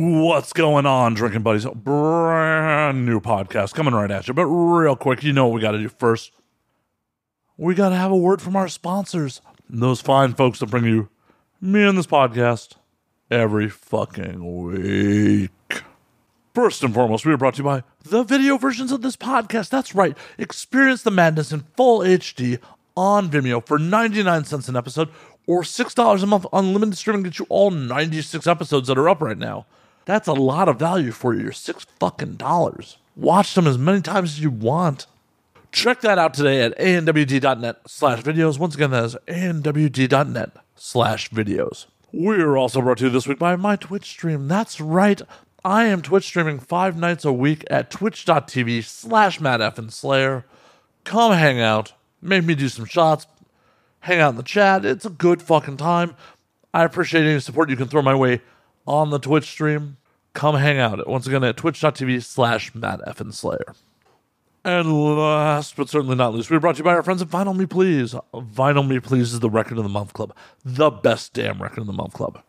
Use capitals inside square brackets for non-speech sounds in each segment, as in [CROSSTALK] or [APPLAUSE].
What's going on, drinking buddies? Brand new podcast coming right at you. But real quick, you know what we got to do first? We got to have a word from our sponsors, those fine folks that bring you me and this podcast every fucking week. First and foremost, we are brought to you by the video versions of this podcast. That's right. Experience the madness in full HD on Vimeo for 99 cents an episode or $6 a month unlimited streaming gets you all 96 episodes that are up right now. That's a lot of value for your six fucking dollars. Watch them as many times as you want. Check that out today at anwd.net slash videos. Once again, that is anwd.net slash videos. We're also brought to you this week by my Twitch stream. That's right. I am Twitch streaming five nights a week at twitch.tv slash Slayer. Come hang out. Make me do some shots. Hang out in the chat. It's a good fucking time. I appreciate any support you can throw my way on the Twitch stream. Come hang out once again at twitch.tv slash Matt. And last but certainly not least, we're brought to you by our friends at Vinyl Me Please. Vinyl Me Please is the Record of the Month Club, the best damn Record of the Month Club.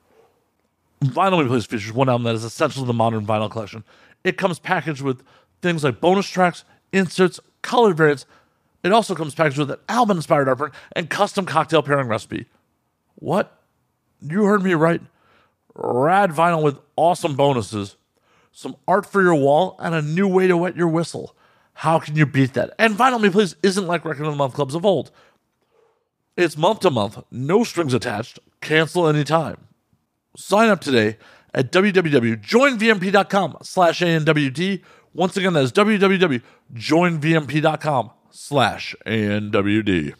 Vinyl Me Please features one album that is essential to the modern vinyl collection. It comes packaged with things like bonus tracks, inserts, color variants. It also comes packaged with an album inspired artwork and custom cocktail pairing recipe. What? You heard me right. Rad vinyl with awesome bonuses, some art for your wall, and a new way to wet your whistle. How can you beat that? And Vinyl Me Please isn't like Record of the Month clubs of old. It's month to month, no strings attached, cancel anytime. Sign up today at www.joinvmp.com slash ANWD. Once again, that is www.joinvmp.com slash ANWD.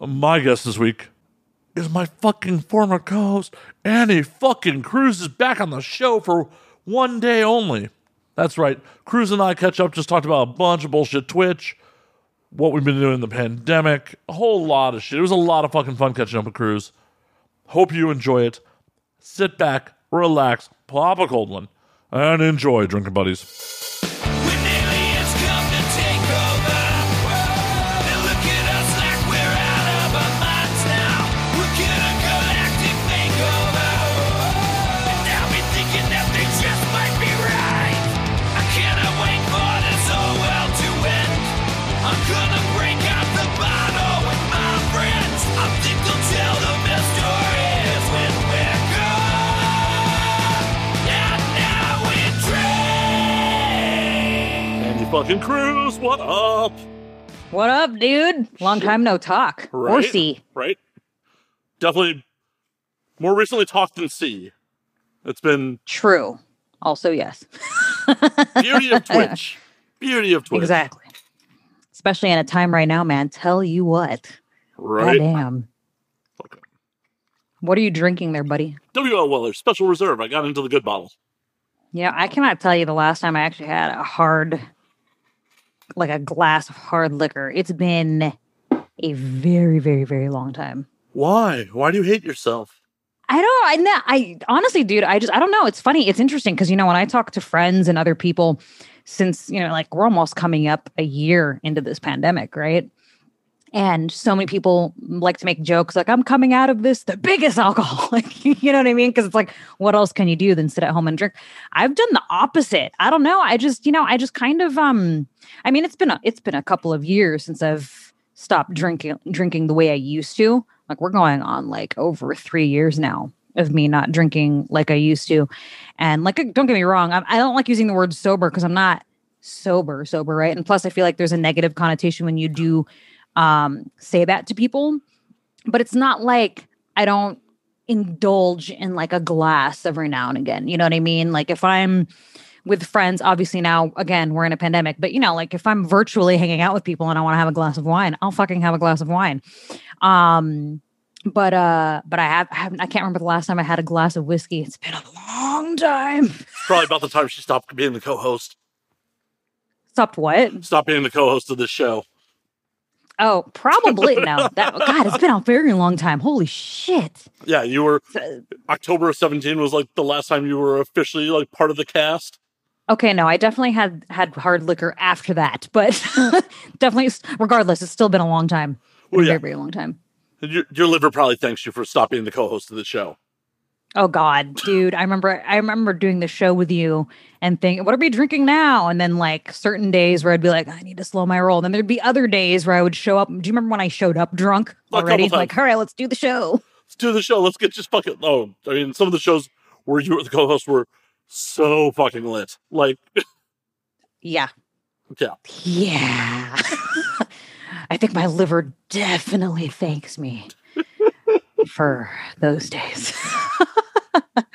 My guest this week is my fucking former co-host, Annie fucking Cruz is back on the show for one day only. That's right. Cruz and I catch up, just talked about a bunch of bullshit Twitch, what we've been doing in the pandemic, a whole lot of shit. It was a lot of fucking fun catching up with Cruz. Hope you enjoy it. Sit back, relax, pop a cold one, and enjoy, drinking buddies. Fucking Cruz. What up? What up, dude? Long Shit. time no talk right? or see. Right. Definitely more recently talked than see. It's been true. Also, yes. [LAUGHS] Beauty of Twitch. Beauty of Twitch. Exactly. Especially in a time right now, man. Tell you what. Right. Damn. Okay. What are you drinking there, buddy? WL Weller Special Reserve. I got into the good bottle. Yeah, I cannot tell you the last time I actually had a hard like a glass of hard liquor. It's been a very, very, very long time. Why? Why do you hate yourself? I don't. I know. I honestly, dude. I just. I don't know. It's funny. It's interesting because you know when I talk to friends and other people, since you know, like we're almost coming up a year into this pandemic, right? And so many people like to make jokes like, I'm coming out of this the biggest alcoholic. [LAUGHS] you know what I mean? Because it's like, what else can you do than sit at home and drink? I've done the opposite. I don't know. I just, you know, I just kind of um I mean, it's been a it's been a couple of years since I've stopped drinking drinking the way I used to. Like we're going on like over three years now of me not drinking like I used to. And like, don't get me wrong, I, I don't like using the word sober because I'm not sober, sober, right? And plus, I feel like there's a negative connotation when you do um, say that to people. But it's not like I don't indulge in like a glass every now and again. You know what I mean? Like if I'm with friends, obviously now again we're in a pandemic, but you know, like if I'm virtually hanging out with people and I want to have a glass of wine, I'll fucking have a glass of wine. Um, but uh, but I have, I have I can't remember the last time I had a glass of whiskey. It's been a long time. [LAUGHS] Probably about the time she stopped being the co-host. Stopped what? Stopped being the co-host of this show. Oh, probably [LAUGHS] no. That God, it's been a very long time. Holy shit. Yeah, you were October of 17 was like the last time you were officially like part of the cast. Okay, no, I definitely had had hard liquor after that, but [LAUGHS] definitely regardless, it's still been a long time. Well, yeah. very, very long time. Your, your liver probably thanks you for stopping the co-host of the show. Oh God, dude! I remember. I remember doing the show with you and think, "What are we drinking now?" And then like certain days where I'd be like, "I need to slow my roll." And then there'd be other days where I would show up. Do you remember when I showed up drunk already? Like, all right, let's do the show. Let's do the show. Let's get just fucking. Oh, I mean, some of the shows where you were the co-host were so fucking lit. Like, [LAUGHS] Yeah, yeah, yeah. [LAUGHS] I think my liver definitely thanks me for those days. [LAUGHS]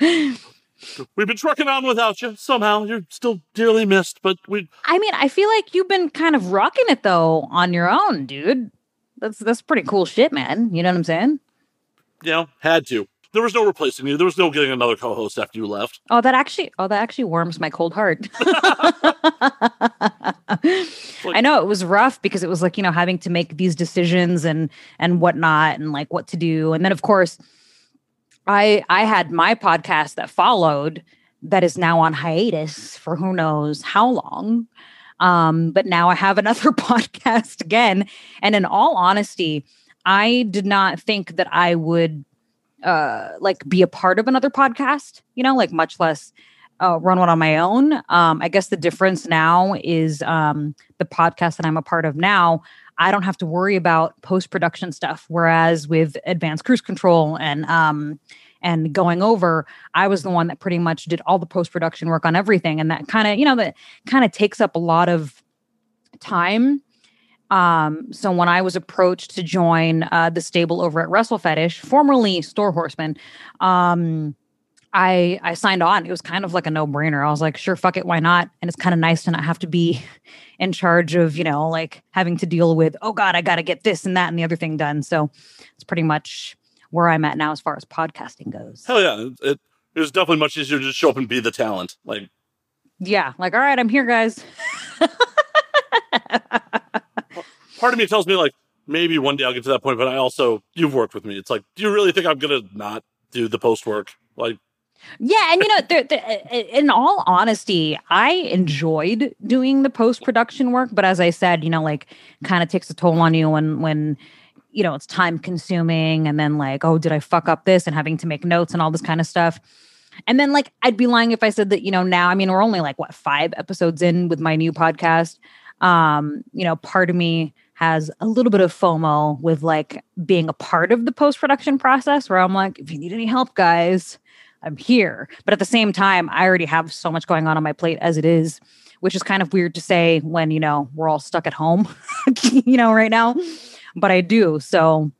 [LAUGHS] we've been trucking on without you. Somehow, you're still dearly missed, but we. I mean, I feel like you've been kind of rocking it though on your own, dude. That's that's pretty cool shit, man. You know what I'm saying? you know, had to. There was no replacing you. There was no getting another co-host after you left. Oh, that actually oh that actually warms my cold heart. [LAUGHS] I know it was rough because it was like, you know, having to make these decisions and and whatnot and like what to do. And then of course I I had my podcast that followed that is now on hiatus for who knows how long. Um, but now I have [LAUGHS] another podcast again. And in all honesty, I did not think that I would uh like be a part of another podcast, you know, like much less uh, run one on my own. Um, I guess the difference now is um, the podcast that I'm a part of now. I don't have to worry about post production stuff. Whereas with Advanced Cruise Control and um, and going over, I was the one that pretty much did all the post production work on everything, and that kind of you know that kind of takes up a lot of time. Um, so when I was approached to join uh, the stable over at Wrestle Fetish, formerly Store Horseman, um, I I signed on. It was kind of like a no brainer. I was like, sure, fuck it, why not? And it's kind of nice to not have to be [LAUGHS] in charge of you know like having to deal with oh god, I got to get this and that and the other thing done. So it's pretty much where I'm at now as far as podcasting goes. Hell yeah, it, it, it was definitely much easier to just show up and be the talent. Like, Yeah, like all right, I'm here, guys. [LAUGHS] part of me tells me like maybe one day I'll get to that point, but I also you've worked with me. It's like, do you really think I'm gonna not do the post work? Like, Yeah, and you know, there, there, in all honesty, I enjoyed doing the post production work, but as I said, you know, like kind of takes a toll on you when when you know it's time consuming, and then like, oh, did I fuck up this, and having to make notes and all this kind of stuff. And then like I'd be lying if I said that, you know, now I mean we're only like what five episodes in with my new podcast. Um, you know, part of me has a little bit of FOMO with like being a part of the post production process where I'm like, if you need any help, guys, I'm here. But at the same time, I already have so much going on on my plate as it is, which is kind of weird to say when, you know, we're all stuck at home, [LAUGHS] you know, right now. But I do. So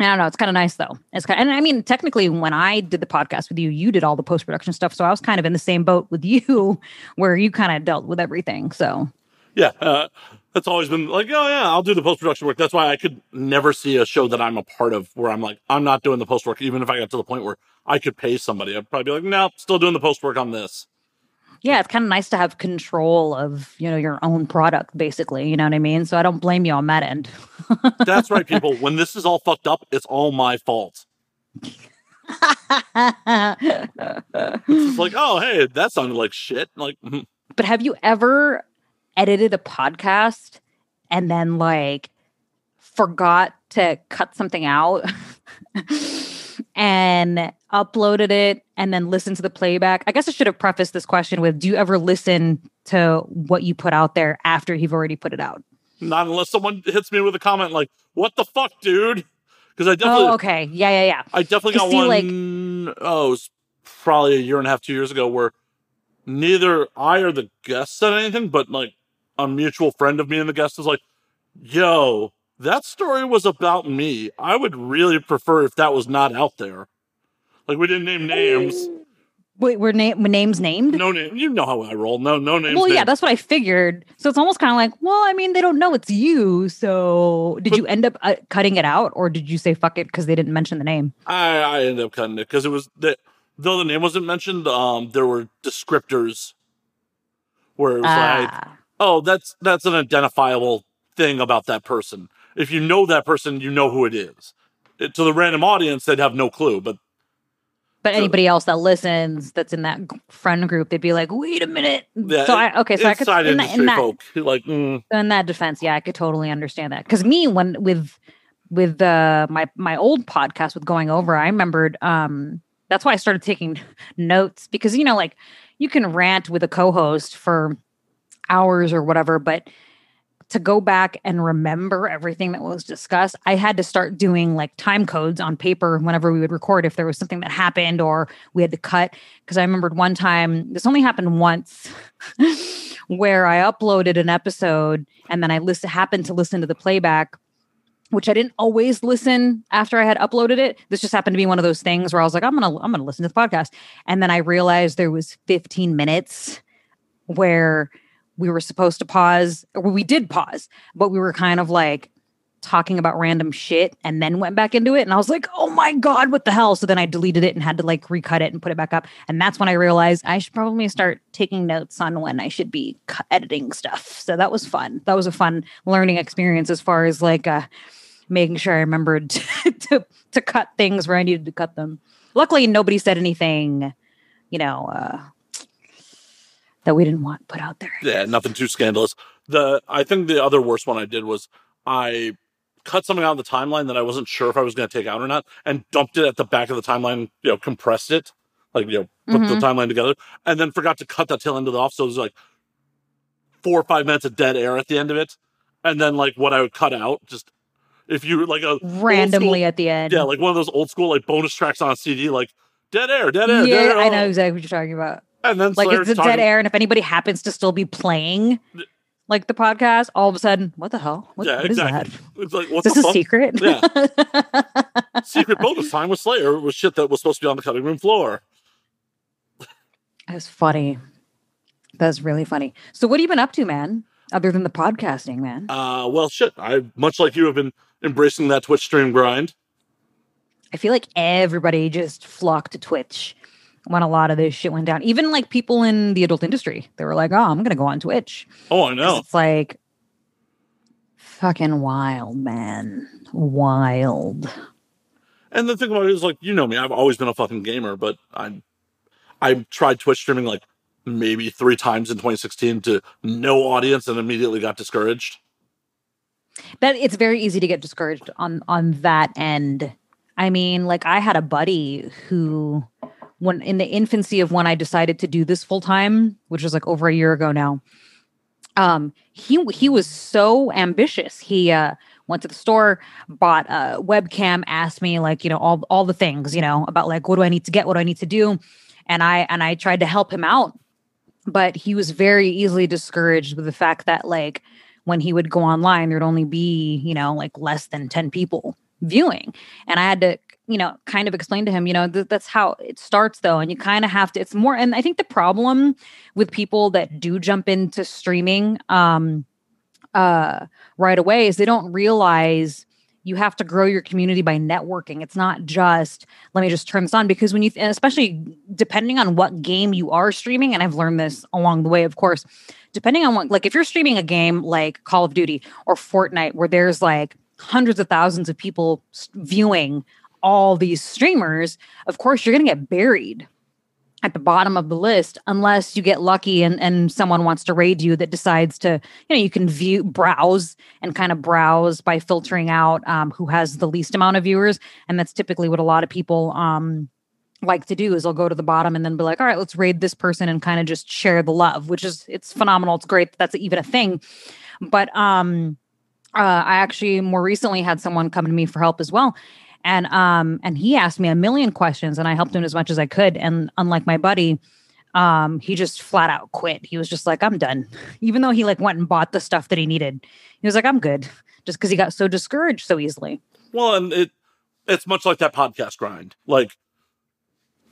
I don't know. It's kind of nice though. It's kind and I mean, technically, when I did the podcast with you, you did all the post production stuff. So I was kind of in the same boat with [LAUGHS] you, where you kind of dealt with everything. So yeah, uh, that's always been like, oh yeah, I'll do the post production work. That's why I could never see a show that I'm a part of where I'm like, I'm not doing the post work. Even if I got to the point where I could pay somebody, I'd probably be like, no, still doing the post work on this. yeah, it's kind of nice to have control of you know your own product, basically. You know what I mean? So I don't blame you on that end. [LAUGHS] That's right, people. When this is all fucked up, it's all my fault. [LAUGHS] It's like, oh hey, that sounded like shit. Like, mhm. But have you ever edited a podcast and then like forgot to cut something out [LAUGHS] and uploaded it and then listened to the playback? I guess I should have prefaced this question with do you ever listen to what you put out there after you've already put it out? not unless someone hits me with a comment like, "What the fuck, dude?" Because I definitely, Oh, okay. Yeah, yeah, yeah. I definitely got see, one like- oh, it was probably a year and a half, two years ago, where neither I or the guest said anything, but like a mutual friend of me and the guest was like, "Yo, that story was about me. I would really prefer if that was not out there." Like we didn't name names, Wait, were, na- were names named? no name. You know how I roll. No, no names. well, yeah, that's what I figured. So it's almost kind of like, well, I mean, they don't know it's you. So did But- you end up uh, cutting it out, or did you say fuck it because they didn't mention the name? I, I ended up cutting it because it was that though the name wasn't mentioned, um, there were descriptors where it was like, Ah. Oh, that's that's an identifiable thing about that person. If you know that person, you know who it is. It- to the random audience, they'd have no clue. But But So- anybody else that listens that's in that friend group, they'd be like, "Wait a minute." Yeah, so I okay, so I could in that, in that folk, like, mm, in that defense, yeah, I could totally understand that. Because me, when with with uh, my my old podcast with going over, I remembered um that's why I started taking [LAUGHS] notes because you know, like you can rant with a co-host for hours or whatever, but to go back and remember everything that was discussed, I had to start doing like time codes on paper whenever we would record if there was something that happened or we had to cut. Because I remembered one time, this only happened once, [LAUGHS] where I uploaded an episode and then I listen, happened to listen to the playback. Which I didn't always listen after I had uploaded it. This just happened to be one of those things where I was like, I'm gonna, I'm gonna listen to the podcast, and then I realized there was 15 minutes where we were supposed to pause or we did pause but we were kind of like talking about random shit and then went back into it and i was like oh my god what the hell? So then i deleted it and had to like recut it and put it back up and that's when i realized i should probably start taking notes on when i should be editing stuff. So that was fun. That was a fun learning experience as far as like uh making sure i remembered to [LAUGHS] to, to cut things where i needed to cut them. Luckily nobody said anything you know uh that we didn't want put out there. Yeah, nothing too scandalous. The I think the other worst one I did was I cut something out of the timeline that I wasn't sure if I was going to take out or not, and dumped it at the back of the timeline. You know, compressed it, like you know, put mm-hmm. the timeline together, and then forgot to cut that tail end of the off. So it was like four or five minutes of dead air at the end of it, and then like what I would cut out just. If you like a randomly school, at the end, yeah, like one of those old school like bonus tracks on a CD, like dead air, dead air. Yeah, dead air. I know exactly what you're talking about. And then like it's a dead air, and if anybody happens to still be playing like the podcast, all of a sudden, what the hell? What, yeah, what exactly. is that? It's like what's this a fuck? secret? Yeah. [LAUGHS] secret bonus time with Slayer was shit that was supposed to be on the cutting room floor. That's funny. That's really funny. So what have you been up to, man? Other than the podcasting, man? Uh well shit. I much like you have been embracing that Twitch stream grind. I feel like everybody just flocked to Twitch when a lot of this shit went down. Even like people in the adult industry, they were like, "Oh, I'm gonna go on Twitch." Oh, I know. It's like fucking wild, man, wild. And the thing about it is, like, you know me, I've always been a fucking gamer, but I, I tried Twitch streaming like maybe three times in 2016 to no audience, and immediately got discouraged. That it's very easy to get discouraged on on that end. I mean, like I had a buddy who when in the infancy of when I decided to do this full time, which was like over a year ago now. Um, he he was so ambitious. He uh, went to the store, bought a webcam, asked me like you know all all the things you know about like what do I need to get, what do I need to do, and I and I tried to help him out, but he was very easily discouraged with the fact that like when he would go online, there'd only be you know like less than ten people viewing, and I had to you know, kind of explain to him, you know, th- that's how it starts though. And you kind of have to, it's more, and I think the problem with people that do jump into streaming um, uh, right away is they don't realize you have to grow your community by networking. It's not just, let me just turn this on because when you, especially depending on what game you are streaming, and I've learned this along the way, of course, depending on what, like if you're streaming a game like Call of Duty or Fortnite, where there's like, hundreds of thousands of people viewing all these streamers, of course, you're going to get buried at the bottom of the list unless you get lucky and, and someone wants to raid you that decides to you know you can view browse and kind of browse by filtering out um, who has the least amount of viewers. And that's typically what a lot of people um, like to do is they'll go to the bottom and then be like all right let's raid this person and kind of just share the love which is it's phenomenal. It's great that that's even a thing. But um uh, i actually more recently had someone come to me for help as well and um and he asked me a million questions and i helped him as much as i could. And unlike my buddy um he just flat out quit. He was just like i'm done. Even though he like went and bought the stuff that he needed. He was like i'm good. Just because he got so discouraged so easily. Well and it it's much like that podcast grind. Like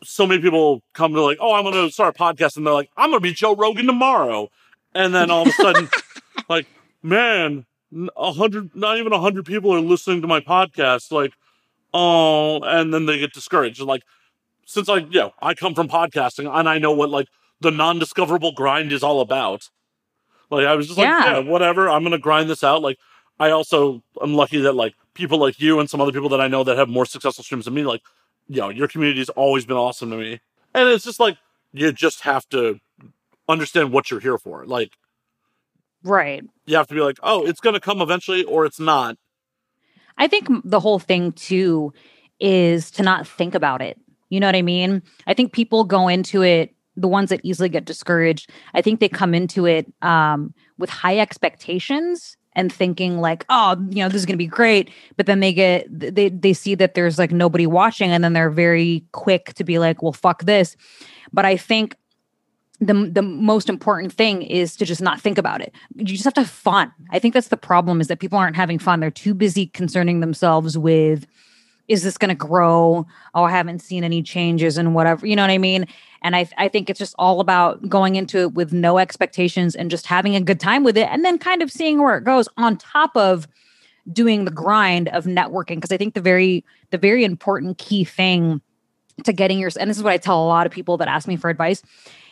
so many people come to like oh i'm gonna start a podcast and they're like i'm gonna be joe rogan tomorrow. And then all of a sudden [LAUGHS] like man a hundred not even a hundred people are listening to my podcast. Like oh, and then they get discouraged. Like, since I, you know, I come from podcasting and I know what like the non-discoverable grind is all about. Like, I was just like, yeah, yeah whatever. I'm gonna grind this out. Like, I also am lucky that like people like you and some other people that I know that have more successful streams than me, like, you know, your community's always been awesome to me. And it's just like you just have to understand what you're here for. Like, right. You have to be like, oh, it's gonna come eventually, or it's not. I think the whole thing too is to not think about it. You know what I mean? I think people go into it, the ones that easily get discouraged, I think they come into it um, with high expectations and thinking like, oh, you know, this is going to be great. But then they get, they, they see that there's like nobody watching and then they're very quick to be like, well, fuck this. But I think the the most important thing is to just not think about it. You just have to have fun. I think that's the problem is that people aren't having fun. They're too busy concerning themselves with is this going to grow? Oh, I haven't seen any changes and whatever. You know what I mean? And I I think it's just all about going into it with no expectations and just having a good time with it and then kind of seeing where it goes on top of doing the grind of networking because I think the very the very important key thing to getting your and this is what I tell a lot of people that ask me for advice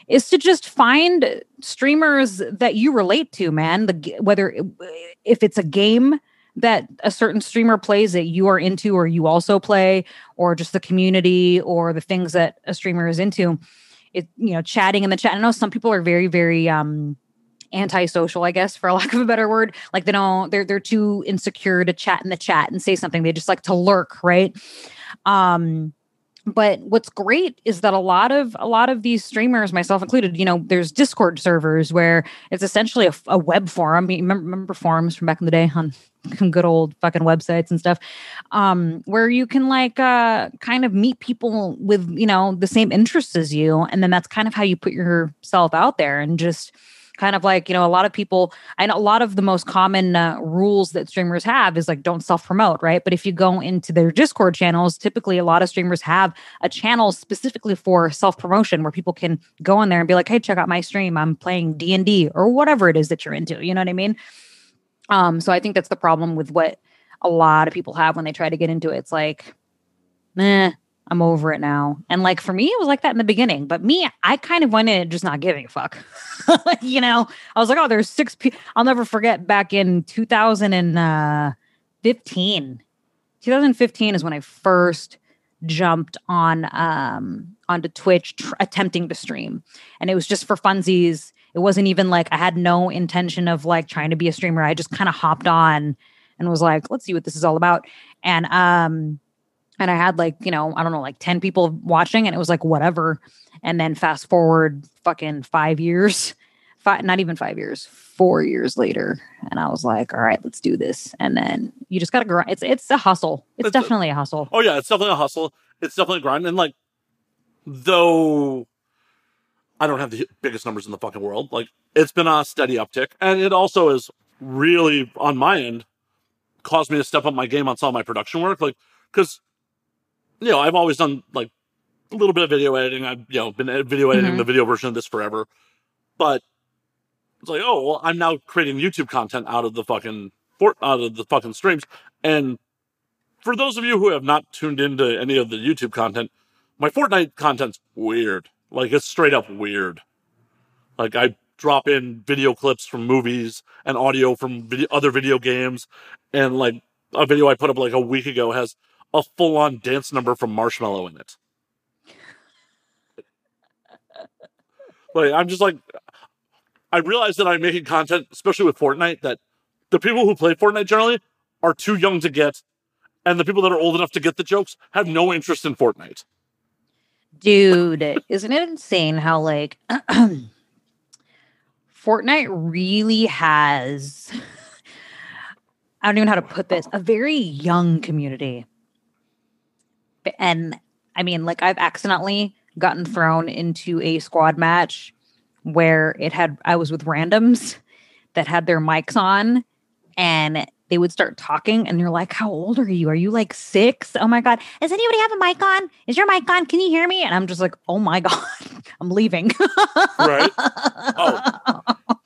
is to just find streamers that you relate to, man. The whether if it's a game that a certain streamer plays that you are into or you also play or just the community or the things that a streamer is into it you know chatting in the chat. I know some people are very very um antisocial i guess for [LAUGHS] lack of a better word. Like they don't they're they're too insecure to chat in the chat and say something. They just like to lurk right? Um but what's great is that a lot of a lot of these streamers myself included you know there's discord servers where it's essentially a, a web forum. Remember, remember forums from back in the day on [LAUGHS] good old fucking websites and stuff? Um where you can like uh kind of meet people with you know the same interests as you and then that's kind of how you put yourself out there and just kind of like you know a lot of people and a lot of the most common uh, rules that streamers have is like don't self promote right? But if you go into their discord channels typically a lot of streamers have a channel specifically for self promotion where people can go in there and be like hey check out my stream. I'm playing d&d or whatever it is that you're into. You know what i mean? Um so i think that's the problem with what a lot of people have when they try to get into it. It's like meh I'm over it now. And like for me, it was like that in the beginning. But me, I kind of went in just not giving a fuck. [LAUGHS] you know, I was like, oh, there's six people. I'll never forget back in 2015. 2015 is when I first jumped on um onto Twitch tr- attempting to stream. And it was just for funsies. It wasn't even like I had no intention of like trying to be a streamer. I just kind of hopped on and was like, let's see what this is all about. And um and I had like, you know, I don't know, like 10 people watching and it was like whatever. And then fast forward fucking five years, five, not even five years, four years later. And I was like, all right, let's do this. And then you just got to grind. It's, it's a hustle. It's, it's definitely a, a, hustle. Oh yeah. It's definitely a hustle. It's definitely a grind. And like, though I don't have the biggest numbers in the fucking world, like it's been a steady uptick. And it also is really on my end caused me to step up my game on some of my production work. Like, cause you know, I've always done like a little bit of video editing. I've, you know, been video editing mm-hmm. the video version of this forever. But it's like, oh, well, I'm now creating YouTube content out of the fucking out of the fucking streams. And for those of you who have not tuned into any of the YouTube content, my Fortnite content's weird. Like it's straight up weird. Like I drop in video clips from movies and audio from video, other video games, and like a video I put up like a week ago has a full on dance number from Marshmello in it. like I'm just like I realize that I'm making content, especially with Fortnite, that the people who play Fortnite generally are too young to get, and the people that are old enough to get the jokes have no interest in Fortnite. Dude, isn't it insane how like [CLEARS THROAT] Fortnite really has [LAUGHS] I don't even know how to put this, a very young community and I mean, like I've accidentally gotten thrown into a squad match where it had I was with randoms that had their mics on and they would start talking and you're like, How old are you? Are you like six? Oh my God. Does anybody have a mic on? Is your mic on? Can you hear me? And I'm just like, Oh my God, [LAUGHS] I'm leaving. right. Oh. [LAUGHS]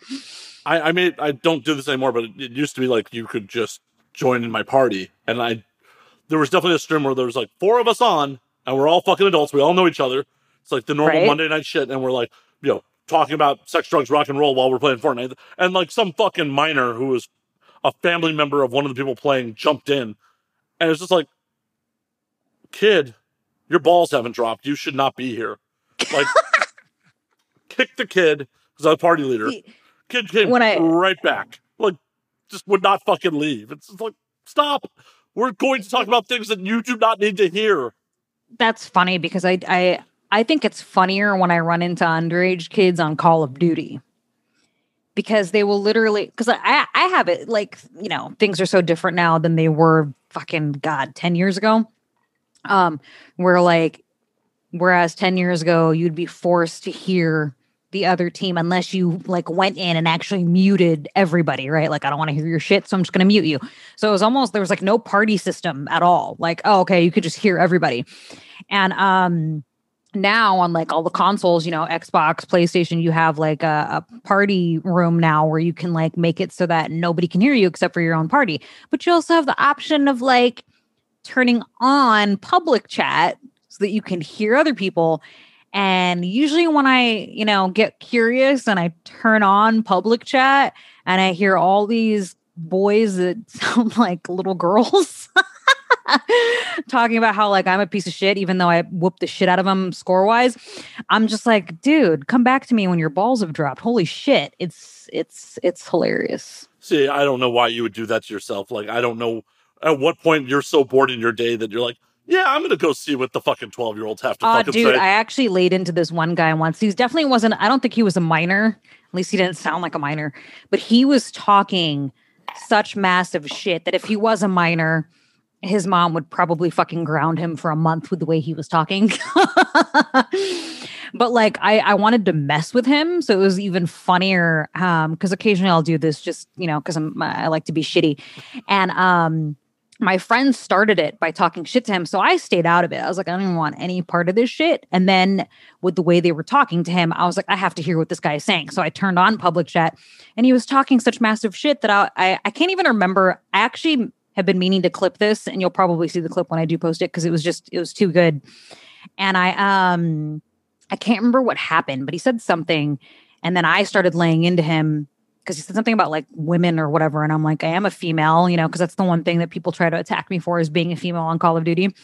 I, I mean, I don't do this anymore, but it, it used to be like you could just join in my party and I there was definitely a stream where there was like four of us on, and we're all fucking adults. We all know each other. It's like the normal right? Monday night shit, and we're like, you know, talking about sex, drugs, rock and roll while we're playing Fortnite. And like some fucking minor who was a family member of one of the people playing jumped in, and it's just like, kid, your balls haven't dropped. You should not be here. Like, [LAUGHS] kick the kid because I'm a party leader. Kid came when I, right back. Like, just would not fucking leave. It's like, stop. We're going to talk about things that you do not need to hear. that's funny because I I I think it's funnier when I run into underage kids on Call of Duty because they will literally because I I have it like you know things are so different now than they were fucking god 10 years ago um where like whereas 10 years ago you'd be forced to hear the other team unless you like went in and actually muted everybody, right? Like, I don't want to hear your shit, so I'm just going to mute you. So it was almost there was like no party system at all. Like, oh, okay, you could just hear everybody. And um now on like all the consoles, you know, Xbox, PlayStation, you have like a, a, party room now where you can like make it so that nobody can hear you except for your own party. But you also have the option of like turning on public chat so that you can hear other people and usually when I, you know, get curious and I turn on public chat and I hear all these boys that [LAUGHS] sound like little girls [LAUGHS] talking about how like I'm a piece of shit, even though I whooped the shit out of them score wise. I'm just like, dude, come back to me when your balls have dropped. Holy shit. It's it's it's hilarious. See, I don't know why you would do that to yourself. Like I don't know at what point you're so bored in your day that you're like, yeah, I'm gonna go see what the fucking twelve year olds have to uh, fucking dude, say. I actually laid into this one guy once. He definitely wasn't. I don't think he was a minor. At least he didn't sound like a minor. But he was talking such massive shit that if he was a minor, his mom would probably fucking ground him for a month with the way he was talking. [LAUGHS] but like I, I wanted to mess with him, so it was even funnier. Um, because occasionally I'll do this just you know because I'm I like to be shitty, and um my friends started it by talking shit to him. So I stayed out of it. I was like, I don't even want any part of this shit. And then with the way they were talking to him, I was like, I have to hear what this guy is saying. So I turned on public chat and he was talking such massive shit that I, I, I can't even remember. I actually have been meaning to clip this and you'll probably see the clip when I do post it because it was just, it was too good. And I, um, I can't remember what happened, but he said something. And then I started laying into him because he said something about like women or whatever. And I'm like, I am a female, you know, because that's the one thing that people try to attack me for is being a female on Call of Duty.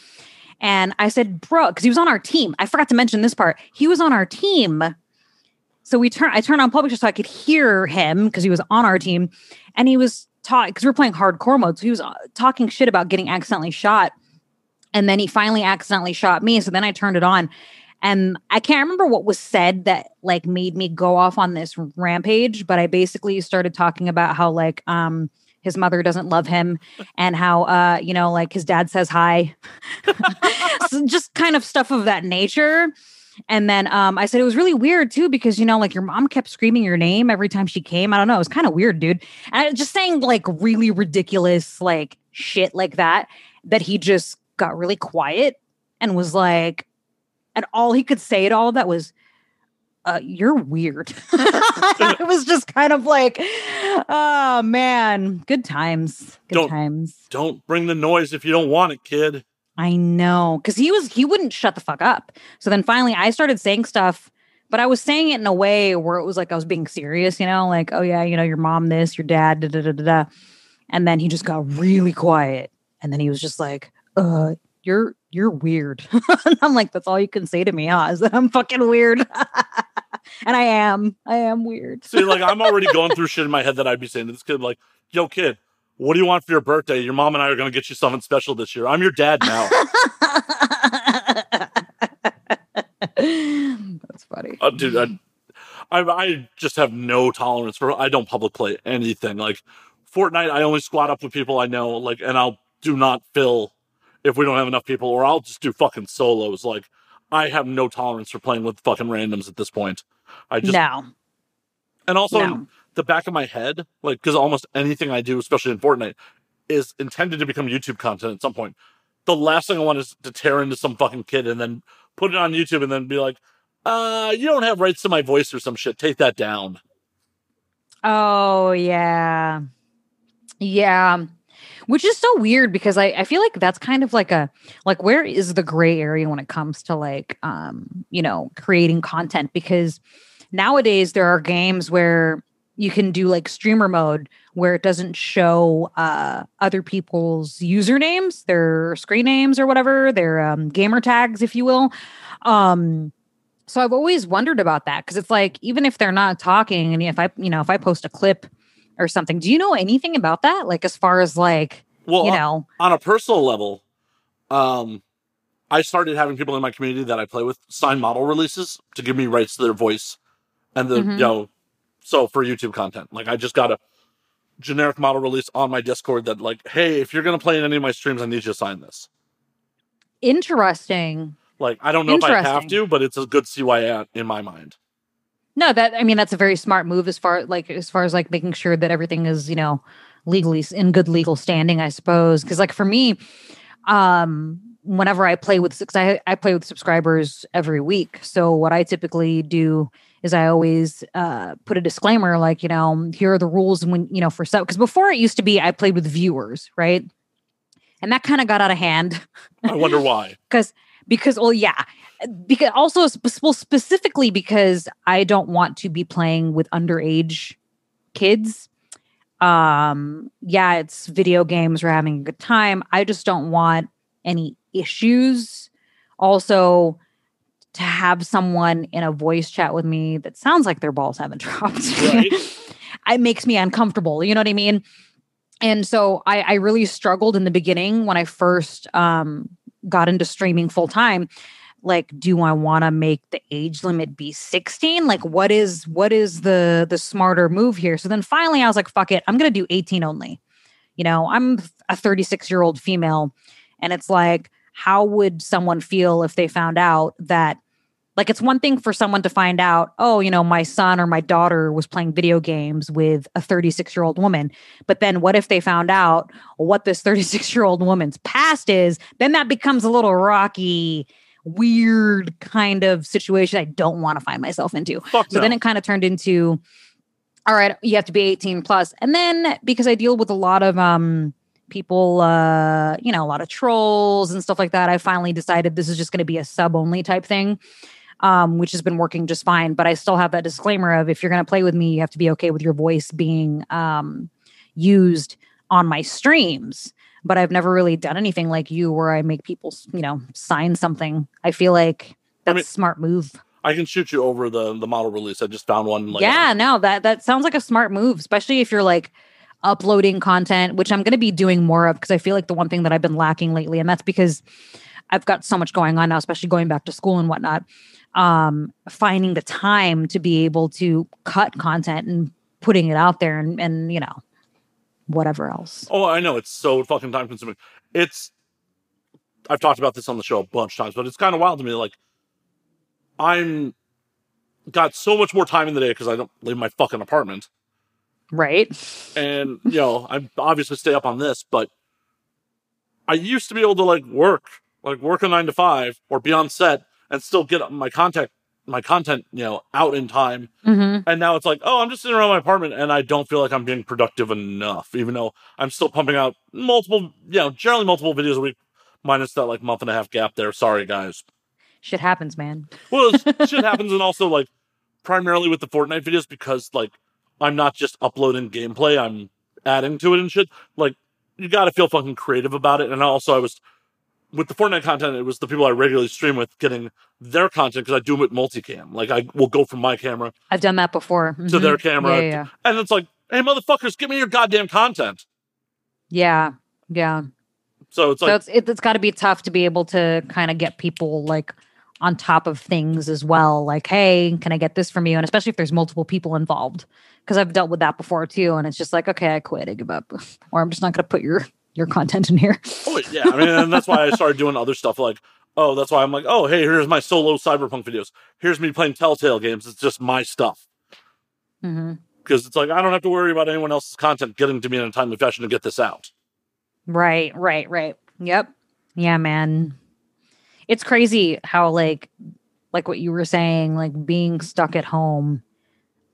And I said, bro, because he was on our team. I forgot to mention this part. He was on our team. So we turn I turned on public just so I could hear him because he was on our team. And he was talking because we are playing hardcore mode. So he was uh, talking shit about getting accidentally shot. And then he finally accidentally shot me. So then I turned it on and I can't remember what was said that like made me go off on this rampage, but I basically started talking about how like um his mother doesn't love him [LAUGHS] and how uh you know like his dad says hi. [LAUGHS] so just kind of stuff of that nature. And then um, I said it was really weird too because you know, like your mom kept screaming your name every time she came. I don't know, it was kind of weird, dude. And just saying like really ridiculous like shit like that. That he just got really quiet and was like, and all he could say at all of that was uh, you're weird. [LAUGHS] [LAUGHS] it was just kind of like, oh man, good times. Good don't, times. Don't bring the noise if you don't want it, kid. I know. Cause he was, he wouldn't shut the fuck up. So then finally I started saying stuff, but I was saying it in a way where it was like I was being serious, you know, like, oh yeah, you know, your mom this, your dad, da da da da. da. And then he just got really quiet. And then he was just like, uh, you're you're weird. [LAUGHS] I'm like, that's all you can say to me, huh? Is that I'm fucking weird. [LAUGHS] and I am. I am weird. See, like I'm already going through shit in my head that I'd be saying to this kid, like, yo, kid, what do you want for your birthday? Your mom and I are gonna get you something special this year. I'm your dad now. [LAUGHS] That's funny. Uh, dude, I, I, I just have no tolerance for I don't public play anything. Like Fortnite, I only squat up with people I know, like, and I'll do not fill if we don't have enough people, or I'll just do fucking solos. Like, I have no tolerance for playing with fucking randoms at this point. I just no. And also, no. the back of my head, like, because almost anything I do, especially in Fortnite, is intended to become YouTube content at some point. The last thing I want is to tear into some fucking kid and then put it on YouTube and then be like, uh, you don't have rights to my voice or some shit. Take that down. Oh, yeah. Yeah which is so weird because I, I feel like that's kind of like a like where is the gray area when it comes to like um you know creating content because nowadays there are games where you can do like streamer mode where it doesn't show uh, other people's usernames, their screen names or whatever, their um, gamer tags, if you will. Um, so I've always wondered about that because it's like even if they're not talking, and if I, you know, if I post a clip or something. Do you know anything about that? Like as far as like well, you know, on a personal level, um, I started having people in my community that I play with sign model releases to give me rights to their voice and the Mhm. you know so for YouTube content. Like I just got a generic model release on my Discord that like, hey, if you're gonna play in any of my streams, I need you to sign this. Interesting. Like I don't know if I have to, but it's a good CYA in my mind. No, that I mean that's a very smart move as far like as far as like making sure that everything is you know legally in good legal standing, I suppose. Because like for me, um, whenever I play with because I I play with subscribers every week, so what I typically do is I always uh, put a disclaimer like you know here are the rules when you know for so because before it used to be I played with viewers right, and that kind of got out of hand. I wonder [LAUGHS] why. because because well yeah because also well, specifically because i don't want to be playing with underage kids. Um yeah it's video games we're having a good time. I just don't want any issues. Also to have someone in a voice chat with me that sounds like their balls haven't [LAUGHS] dropped. Right. [LAUGHS] it makes me uncomfortable you know what i mean? And so I, I really struggled in the beginning when i first um got into streaming full time like do i want to make the age limit be 16 like what is what is the the smarter move here? So then finally i was like fuck it i'm gonna do 18 only. You know i'm a 36 year old female and it's like how would someone feel if they found out that like it's one thing for someone to find out oh you know my son or my daughter was playing video games with a 36 year old woman but then what if they found out what this 36 year old woman's past is? Then that becomes a little rocky weird kind of situation i don't want to find myself into Fuck so no. then it kind of turned into all right you have to be 18 plus. and then because i deal with a lot of um people uh you know a lot of trolls and stuff like that i finally decided this is just going to be a sub only type thing um which has been working just fine but i still have that disclaimer of if you're going to play with me you have to be okay with your voice being um used on my streams but i've never really done anything like you where i make people you know sign something i feel like I that's mean, a smart move I can shoot you over the the model release. I just found one. Like, yeah, no, that that sounds like a smart move, especially if you're like uploading content, which I'm going to be doing more of because I feel like the one thing that I've been lacking lately, and that's because I've got so much going on now, especially going back to school and whatnot. Um, finding the time to be able to cut content and putting it out there, and and you know, whatever else. Oh, I know it's so fucking time consuming. It's I've talked about this on the show a bunch of times, but it's kind of wild to me. Like I'm got so much more time in the day because I don't leave my fucking apartment, Right? and [LAUGHS] you know I obviously stay up on this, but I used to be able to like work, like work a nine to five or be on set and still get my content, my content, you know, out in time. hmm And now it's like, oh, I'm just sitting around my apartment and I don't feel like I'm being productive enough, even though I'm still pumping out multiple, you know, generally multiple videos a week, minus that like month and a half gap there. Sorry, guys. Shit happens, man. Well, [LAUGHS] shit happens, and also like primarily with the Fortnite videos because like I'm not just uploading gameplay, I'm adding to it and shit. Like you got to feel fucking creative about it. And also, I was with the Fortnite content, it was the people I regularly stream with getting their content because I do it with multicam. Like I will go from my camera I've done that before. to Mhm. their camera, Yeah, yeah, and it's like, hey, motherfuckers, give me your goddamn content. yeah. yeah. So it's so like, it's it, it's got to be tough to be able to kind of get people like on top of things as well like hey can i get this from you and especially if there's multiple people involved because i've dealt with that before too and it's just like okay i quit i give up [LAUGHS] or i'm just not going to put your your content in here [LAUGHS] oh yeah, I mean, and that's why I started doing other stuff. Like, oh, that's why I'm like, oh, hey, here's my solo cyberpunk videos. Here's me playing Telltale games. It's just my stuff. Mm-hmm. because it's like I don't have to worry about anyone else's content getting to me in a timely fashion to get this out. right right right yep yeah man it's crazy how like like what you were saying like being stuck at home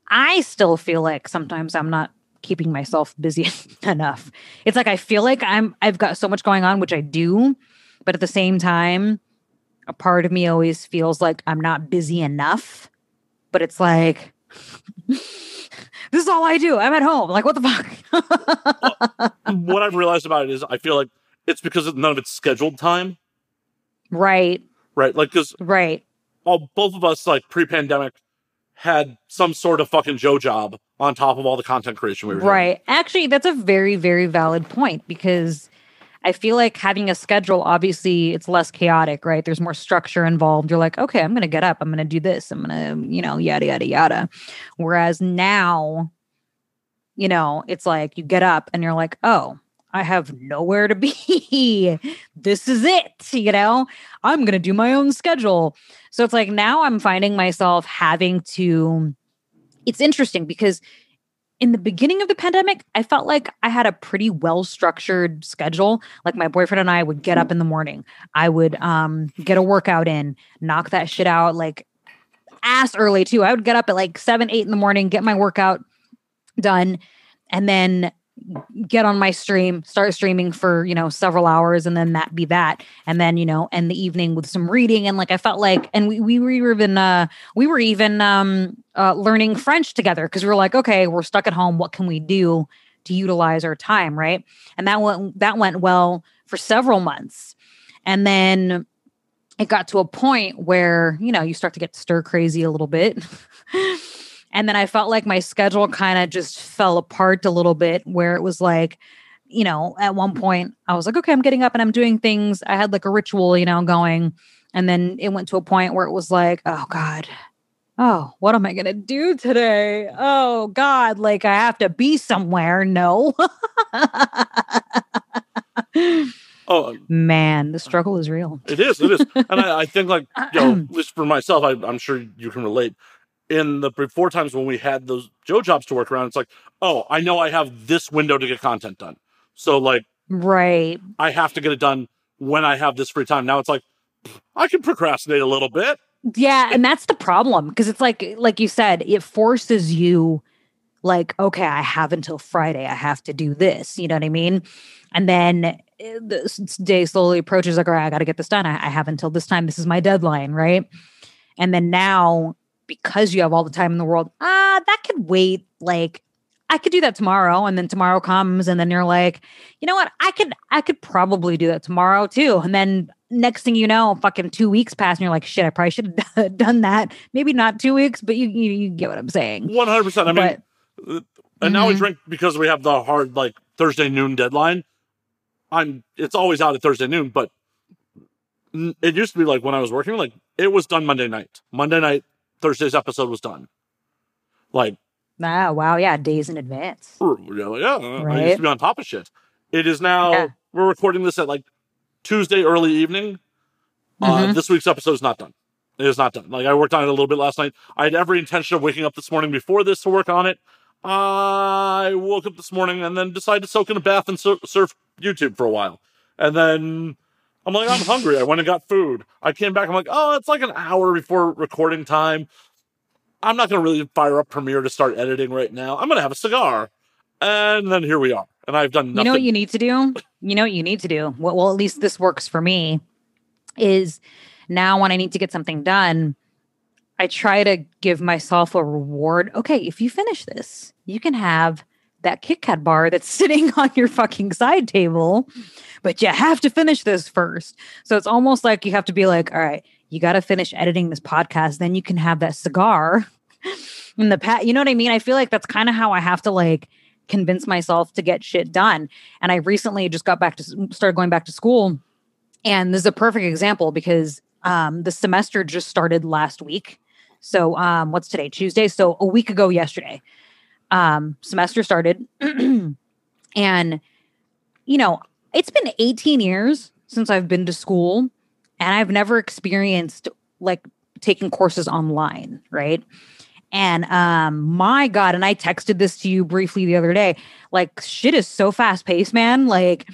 i still feel like sometimes i'm not keeping myself busy [LAUGHS] enough. It's like i feel like i'm i've got so much going on which i do but at the same time a part of me always feels like i'm not busy enough but it's like [LAUGHS] this is all i do. I'm at home. Like what the fuck? What I've realized about it is I feel like it's because none of it's scheduled time, right. Right? Like because right. all both of us like pre-pandemic had some sort of fucking Joe job on top of all the content creation we were doing. Right. Actually, that's a very, very valid point because I feel like having a schedule, obviously, it's less chaotic, right? There's more structure involved. You're like, okay, I'm going to get up. I'm going to do this. I'm going to, you know, yada, yada, yada. Whereas now, you know, it's like you get up and you're like, oh, I have nowhere to be. [LAUGHS] this is it. You know, I'm going to do my own schedule. So it's like now I'm finding myself having to, it's interesting because in the beginning of the pandemic, I felt like I had a pretty well structured schedule. Like my boyfriend and I would get up in the morning. I would um, get a workout in, knock that shit out like ass early too. I would get up at like seven, eight in the morning, get my workout done, and then get on my stream, start streaming for, you know, several hours and then that be that. And then, you know, end the evening with some reading. And like I felt like and we we were even uh we were even um uh learning French together because we were like, okay, we're stuck at home. What can we do to utilize our time? Right. And that went that went well for several months. And then it got to a point where, you know, you start to get stir crazy a little bit. [LAUGHS] And then I felt like my schedule kind of just fell apart a little bit, where it was like, you know, at one point I was like, okay, I'm getting up and I'm doing things. I had like a ritual, you know, going. And then it went to a point where it was like, oh God, oh, what am I going to do today? Oh God, like I have to be somewhere. No. Oh [LAUGHS] um, man, the struggle is real. It is, it is, and I, I think like you know, at least for myself, I, I'm sure you can relate in the before times when we had those Joe jobs to work around, it's like, oh, I know I have this window to get content done. So like right. I have to get it done when I have this free time. Now it's like I can procrastinate a little bit. Yeah, and that's the problem because it's like like you said, it forces you like okay, I have until Friday. I have to do this, you know what I mean? And then eh, the day slowly approaches like all right, I got to get this done. I, I have until this time. This is my deadline, right? And then now because you have all the time in the world, ah, that could wait. Like, I could do that tomorrow. And then tomorrow comes, and then you're like, you know what? I could, I could probably do that tomorrow too. And then next thing you know, fucking two weeks pass, and you're like, shit, I probably should have [LAUGHS] done that. Maybe not two weeks, but you, you, you get what I'm saying. One hundred percent. I mean, but, uh, and mm-hmm. now we mm-hmm. drink because we have the hard like Thursday noon deadline. I'm. It's always out at Thursday noon, but it used to be like when I was working, like it was done Monday night. Monday night, Thursday's episode was done. Like, ah, wow, yeah, days in advance. Yeah, yeah. Right? I used to be on top of shit. It is now. Yeah. We're recording this at like Tuesday early evening. Uh, mm-hmm. Uh, this week's episode is not done. It is not done. Like I worked on it a little bit last night. I had every intention of waking up this morning before this to work on it. I woke up this morning and then decided to soak in a bath and sur- surf YouTube for a while. And then I'm like, I'm hungry. I went and got food. I came back. I'm like, oh, it's like an hour before recording time. I'm not going to really fire up Premiere to start editing right now. I'm going to have a cigar. And then here we are. And I've done nothing. You know what you need to do? You know what you need to do? Well, well, at least this works for me. Is now when I need to get something done, I try to give myself a reward. Okay, if you finish this, you can have that Kit Kat bar that's [LAUGHS] sitting on your fucking side table, but you have to finish this first. So it's almost like you have to be like, all right, you got to finish editing this podcast, then you can have that cigar [LAUGHS] in the pat. You know what I mean? I feel like that's kind of how I have to like convince myself to get shit done. And I recently just got back to started going back to school, and this is a perfect example because um, the semester just started last week. So um, what's today? Tuesday. So a week ago yesterday um, semester started. [CLEARS THROAT] and, you know, it's been 18 years since I've been to school, and I've never experienced like taking courses online, right? And um, my God, and I texted this to you briefly the other day. Like, shit is so fast paced, man. Like,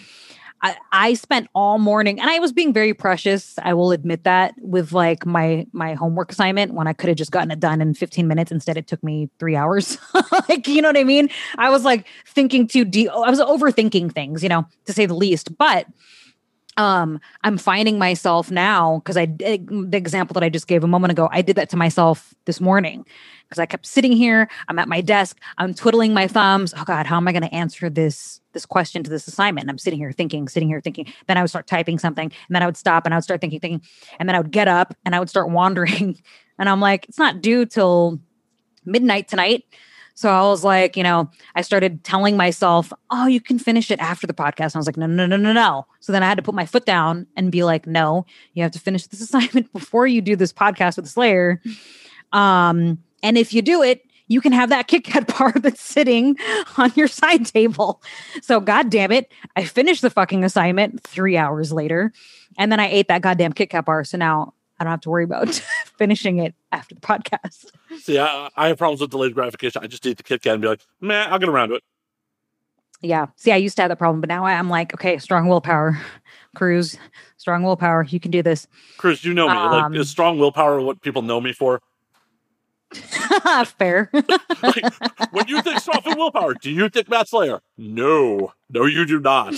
I, I spent all morning and I was being very precious. I will admit that with like my my homework assignment when I could have just gotten it done in 15 minutes. Instead, it took me three hours. [LAUGHS] like, you know what I mean? I was like thinking too deep. I was overthinking things, you know, to say the least. But um i'm finding myself now because i the example that i just gave a moment ago i did that to myself this morning because I kept sitting here. I'm at my desk. I'm twiddling my thumbs. Oh God, how am I going to answer this this question to this assignment? And I'm sitting here thinking, sitting here thinking. Then I would start typing something, and then I would stop and I would start thinking, thinking, and then I would get up and I would start [LAUGHS] wandering. And I'm like, it's not due till midnight tonight. So I was like, you know, I started telling myself, oh, you can finish it after the podcast. And I was like, no, no, no, no, no. So then I had to put my foot down and be like, no, you have to finish this [LAUGHS] assignment before you do this podcast with Slayer. Um, and if you do it, you can have that [LAUGHS] Kit Kat bar [LAUGHS] that's sitting on your side table. So, God damn it, I finished the fucking assignment three hours later, and then I ate that goddamn Kit Kat bar. So now I don't have to worry about [LAUGHS] finishing it after the podcast. See, I, I, have problems with delayed gratification. I just eat the Kit Kat and be like, man, I'll get around to it. Yeah. See, I used to have that problem, but now I'm like, okay, strong willpower. Cruz, strong willpower. You can do this. Cruz, you know me. Um, like, is strong willpower what people know me for? [LAUGHS] Fair. [LAUGHS] like, when you think strong willpower, do you think Matt Slayer? No. No, you do not.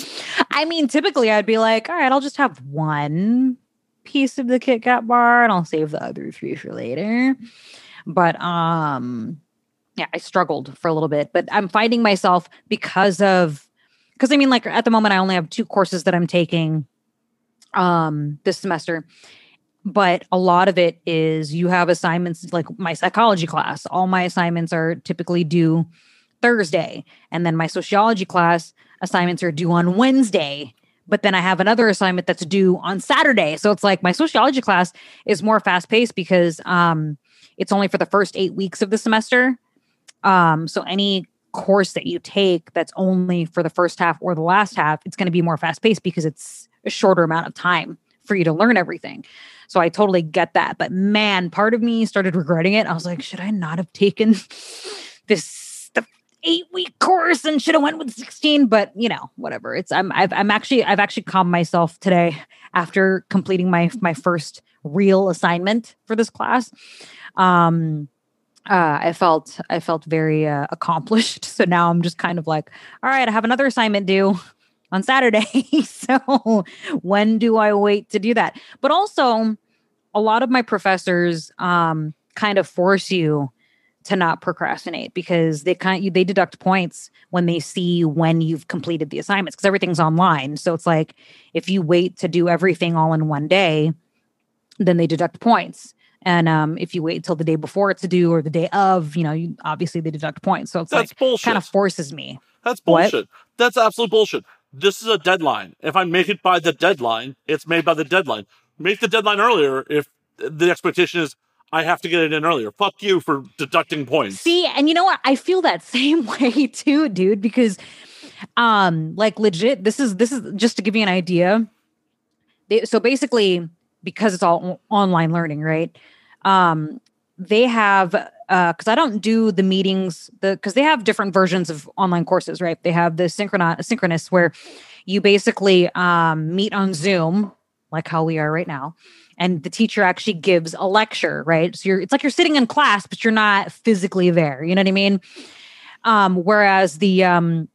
I mean, typically I'd be like, all right, I'll just have one piece of the Kit Kat bar and I'll save the other three for later. But um yeah, I struggled for a little bit, but I'm finding myself because of because I mean like at the moment I only have two courses that I'm taking um this semester. But a lot of it is you have assignments like my psychology class. All my assignments are typically due Thursday, and then my sociology class assignments are due on Wednesday but then I have another assignment that's due on Saturday. So it's like my sociology class is more fast paced because um, it's only for the first eight weeks of the semester. Um, so any course that you take that's only for the first half or the last half, it's going to be more fast paced because it's a shorter amount of time for you to learn everything. So I totally get that. But man, part of me started regretting it. I was like, should I not have taken [LAUGHS] this eight week course and should have went with 16 but you know whatever it's i'm I've, i'm actually i've actually calmed myself today after completing my my first real assignment for this class um uh, I felt I felt very uh, accomplished. [LAUGHS] So now I'm just kind of like, all right, I have another assignment due on Saturday. [LAUGHS] so when do I wait to do that? But also, a lot of my professors um, kind of force you to not procrastinate because they kind of, they deduct points when they see when you've completed the assignments because everything's online. So it's like if you wait to do everything all in one day, then they deduct points. And um, if you wait till the day before it's due or the day of, you know, you, obviously they deduct points. So it's That's like bullshit. kind of forces me. That's bullshit. What? That's absolute bullshit. This is a deadline. If I make it by the deadline, it's made by the deadline. Make the deadline earlier if the expectation is I have to get it in earlier. Fuck you for deducting points. See, and you know what? I feel that [LAUGHS] same way too, dude, because um like legit this is this is just to give you an idea. They, so basically because it's all online learning, right? Um they have uh cuz I don't do the meetings the cuz they have different versions of online courses, right? They have the synchronous synchronous where you basically um meet on Zoom like how we are right now and the teacher actually gives a lecture, right? So you're it's like you're sitting in class, but you're not physically there. You know what I mean? Um, whereas the um,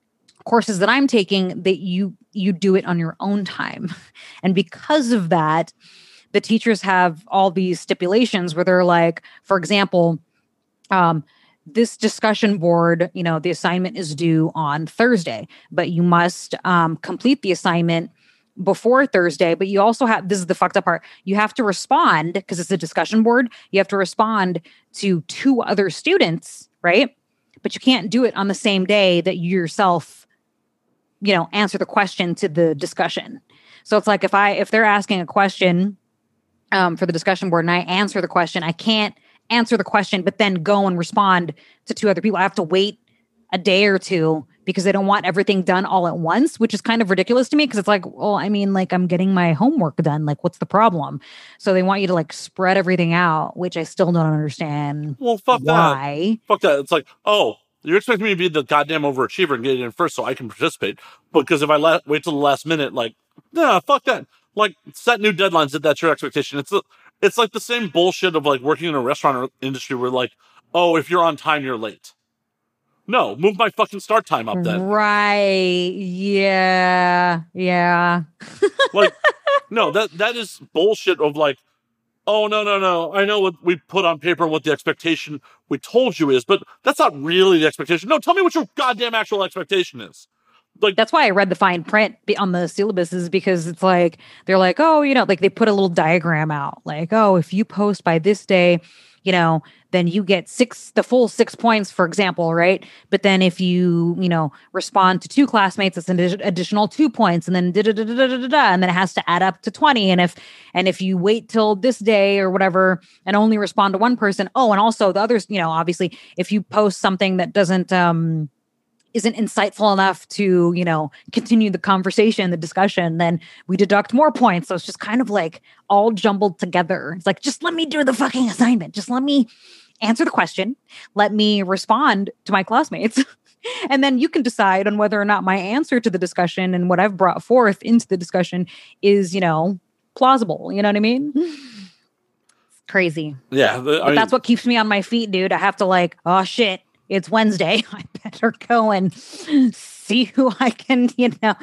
courses that I'm taking, that you you do it on your own time, [LAUGHS] and because of that, the teachers have all these stipulations where they're like, for example, um, this discussion board, you know, the assignment is due on Thursday, but you must um, complete the assignment before Thursday, but you also have this is the fucked up part. You have to respond because it's a discussion board. You have to respond to two other students, right? But you can't do it on the same day that you yourself, you know, answer the question to the discussion. So it's like if I if they're asking a question um, for the discussion board and I answer the question, I can't answer the question, but then go and respond to two other people. I have to wait a day or two because they don't want everything done all at once, which is kind of ridiculous to me because it's like, well, I mean, like I'm getting my homework done. Like, what's the problem? So they want you to like spread everything out, which I still don't understand. Well, fuck why. that. Fuck that. It's like, oh, you're expecting me to be the goddamn overachiever and get it in first so I can participate. Because if I let, wait till the last minute, like, nah, fuck that. Like, set new deadlines if that's your expectation. It's, it's like the same bullshit of like working in a restaurant industry where like, oh, if you're on time, you're late. No, move my fucking start time up then. Right. Yeah. Yeah. [LAUGHS] like, no, that that is bullshit of like, oh no, no, no. I know what we put on paper and what the expectation we told you is, but that's not really the expectation. No, tell me what your goddamn actual expectation is. Like that's why I read the fine print on the syllabuses because it's like they're like, oh, you know, like they put a little diagram out, like, oh, if you post by this day, you know, then you get six, the full six points, for example, right? But then if you, you know, respond to two classmates, it's an additional two points, and then da da da da da da, and then it has to add up to twenty. And if and if you wait till this day or whatever and only respond to one person, oh, and also the others, you know, obviously, if you post something that doesn't um isn't insightful enough to you know continue the conversation the discussion then we deduct more points. So it's just kind of like all jumbled together. It's like just let me do the fucking assignment. Just let me answer the question. Let me respond to my classmates. [LAUGHS] And then you can decide on whether or not my answer to the discussion and what i've brought forth into the discussion is you know plausible. You know what i mean? [SIGHS] Crazy. Yeah the, but mean, that's what keeps me on my feet dude. I have to like oh shit it's Wednesday. [LAUGHS] I better go and see who I can, you know.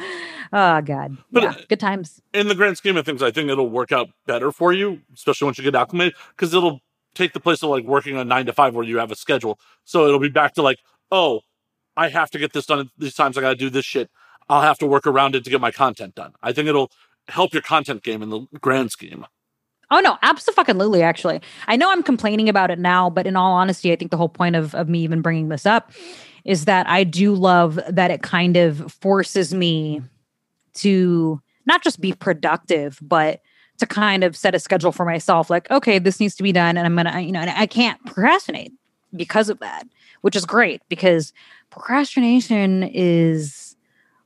Oh God. But yeah, good times. In the grand scheme of things, I think it'll work out better for you, especially once you get acclimated, because it'll take the place of like working on nine to five where you have a schedule. So it'll be back to like, oh, I have to get this done these times. I got to do this shit. I'll have to work around it to get my content done. I think it'll help your content game in the grand scheme. Oh no, absolutely. Actually, I know I'm complaining about it now, but in all honesty, I think the whole point of of me even bringing this up is that I do love that it kind of forces me to not just be productive, but to kind of set a schedule for myself. Like, okay, this needs to be done, and I'm gonna, you know, and I can't procrastinate because of that, which is great because procrastination is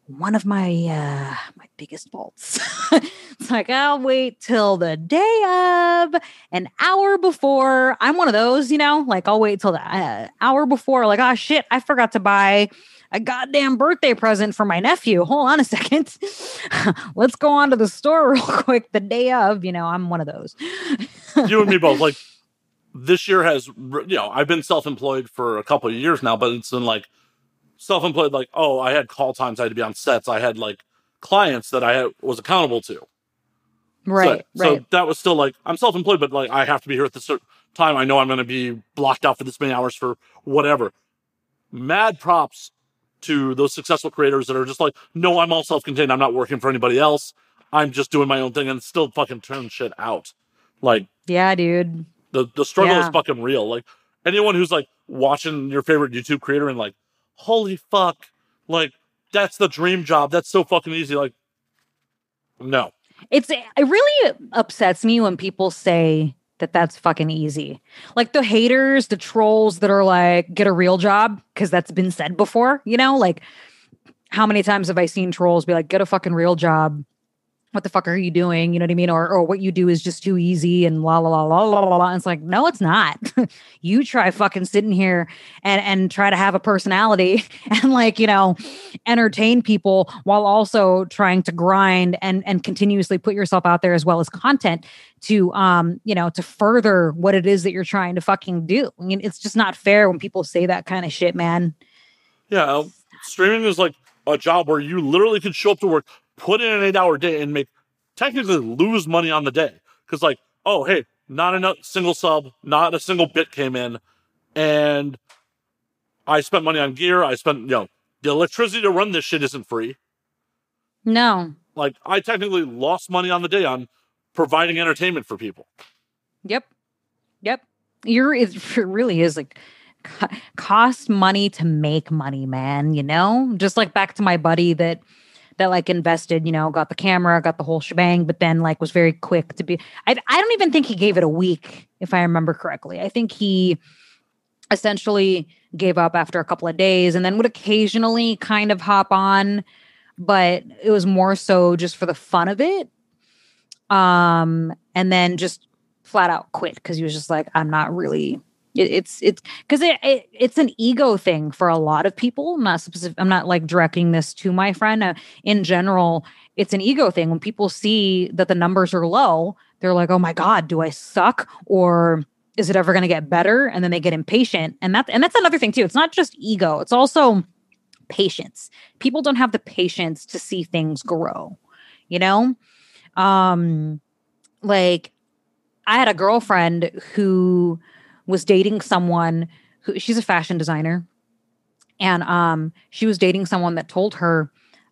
one of my uh my biggest faults. [LAUGHS] it's like I'll wait till the day of, an hour before. I'm one of those, you know, like I'll wait till the uh, hour before. Like, oh shit, I forgot to buy a goddamn birthday present for my nephew. Hold on a [LAUGHS] second. Let's go on to the store [LAUGHS] real quick. The day of, you know, I'm one of those. you and me both. Like [LAUGHS] this year has, you know, I've been self-employed for a couple of years now, but it's been like self-employed like oh i had call times i had to be on sets i had like clients that i was accountable to right so, right. so that was still like i'm self-employed but like i have to be here at this time. I know i'm going to be blocked out for this many hours for whatever. Mad props to those successful creators that are just like no i'm all self-contained. I'm not working for anybody else. I'm just doing my own thing and still fucking turn shit out. Like yeah dude. the the struggle yeah. is fucking real. Like anyone who's like watching your favorite youtube creator and like holy fuck, like that's the dream job. That's so fucking easy. Like, no. It's it really upsets me when people say that that's fucking easy. Like the haters, the trolls that are like, get a real job, because that's been said before, you know, like how many times have I seen trolls be like, get a fucking real job? What the fuck are you doing? You know what I mean? Or or what you do is just too easy and la la la la la la. la. It's like, no, it's not. [LAUGHS] you try fucking sitting here and and try to have a personality [LAUGHS] and like, you know, entertain people while also trying to grind and and continuously put yourself out there as well as content to um, you know, to further what it is that you're trying to fucking do. I mean, it's just not fair when people say that kind of shit, man. Yeah, streaming is like a job where you literally could show up to work put in an eight hour day and make technically lose money on the day. Cause like, oh, hey, not a single sub, not a single bit came in. And I spent money on gear. I spent, you know, the electricity to run this shit isn't free. No. Like I technically lost money on the day on providing entertainment for people. Yep. Yep. You're, it really is like, cost money to make money, man. You know, just like back to my buddy that that like invested, you know, got the camera, got the whole shebang, but then like was very quick to be. I, I don't even think he gave it a week, if I remember correctly. I think he essentially gave up after a couple of days and then would occasionally kind of hop on, but it was more so just for the fun of it. Um, and then just flat out quit because he was just like, I'm not really it, it's it's because it, it, it's an ego thing for a lot of people. I'm not specific, I'm not like directing this to my friend. Uh, in general, it's an ego thing. When people see that the numbers are low, they're like, "Oh my god, do I suck?" or is it ever going to get better and then they get impatient and that's and that's another thing too it's not just ego it's also patience people don't have the patience to see things grow you know um like i had a girlfriend who was dating someone who she's a fashion designer and um she was dating someone that told her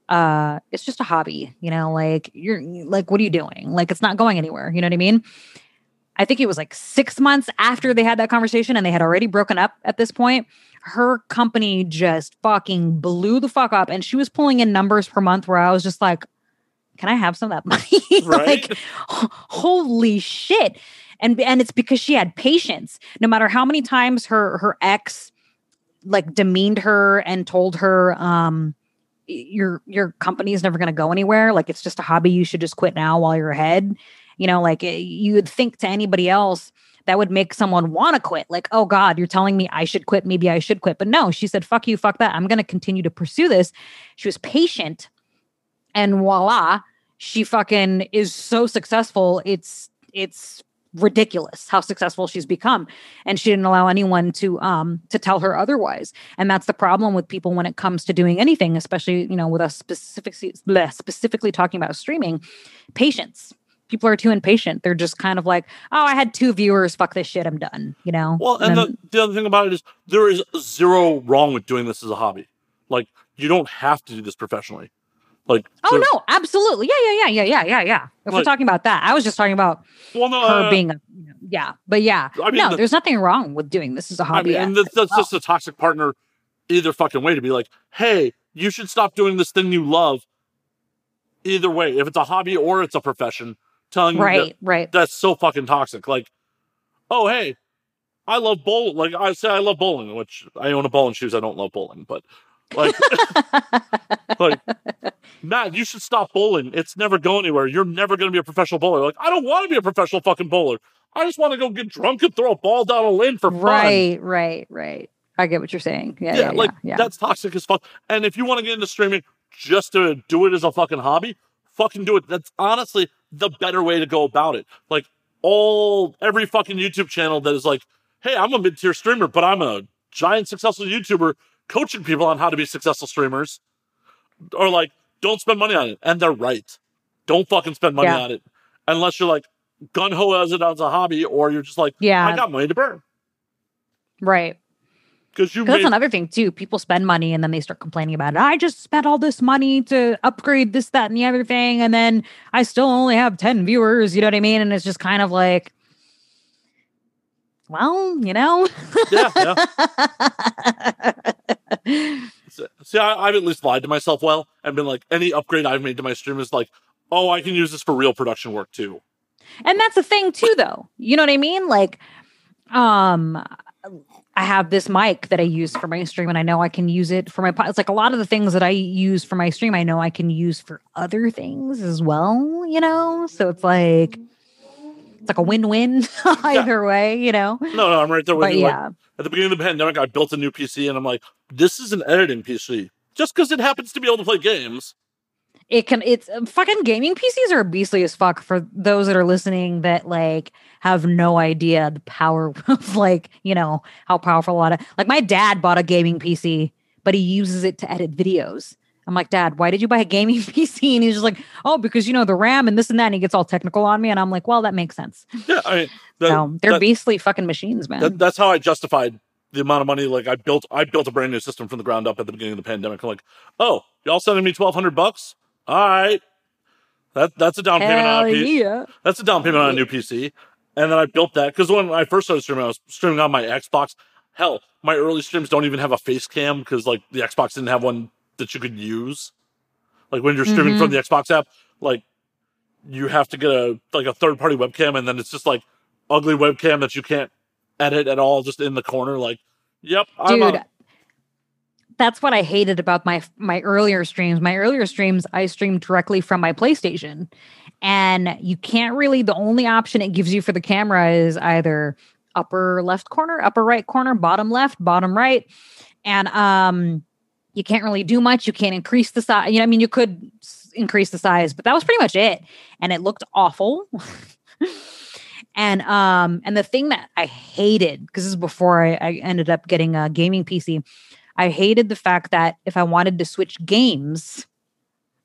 uh it's just a hobby you know like you're like what are you doing like it's not going anywhere you know what i mean I think it was like six months after they had that conversation and they had already broken up at this point. Her company just fucking blew the fuck up. And she was pulling in numbers per month where I was just like, can I have some of that money? [LAUGHS] Right? like, holy shit. And and it's because she had patience. No matter how many times her her ex like demeaned her and told her um your your company is never going to go anywhere like it's just a hobby you should just quit now while you're ahead you know, like eh, you would think to anybody else that would make someone want to quit. Like, oh God, you're telling me I should quit. Maybe I should quit. But no, she said, fuck you, fuck that. I'm going to continue to pursue this. She was patient. And voila, she fucking is so successful. It's, it's, ridiculous how successful she's become and she didn't allow anyone to um to tell her otherwise and that's the problem with people when it comes to doing anything especially you know with us specifically specifically talking about streaming patience people are too impatient. They're just kind of like, oh, I had two viewers. Fuck this shit. I'm done. You know. Well, and, and then, the, the other thing about it is there is zero wrong with doing this as a hobby. Like you don't have to do this professionally. Like oh no, absolutely, yeah, yeah, yeah, yeah, yeah, yeah, yeah. If like, we're talking about that, I was just talking about well, no, her uh, being a yeah, but yeah, I mean, no, the, there's nothing wrong with doing this as a hobby. I mean, and that's, just a toxic partner, either fucking way to be like, hey, you should stop doing this thing you love. Either way, if it's a hobby or it's a profession, telling right, you that, right. that's so fucking toxic. Like, oh hey, I love bowling. Like I say, I love bowling, which I own a bowling shoes. I don't love bowling, but like, [LAUGHS] like Matt, you should stop bowling. It's never going anywhere. You're never going to be a professional bowler. Like I don't want to be a professional fucking bowler. I just want to go get drunk and throw a ball down a lane for fun. Right, right, right. I get what you're saying. Yeah, yeah, yeah like yeah. that's toxic as fuck. And if you want to get into streaming just to do it as a fucking hobby, fucking do it. That's honestly the better way to go about it. Like all every fucking YouTube channel that is like, hey, I'm a mid tier streamer, but I'm a giant successful YouTuber coaching people on how to be successful streamers, or like, don't spend money on it. And they're right. Don't fucking spend money yeah. on it unless you're like gun ho as it as a hobby, or you're just like, yeah, I got money to burn. Right. Because you made- that's another thing too. People spend money and then they start complaining about it. I just spent all this money to upgrade this, that, and the other thing, and then I still only have 10 viewers, you know what I mean? And it's just kind of like, well, you know. yeah, yeah. [LAUGHS] See, I, have at least lied to myself well and been like, any upgrade I've made to my stream is like, oh, I can use this for real production work too. And that's the thing too, though. You know what I mean? Like, um, I have this mic that I use for my stream, and I know I can use it for my. It's like a lot of the things that I use for my stream, I know I can use for other things as well. You know, so it's like it's like a win-win [LAUGHS] either yeah. way. You know. No, no, I'm right there with but, you. Yeah. Like, at the beginning of the pandemic, I built a new PC, and I'm like, this is an editing PC. Just because it happens to be able to play games it can it's um, fucking gaming PCs are beastly as fuck for those that are listening that like have no idea the power [LAUGHS] of like, you know, how powerful a lot of like my dad bought a gaming PC, but he uses it to edit videos. I'm like, Dad, why did you buy a gaming [LAUGHS] PC? And he's just like, Oh, because you know the RAM and this and that. And he gets all technical on me, and I'm like, Well, that makes sense. [LAUGHS] Yeah, I mean, that, so they're that, beastly fucking machines, man. That, that's how I justified the amount of money. Like I built, I built a brand new system from the ground up at the beginning of the pandemic. I'm like, Oh, y'all sending me twelve hundred bucks? all right, that that's a down Hell payment on a PC. Yeah. That's a down payment on a new PC. And then I built that because when I first started streaming, I was streaming on my Xbox. Hell, my early streams don't even have a face cam because like the Xbox didn't have one that you could use. Like when you're streaming mm-hmm. from the Xbox app, like you have to get a like a third party webcam, and then it's just like ugly webcam that you can't edit at all, just in the corner. Like, yep, I'm dude that's what I hated about my my earlier streams. My earlier streams, I streamed directly from my PlayStation, and you can't really. The only option it gives you for the camera is either upper left corner, upper right corner, bottom left, bottom right, and um, you can't really do much. You can't increase the size. You know, I mean, you could increase the size, but that was pretty much it, and it looked awful. [LAUGHS] and um, and the thing that I hated because this is before I, I ended up getting a gaming PC I hated the fact that if I wanted to switch games,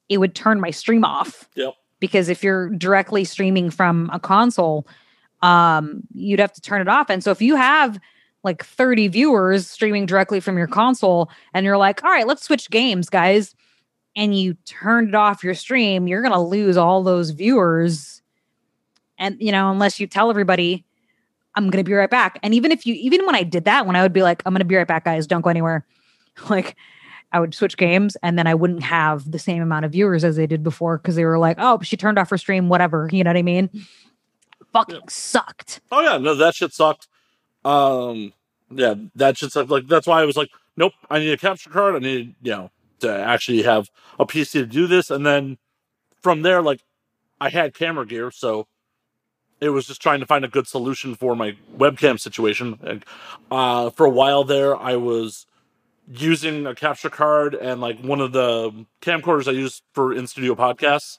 it would turn my stream off. Yep. Because if you're directly streaming from a console, um, you'd have to turn it off. And so if you have like 30 viewers streaming directly from your console and you're like, all right, let's switch games, guys, and you turned it off your stream, you're going to lose all those viewers. And you know unless you tell everybody i'm gonna be right back. And even if you even when i did that when i would be like i'm gonna be right back guys don't go anywhere [LAUGHS] like i would switch games and then i wouldn't have the same amount of viewers as they did before because they were like oh she turned off her stream whatever you know what i mean? Fucking yeah. sucked. Oh yeah no that shit sucked um yeah that shit sucked like that's why i was like nope i need a capture card i need you know to actually have a pc to do this and then from there like I had camera gear, so it was just trying to find a good solution for my webcam situation. Uh, for a while there, I was using a capture card and like one of the camcorders I use for in studio podcasts.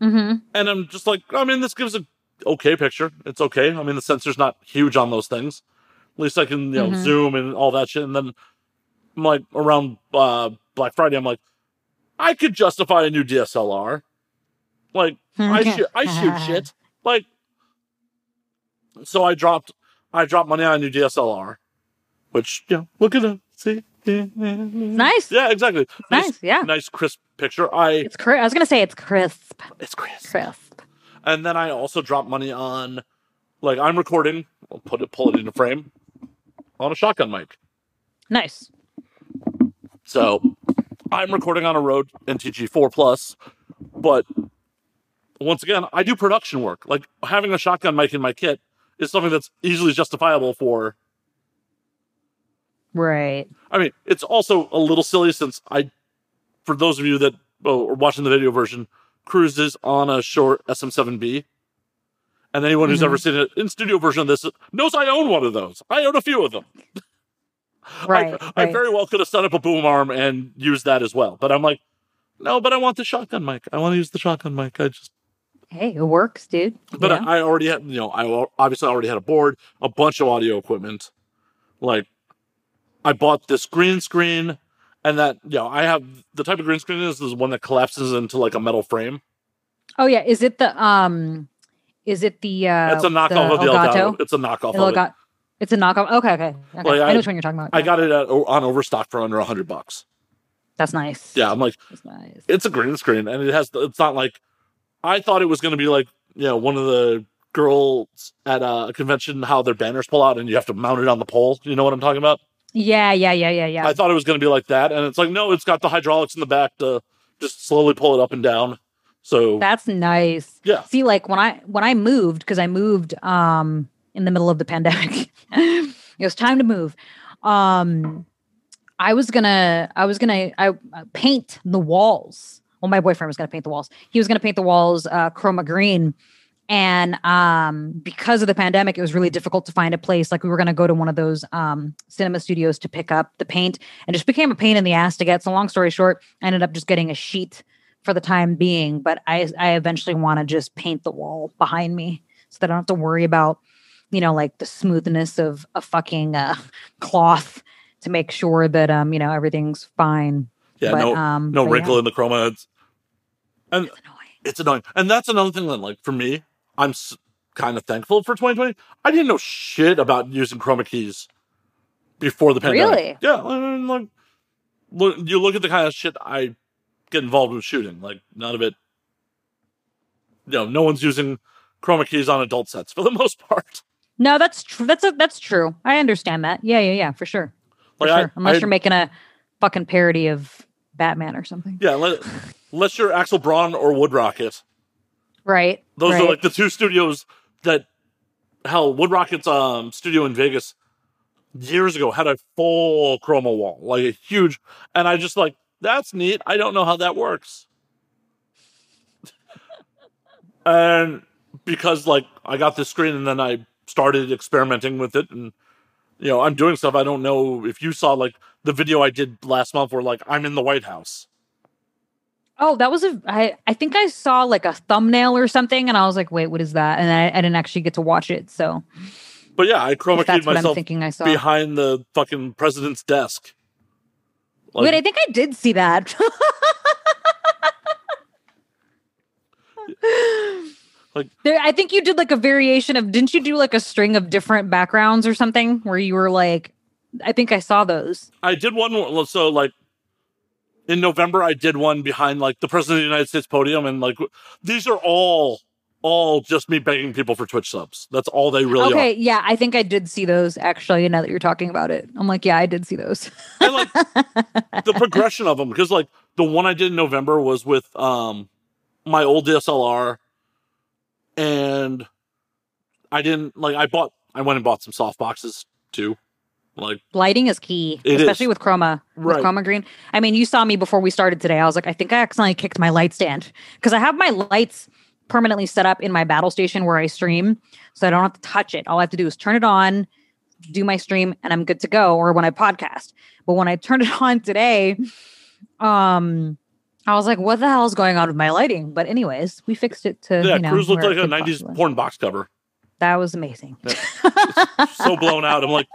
Mm-hmm. And I'm just like, I mean, this gives a okay picture. It's okay. I mean, the sensor's not huge on those things. At least I can, you know, mm-hmm. zoom and all that shit. And then I'm like, around uh, Black Friday, I'm like, I could justify a new DSLR. Like I [LAUGHS] shoot, I shoot shit. Like, so I dropped, I dropped money on a new DSLR, which you know, look at it, see, nice. Yeah, exactly. Nice, nice yeah, nice crisp picture. I it's crisp. I was gonna say it's crisp. It's crisp. Crisp. And then I also dropped money on, like, I'm recording. I'll put it, pull it into frame on a shotgun mic. Nice. So I'm recording on a Rode NTG 4 Plus, but once again, I do production work. Like having a shotgun mic in my kit is something that's easily justifiable for. Right. I mean, it's also a little silly since I, for those of you that oh, are watching the video version, Cruz's on a Shure SM7B. And anyone who's mm-hmm. ever seen an in studio version of this knows I own one of those. I own a few of them. [LAUGHS] Right I, right. I very well could have set up a boom arm and used that as well. But I'm like, no, but I want the shotgun mic. I want to use the shotgun mic. I just Hey, it works, dude. But yeah. I, I, already had, you know, I obviously already had a board, a bunch of audio equipment. Like, I bought this green screen, and that, you know, I have the type of green screen is is one that collapses into like a metal frame. Oh yeah, is it the um, is it the? uh It's a knockoff of the Elgato? Elgato. It's a knockoff of it. It's a knockoff. Okay, okay. okay. Like I, I, know which one you're talking about. I got it at, on Overstock for under a hundred bucks. That's nice. Yeah, I'm like, nice. It's a green screen, and it has. It's not like I thought it was going to be like, you know, one of the girls at a convention, how their banners pull out and you have to mount it on the pole. You know what I'm talking about? Yeah, yeah, yeah, yeah, yeah. I thought it was going to be like that. And it's like, no, it's got the hydraulics in the back to just slowly pull it up and down. So that's nice. Yeah. See, like when I when I moved, because I moved um in the middle of the pandemic, [LAUGHS] it was time to move. Um I was gonna I was gonna I paint the walls well, my boyfriend was going to paint the walls. He was going to paint the walls uh, chroma green. And um, because of the pandemic, it was really difficult to find a place. Like we were going to go to one of those um, cinema studios to pick up the paint, and just became a pain in the ass to get. So long story short, I ended up just getting a sheet for the time being. But I, I eventually want to just paint the wall behind me so that I don't have to worry about, you know, like the smoothness of a fucking uh, [LAUGHS] cloth to make sure that um, you know, everything's fine. Yeah, but, no, um, no wrinkle yeah. in the chroma. It's, and it's annoying. it's annoying. And that's another thing that, like, for me, I'm s- kind of thankful for 2020. I didn't know shit about using chroma keys before the pandemic. Really? Yeah. Like, look, you look at the kind of shit I get involved with shooting. Like, none of it. You know, no one's using chroma keys on adult sets for the [LAUGHS] most part. No, that's true. That's a, that's true. I understand that. Yeah, yeah, yeah, for sure. For like sure. I, Unless I, you're making a fucking parody of Batman or something. Yeah, let, unless you're Axel Braun or WoodRocket. Right. Those right. are like the two studios that hell WoodRocket's um studio in Vegas years ago had a full chroma wall, like a huge and I just like that's neat. I don't know how that works. and because like I got this screen and then I started experimenting with it and you know, I'm doing stuff. I don't know if you saw like the video I did last month where like I'm in the White House. Oh, that was a. I I think I saw like a thumbnail or something, and I was like, "Wait, what is that?" And I, I didn't actually get to watch it. So, but yeah, I chroma keyed myself thinking I saw. behind the fucking president's desk. Like, Wait, I think I did see that. Like there, I think you did like a variation of didn't you do like a string of different backgrounds or something where you were like I think I saw those. I did one so like in November I did one behind like the president of the United States podium and like these are all all just me begging people for Twitch subs. That's all they really okay, are. yeah, I think I did see those actually. Now that you're talking about it, I'm like, yeah, I did see those. and like the [LAUGHS] progression of them, because like the one I did in November was with um my old DSLR, and I didn't like I bought I went and bought some soft boxes too. Like lighting is key, especially is. with chroma, Right. with chroma green. I mean, you saw me before we started today. I was like, I think I accidentally kicked my light stand because I have my lights permanently set up in my battle station where I stream, so I don't have to touch it. All I have to do is turn it on, do my stream, and I'm good to go. Or when I podcast, but when I turned it [LAUGHS] on today, um. I was like, "What the hell is going on with my lighting?" But anyways, we fixed it to yeah, you know, Cruz looked like a '90s possibly- porn box cover. That was amazing. So blown out. I'm like,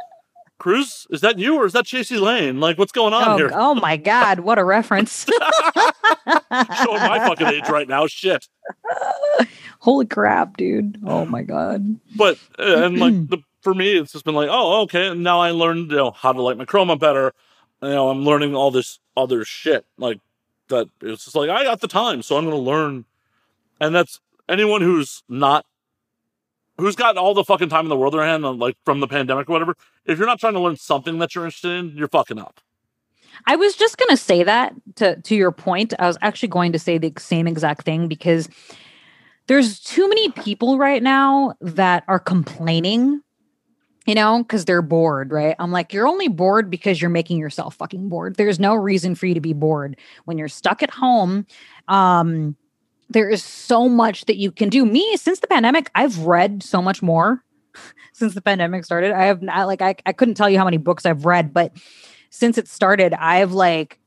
Cruz, is that you or is that Chasey Lane? Like, what's going on Oh, here? oh my god, what a reference! [LAUGHS] [LAUGHS] Showing my fucking age right now. Shit. Holy crap, dude! Oh my [SIGHS] god. But uh, and like [CLEARS THROAT] the, for me, it's just been like, oh, okay. And now I learned you know how to light my chroma better. You know, I'm learning all this other shit like that. It's just like I got the time, so I'm going to learn. And that's anyone who's not who's got all the fucking time in the world their hand, like from the pandemic or whatever. If you're not trying to learn something that you're interested in, you're fucking up. I was just to say that to to your point. I was actually going to say the same exact thing because there's too many people right now that are complaining, you know, because they're bored, right? I'm like, you're only bored because you're making yourself fucking bored. There's no reason for you to be bored when you're stuck at home. Um, there is so much that you can do. Me, since the pandemic, I've read so much more [LAUGHS] since the pandemic started. I have not like I, I couldn't tell you how many books I've read, but since it started, I've like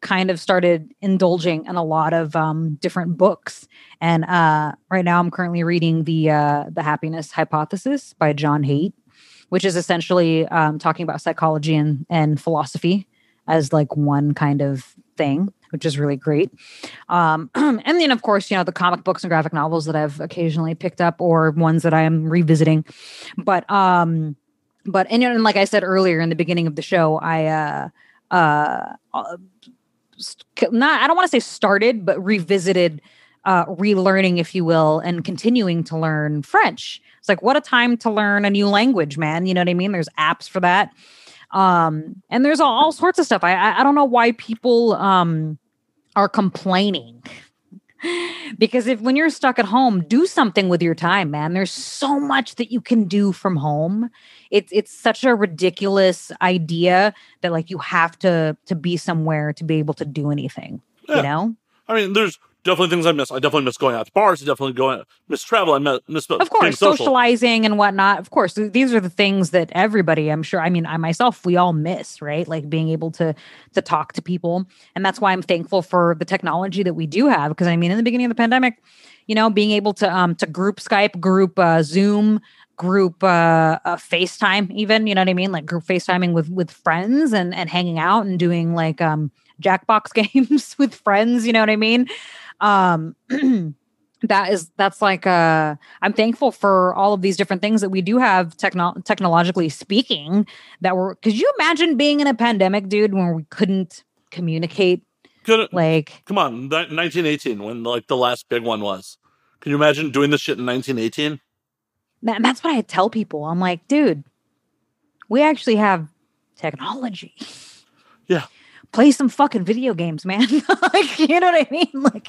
kind of started indulging in a lot of um, different books. And uh, right now, I'm currently reading the uh, the Happiness Hypothesis by John Haidt, which is essentially um, talking about psychology and and philosophy as like one kind of thing, which is really great. Um, [CLEARS THROAT] and then, of course, you know the comic books and graphic novels that I've occasionally picked up, or ones that I am revisiting. But um, but and, and like I said earlier in the beginning of the show, I uh uh uh, not I don't want to say started, but revisited uh relearning, if you will, and continuing to learn French. It's like what a time to learn a new language, man. You know what I mean? There's apps for that. Um, and there's all, all sorts of stuff. I, I I don't know why people um are complaining. Because if when you're stuck at home do something with your time man. There's so much that you can do from home. It's it's such a ridiculous idea that like you have to to be somewhere to be able to do anything Yeah. you know? I mean, there's definitely things I miss. I definitely miss going out to bars. I definitely going miss travel. I miss, miss of course social. socializing and whatnot of course these are the things that everybody i'm sure i mean i myself we all miss right like being able to to talk to people and that's why i'm thankful for the technology that we do have because i mean in the beginning of the pandemic you know being able to um to group skype group uh zoom group uh, uh facetime even you know what i mean like group facetiming with with friends and and hanging out and doing like um jackbox [LAUGHS] games with friends you know what i mean um [CLEARS THROAT] that is that's like uh i'm thankful for all of these different things that we do have techno- technologically speaking that were could you imagine being in a pandemic dude when we couldn't communicate Good, like come on, 1918 when like the last big one was. Can you imagine doing this shit in 1918? that, that's what i tell people i'm like dude we actually have technology Yeah. Play some fucking video games man [LAUGHS] like you know what i mean [LAUGHS] like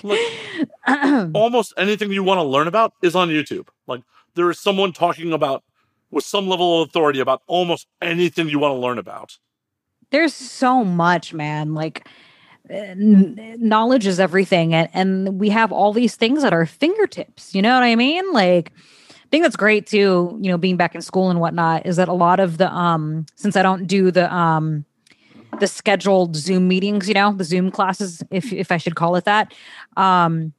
[CLEARS THROAT] Almost anything you want to learn about is on YouTube. Like there is someone talking about with some level of authority about almost anything you want to learn about. there's so much man like n- knowledge is everything and, and we have all these things at our fingertips you know what i mean like I think that's great too you know being back in school and whatnot is that a lot of the um since i don't do the um the scheduled zoom meetings you know the zoom classes if if i should call it that. Um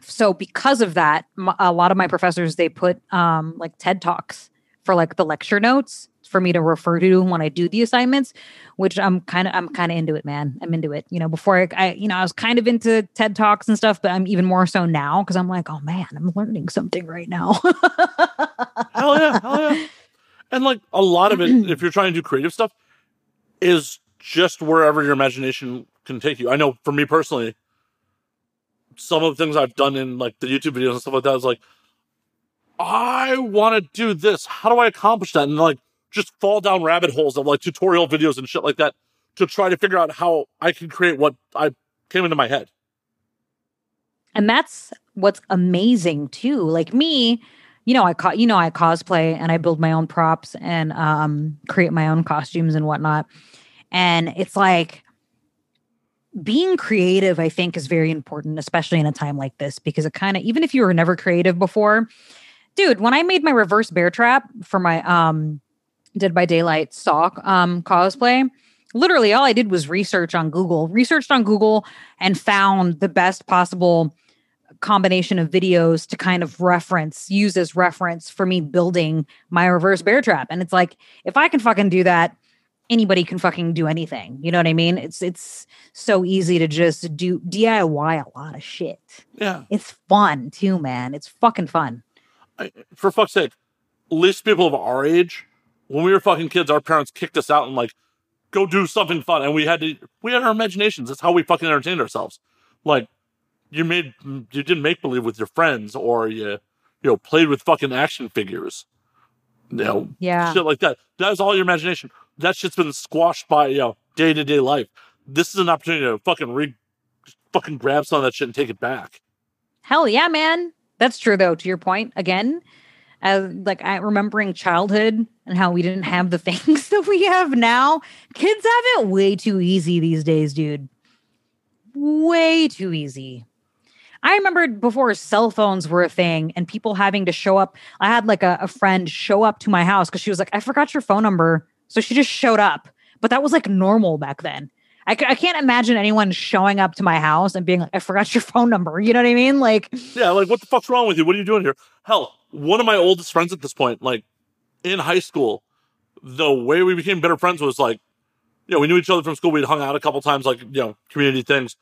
so because of that a lot of my professors they put um like ted talks for like the lecture notes for me to refer to when i do the assignments which i'm kind of i'm kind of into it man. I'm into it. You know before I, I you know i was kind of into ted talks and stuff but i'm even more so now because i'm like oh man i'm learning something right now. [LAUGHS] Hell yeah, hell yeah. And like a lot of it, if you're trying to do creative stuff, is just wherever your imagination can take you. I know for me personally, some of the things I've done in like the YouTube videos and stuff like that is like I want to do this. How do I accomplish that? And like just fall down rabbit holes of like tutorial videos and shit like that to try to figure out how I can create what I came into my head. And that's what's amazing too. Like me, you know, I co- you know I cosplay and I build my own props and um, create my own costumes and whatnot. And it's like being creative, I think, is very important, especially in a time like this, because it kind of even if you were never creative before, dude. When I made my reverse bear trap for my um, Dead by Daylight sock um cosplay, literally all I did was research on Google, researched on Google, and found the best possible combination of videos to kind of reference, use as reference for me building my reverse bear trap. And it's like, if I can fucking do that, anybody can fucking do anything. You know what I mean? It's it's so easy to just do DIY a lot of shit. Yeah. It's fun too, man. It's fucking fun. I, for fuck's sake, at least people of our age, when we were fucking kids, our parents kicked us out and like, go do something fun. And we had to, we had our imaginations. That's how we fucking entertained ourselves. Like, you made, you didn't make believe with your friends or you, you know, played with fucking action figures. You know, yeah. shit like that. That was all your imagination. That shit's been squashed by, you know, day to day life. This is an opportunity to fucking re, fucking grab some of that shit and take it back. Hell yeah, man. That's true though, to your point again as like I remembering childhood and how we didn't have the [LAUGHS] things that we have now. Kids have it way too easy these days, dude. Way too easy. I remember before cell phones were a thing and people having to show up. I had like a, a friend show up to my house because she was like, I forgot your phone number. So she just showed up. But that was like normal back then. I, I can't imagine anyone showing up to my house and being like, I forgot your [LAUGHS] phone number. You know what I mean? Like, yeah, like, what the fuck's wrong with you? What are you doing here? Hell, one of my oldest friends at this point, like in high school, the way we became better friends was like, you know, we knew each other from school. We'd hung out a couple times, like, you know, community things.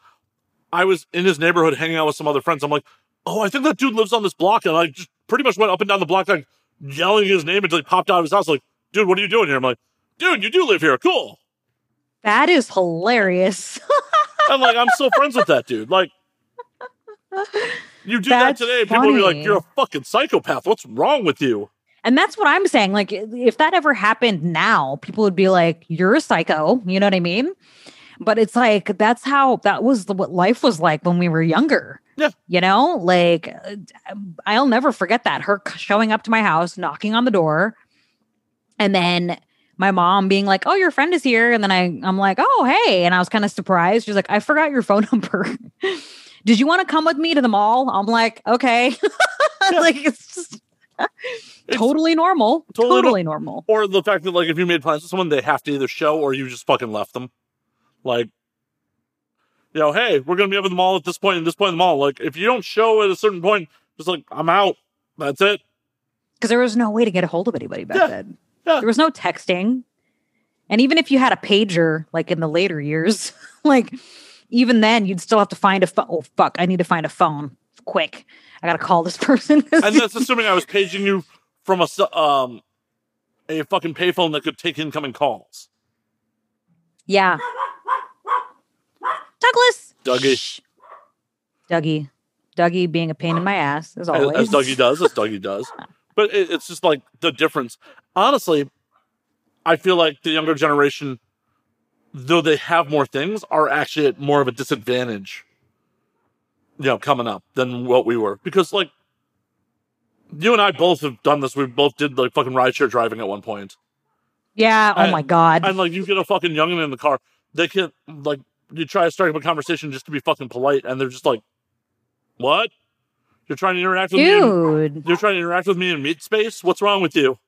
I was in his neighborhood hanging out with some other friends. I'm like, oh, I think that dude lives on this block. And I just pretty much went up and down the block, like yelling his name until he popped out of his house. Like, dude, what are you doing here? I'm like, dude, you do live here. Cool. That is hilarious. [LAUGHS] I'm like, I'm still friends with that dude. Like, you do That's that today, funny. people will be like, "You're a fucking psychopath. What's wrong with you?" And that's what I'm saying. Like, if that ever happened now, people would be like, "You're a psycho." You know what I mean? But it's like that's how that was the, what life was like when we were younger. Yeah. You know, like I'll never forget that her showing up to my house, knocking on the door, and then my mom being like, "Oh, your friend is here," and then I I'm like, "Oh, hey," and I was kind of surprised. She's like, "I forgot your phone [LAUGHS] number." Did you want to come with me to the mall? I'm like, okay. [LAUGHS] like it's just it's totally normal. Totally, totally normal. Or the fact that like if you made plans with someone, they have to either show or you just fucking left them. Like, you know, hey, we're gonna be up at the mall at this point and this point in the mall. Like, if you don't show at a certain point, just like I'm out. That's it. Because there was no way to get a hold of anybody back yeah. then. Yeah. There was no texting. And even if you had a pager, like in the later years, [LAUGHS] like even then you'd still have to find a phone. Oh fuck, I need to find a phone quick. I gotta call this [LAUGHS] person. and that's assuming I was paging you from a um a fucking payphone that could take incoming calls. Yeah. Douglas. Dougie. Shh. Dougie. Dougie being a pain in my ass as always. As, as Dougie does, as Dougie does. [LAUGHS] But it, it's just like the difference. Honestly, I feel like the younger generation though they have more things, are actually at more of a disadvantage, you know, coming up than what we were. Because like you and I both have done this. We both did like fucking rideshare driving at one point. Yeah. Oh and, my god. And like you get a fucking youngin in the car, they can't like you try to start up a conversation just to be fucking polite, and they're just like, "What? You're trying to interact with Dude. me? In, you're trying to interact with me in meat space? What's wrong with you?"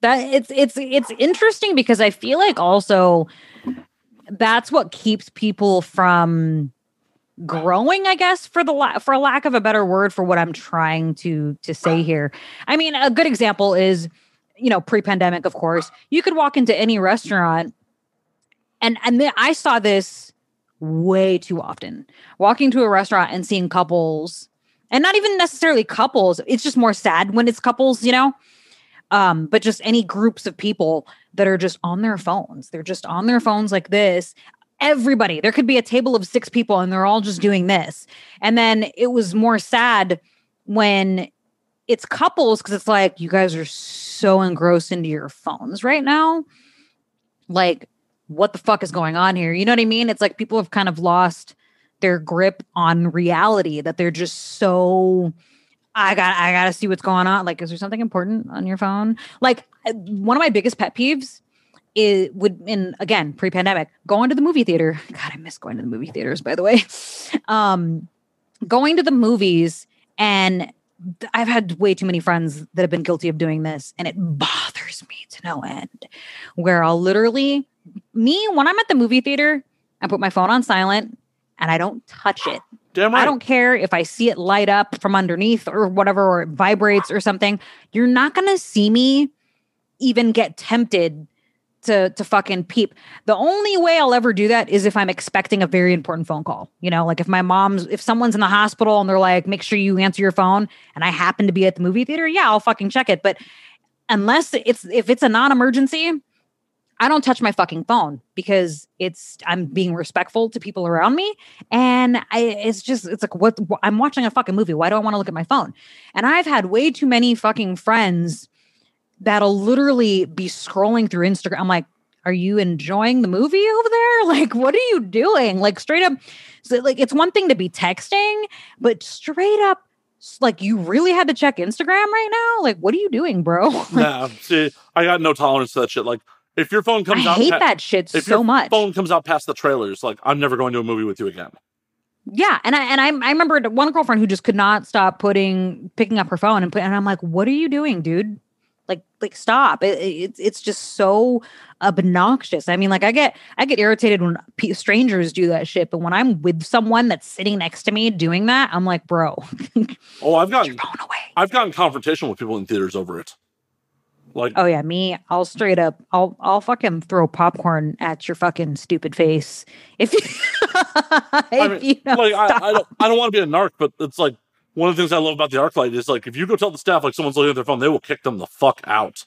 That it's it's it's interesting because I feel like also that's what keeps people from growing i guess for the la- for a lack of a better word for what i'm trying to to say here i mean a good example is you know pre-pandemic of course you could walk into any restaurant and and then i saw this way too often walking to a restaurant and seeing couples and not even necessarily couples it's just more sad when it's couples you know um, but just any groups of people that are just on their phones. They're just on their phones like this. Everybody, there could be a table of six people and they're all just doing this. And then it was more sad when it's couples because it's like you guys are so engrossed into your phones right now. Like, what the fuck is going on here? You know what I mean? It's like people have kind of lost their grip on reality that they're just so I got I got to see what's going on. Like, is there something important on your phone? Like, one of my biggest pet peeves is would in again pre-pandemic going to the movie theater. [LAUGHS] God, I miss going to the movie theaters. By the way, [LAUGHS] um, going to the movies and I've had way too many friends that have been guilty of doing this, and it bothers me to no end. Where I'll literally, me, when I'm at the movie theater, I put my phone on silent and I don't touch it. [GASPS] Damn right. I don't care if I see it light up from underneath or whatever, or it vibrates or something. You're not going to see me even get tempted to to fucking peep. The only way I'll ever do that is if I'm expecting a very important phone call. You know, like if my mom's if someone's in the hospital and they're like, make sure you answer your phone, and I happen to be at the movie theater, yeah, I'll fucking check it. But unless it's if it's a non-emergency, I don't touch my fucking phone because it's I'm being respectful to people around me, and I it's just it's like what I'm watching a fucking movie. Why do I want to look at my phone? And I've had way too many fucking friends that'll literally be scrolling through Instagram. I'm like, are you enjoying the movie over there? [LAUGHS] Like, what are you doing? Like, straight up, so like it's one thing to be texting, but straight up, like you really had to check Instagram right now. Like, what are you doing, bro? [LAUGHS] nah, see, I got no tolerance to that shit. Like, if your phone comes I out, hate pa- that shit if so your much. phone comes out past the trailers, like I'm never going to a movie with you again. Yeah, and I and I, I remember one girlfriend who just could not stop putting picking up her phone and put and I'm like, what are you doing, dude? Like like stop! It, it, it's just so obnoxious. I mean, like I get I get irritated when strangers do that shit, but when I'm with someone that's sitting next to me doing that, I'm like, bro, [LAUGHS] Oh, I've gotten away. I've gotten confrontation with people in theaters over it. Like, Oh yeah, me. I'll straight up. I'll I'll fucking throw popcorn at your fucking stupid face if you. [LAUGHS] if I mean, you don't like I. I don't I don't want to be a narc, but it's like one of the things I love about the ArcLight is like if you go tell the staff like someone's looking at their phone, they will kick them the fuck out.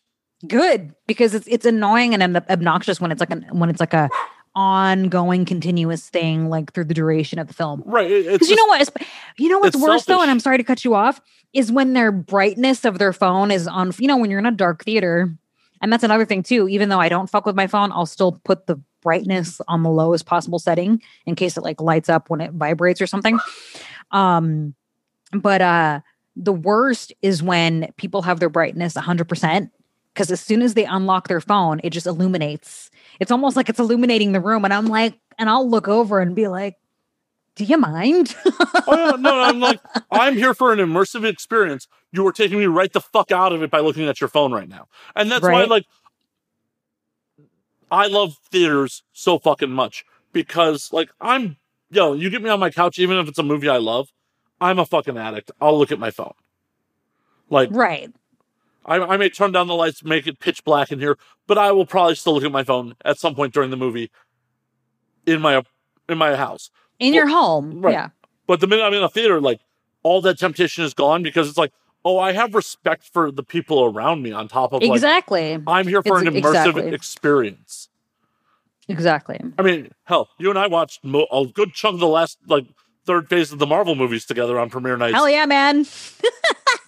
good because it's it's annoying and ob- obnoxious when it's like an when it's like a ongoing continuous thing like through the duration of the film. Right? Because you know what? You know what's worse though, and. I'm sorry to cut you off, is when their brightness of their phone is on. You know, when you're in a dark theater, and that's another thing too. Even though I don't fuck with my phone, I'll still put the brightness on the lowest possible setting in case it like lights up when it vibrates or something. Um, but uh, the worst is when people have their brightness 100 percent because as soon as they unlock their phone, it just illuminates. It's almost like it's illuminating the room, and I'm like, and I'll look over and be like, "Do you mind?" oh, yeah, no, I'm like I'm here for an immersive experience. You are taking me right the fuck out of it by looking at your phone right now, and that's why Right. like I love theaters so fucking much because like I'm yo, you get me on my couch even if it's a movie I love, I'm a fucking addict. I'll look at my phone. Like right. I, I may turn down the lights, make it pitch black in here, but I will probably still look at my phone at some point during the movie in my in my house. in your home. right. Yeah. But the minute I'm in a theater, like all that temptation is gone because it's like, oh, I have respect for the people around me. On top of like, Exactly. I'm here for It's- an immersive exactly. experience. Exactly. I mean, hell, you and I watched mo- a good chunk of the last like third phase of the Marvel movies together on premiere nights. Hell yeah, man. [LAUGHS]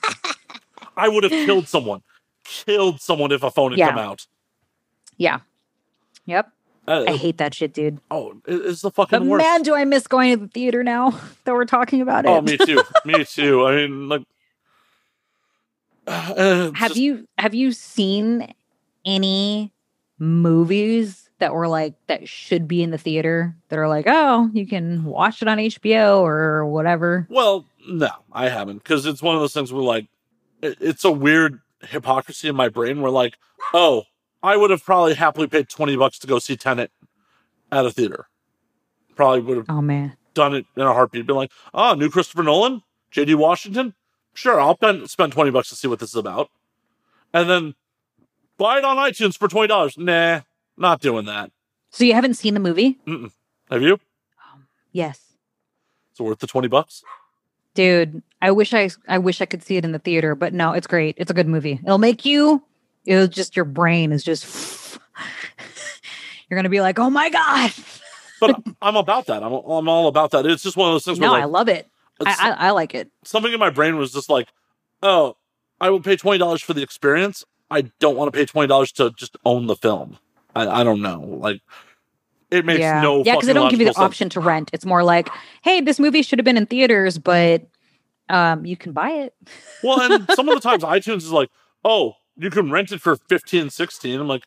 I would have killed [LAUGHS] someone, killed someone if a phone had Yeah. come out. Yeah. Yep. Uh, I hate that shit, dude. oh, it- it's the But fucking worst. man, do I miss going to the theater now [LAUGHS] that we're talking about it. Oh, me too. [LAUGHS] me too. I mean, like, [SIGHS] uh, have just- you have you seen any movies that were like that should be in the theater that are like, oh, you can watch it on HBO or whatever? Well, no, I haven't because it's one of those things where like it's a weird hypocrisy in my brain where like, oh, I would have probably happily paid twenty bucks to go see Tenet at a theater. Probably would have Oh man. done it in a heartbeat. Been like, oh, new Christopher Nolan, J.D. Washington. Sure, I'll spend spend twenty bucks to see what this is about, and then buy it on iTunes for twenty dollars. Nah, not doing that. So you haven't seen the movie? Have you? Um, yes. It's worth the twenty bucks. Dude, I wish I I wish I could see it in the theater, but no, it's great. It's a good movie. It'll make you it'll just your brain is just [LAUGHS] you're gonna be like, oh my god. But [LAUGHS] I'm about that. I'm I'm all about that. It's just one of those things No, where I love it. I, I I like it. something in my brain was just like, oh, I will pay twenty dollars for the experience. I don't want to pay twenty dollars to just own the film. I, I don't know. Like it makes yeah. no yeah because they don't give you the sense. option to rent. It's more like, hey, this movie should have been in theaters, but um, you can buy it. [LAUGHS] Well, and some of the times iTunes is like, oh, you can rent it for 15, 16. I'm like,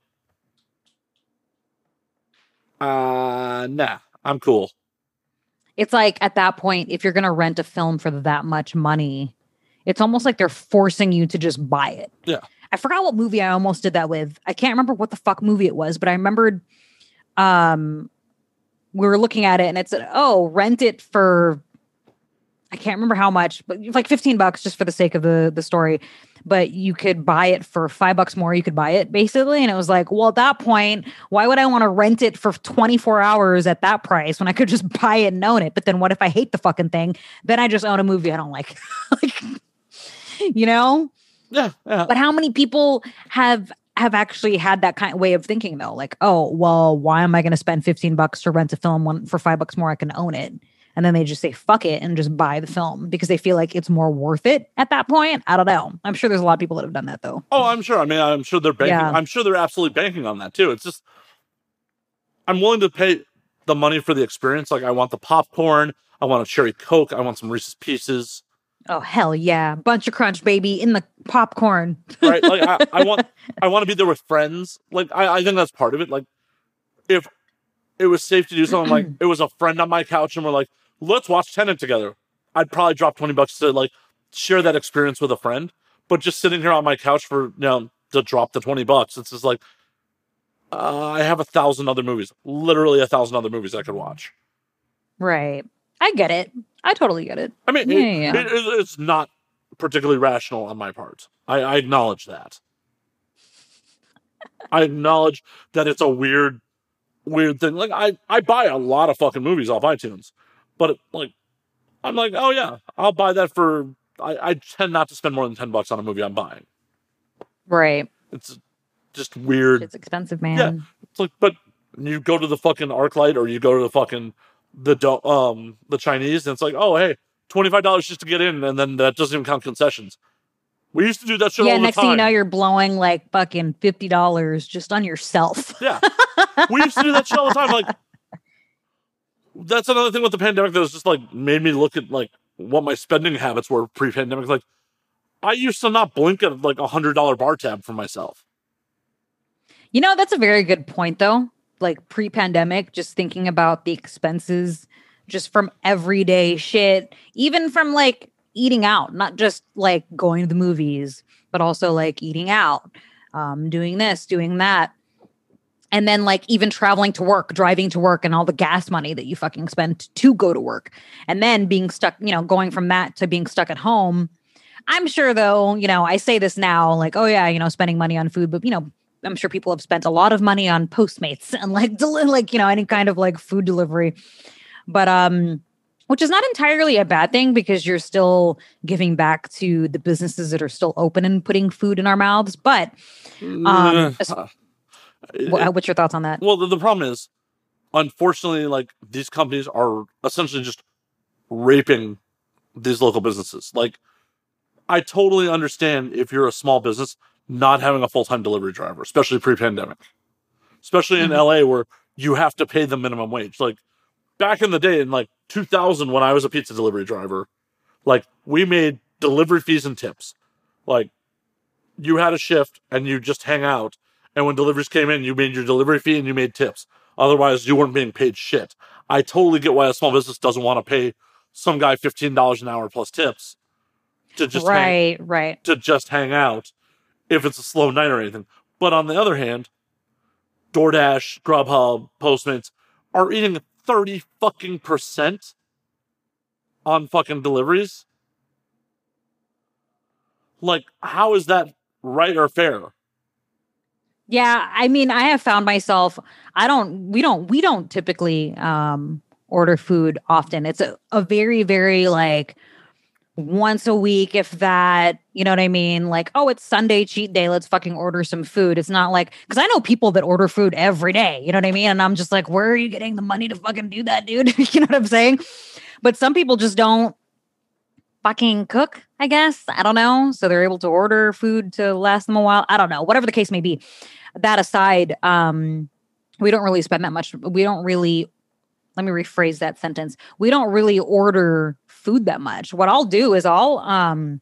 uh, nah, I'm cool. It's like at that point, if you're gonna rent a film for that much money, it's almost like they're forcing you to just buy it. Yeah. I forgot what movie I almost did that with. I can't remember what the fuck movie it was, but I remembered um we were looking at it and it said, oh, rent it for I can't remember how much, but like 15 bucks just for the sake of the the story. But you could buy it for five bucks more. You could buy it basically. And it was like, well, at that point, why would I want to rent it for 24 hours at that price when I could just buy it and own it? But then what if I hate the fucking thing? Then I just own a movie I don't like. [LAUGHS] like you know? Yeah, yeah. But how many people have have actually had that kind of way of thinking though? Like, oh, well, why am I going to spend 15 bucks to rent a film when for 5 bucks more I can own it? And then they just say fuck it and just buy the film because they feel like it's more worth it at that point. I don't know. I'm sure there's a lot of people that have done that though. Oh, I'm sure. I mean, I'm sure they're banking. Yeah. I'm sure they're absolutely banking on that too. It's just, I'm willing to pay the money for the experience. Like, I want the popcorn. I want a cherry coke. I want some Reese's Pieces. Oh hell yeah. Buncha Crunch baby in the popcorn. [LAUGHS] Right? Like, I, I want, [LAUGHS] I want to be there with friends. Like, I, I think that's part of it. Like, if it was safe to do something like [CLEARS THROAT] it was a friend on my couch and we're like, let's watch Tenet together. I'd probably drop 20 bucks to like share that experience with a friend. But just sitting here on my couch for, you know, to drop the 20 bucks, it's just like, uh, I have a thousand other movies, literally a thousand other movies I could watch. Right. I get it. I totally get it. I mean, Yeah, it- yeah. it- it- it's not particularly rational on my part. I, I acknowledge that. I acknowledge that it's a weird, weird thing. Like I, I buy a lot of fucking movies off iTunes, but it, like, I'm like, oh yeah, I'll buy that for. I, I tend not to spend more than ten bucks on a movie I'm buying. Right. It's just weird. It's expensive, man. Yeah. It's like, but you go to the fucking ArcLight or you go to the fucking the do- um the Chinese, and it's like, oh hey, twenty five dollars just to get in, and then that doesn't even count concessions. We used to do that shit Yeah, all the next thing you know, you're blowing like fucking fifty dollars just on yourself. [LAUGHS] yeah, we used to do that shit all the time. Like, that's another thing with the pandemic that was just like made me look at like what my spending habits were pre pandemic. Like, I used to not blink at like a hundred dollar bar tab for myself. You know, that's a very good point, though. Like pre pandemic, just thinking about the expenses just from everyday shit, even from like eating out, not just like going to the movies, but also like eating out, um, doing this, doing that. And then, like, even traveling to work, driving to work, and all the gas money that you fucking spend to go to work. And then being stuck, you know, going from that to being stuck at home. I'm sure, though, you know, I say this now, like, oh, yeah, you know, spending money on food, but, you know, I'm sure people have spent a lot of money on Postmates [LAUGHS] and like deli- like you know any kind of like food delivery. But um which is not entirely a bad thing because you're still giving back to the businesses that are still open and putting food in our mouths. But um as- Uh, wha- what's your thoughts on that? Well, the, the problem is, unfortunately, like these companies are essentially just raping these local businesses. Like, I totally understand if you're a small business not having a full time delivery driver, especially pre pandemic, especially in Mhm. LA where you have to pay the minimum wage. Like, back in the day, in like 2000, when I was a pizza delivery driver, like, we made delivery fees and tips. Like, you had a shift and you just hang out and when deliveries came in, you made your delivery fee and you made tips. Otherwise, you weren't being paid shit. I totally get why a small business doesn't want to pay some guy fifteen dollars an hour plus tips to just hang, right, right. to just hang out if it's a slow night or anything. But on the other hand, DoorDash, Grubhub, Postmates are eating thirty fucking percent on fucking deliveries. Like, how is that right or fair? Yeah, I mean, I have found myself I don't we don't we don't typically um order food often. It's a, a very very like once a week if that, you know what I mean? Like, oh, it's Sunday cheat day, let's fucking order some food. It's not like cuz I know people that order food every day, you know what I mean? And I'm just like, where are you getting the money to fucking do that, dude? [LAUGHS] you know what I'm saying? But some people just don't fucking cook, I guess. I don't know. So they're able to order food to last them a while. I don't know. Whatever the case may be. That aside, um, we don't really spend that much. We don't really let me rephrase that sentence. We don't really order food that much. What I'll do is I'll um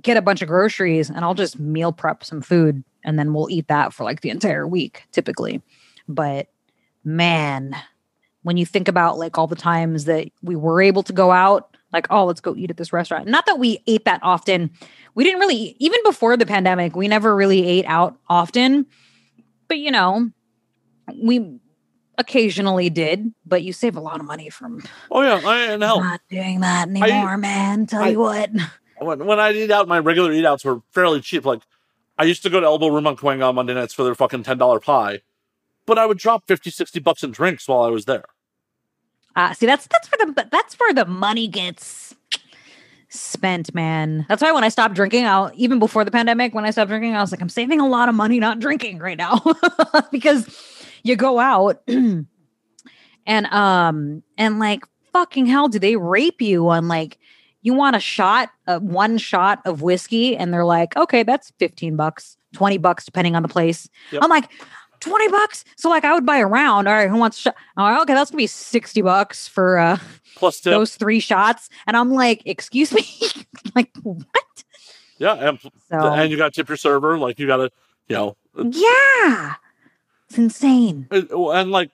get a bunch of groceries and I'll just meal prep some food and then we'll eat that for like the entire week typically. But man, when you think about like all the times that we were able to go out, like, oh, let's go eat at this restaurant. Not that we ate that often. We didn't really, even before the pandemic, we never really ate out often. But you know, we occasionally did, but you save a lot of money from. Oh yeah, I know. Not doing that anymore, I, man. Tell I, you what. [LAUGHS] When when I eat out, my regular eat outs were fairly cheap. Like I used to go to Elbow Room on Cahuenga on Monday nights for their fucking ten dollar pie, but I would drop 50, 60 bucks in drinks while I was there. Ah, uh, see, that's that's where the that's where the money gets spent, man. That's why when I stopped drinking, I'll even before the pandemic, when I stopped drinking, I was like, I'm saving a lot of money not drinking right now [LAUGHS] because you go out [CLEARS THROAT] and um and like fucking hell do they rape you on like you want a shot uh, one shot of whiskey and they're like okay that's 15 bucks 20 bucks depending on the place. Yep. i'm like 20 bucks? So like i would buy a round. All right who wants sh- like, okay that's gonna be 60 bucks for uh plus tip. those three shots. And i'm like excuse me? [LAUGHS] Like what? Yeah and, so, and you gotta tip your server like you gotta you know yeah it's insane. Uh, and like,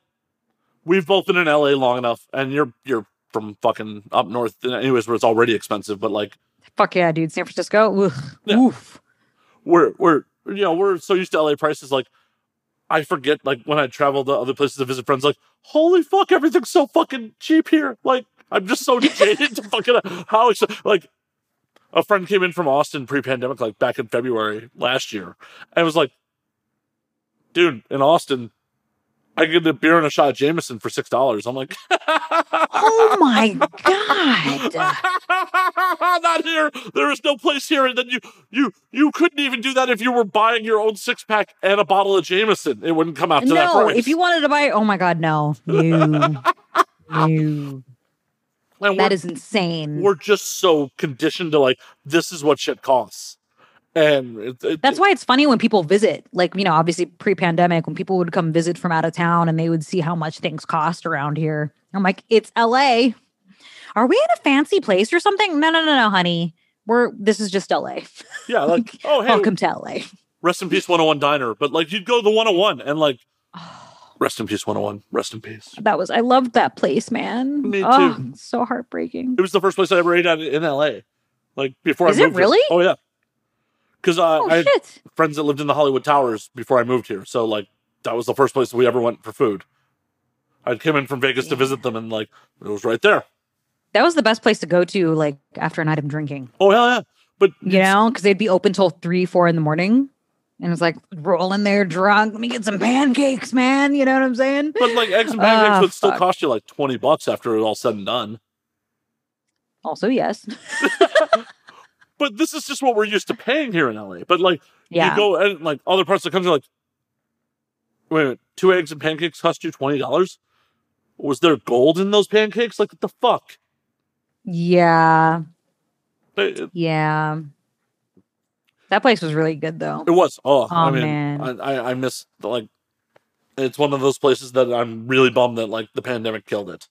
we've both been in LA long enough, and you're you're from fucking up north, anyways, where it's already expensive. But like, fuck yeah, dude, San Francisco. Yeah. Oof. We're we're you know we're so used to LA prices. Like, I forget like when I travel to other places to visit friends. Like, holy fuck, everything's so fucking cheap here. Like, I'm just so [LAUGHS] jaded to fucking how it's like. A friend came in from Austin pre-pandemic, like back in February last year, and was like, dude, in Austin, I get a beer and a shot of Jameson for six dollars. I'm like, oh my [LAUGHS] god! [LAUGHS] Not here. There is no place here. And then you, you, you couldn't even do that if you were buying your own six pack and a bottle of Jameson. It wouldn't come out to no, that price. if you wanted to buy, oh my god, no, no, [LAUGHS] no. That is insane. We're just so conditioned to like this is what shit costs. And it, it, that's why it's funny when people visit, like, you know, obviously pre pandemic, when people would come visit from out of town and they would see how much things cost around here. I'm like, it's LA. Are we in a fancy place or something? No, no, no, no, honey. We're, this is just LA. Yeah. Like, [LAUGHS] oh, hey. Welcome to LA. Rest in peace, 101 Diner. But like, you'd go to the 101 and like, [SIGHS] Rest in peace, 101. Rest in peace. That was, I loved that place, man. Me too. Oh, so heartbreaking. It was the first place I ever ate at in LA. Like, before Is I moved. it really? Here. Oh, yeah because uh, oh, I had friends that lived in the Hollywood Towers before I moved here. So like that was the first place we ever went for food. I came in from Vegas yeah. to visit them, and like it was right there. That was the best place to go to, like after a night of drinking. Oh hell yeah! But you know, because they'd be open till three, four in the morning. And it's like rolling there drunk. Let me get some pancakes, man. You know what I'm saying? But like eggs and pancakes uh, would still cost you like 20 bucks after it all said and done. Also, yes. [LAUGHS] [LAUGHS] but this is just what we're used to paying here in LA. But like, yeah. you go and like other parts of the country, like, wait a minute, two eggs and pancakes cost you twenty dollars. Was there gold in those pancakes? Like, what the fuck? Yeah. It, yeah. That place was really good, though. It was. Oh, oh I mean, man. I, I miss like. It's one of those places that I'm really bummed that like the pandemic killed it.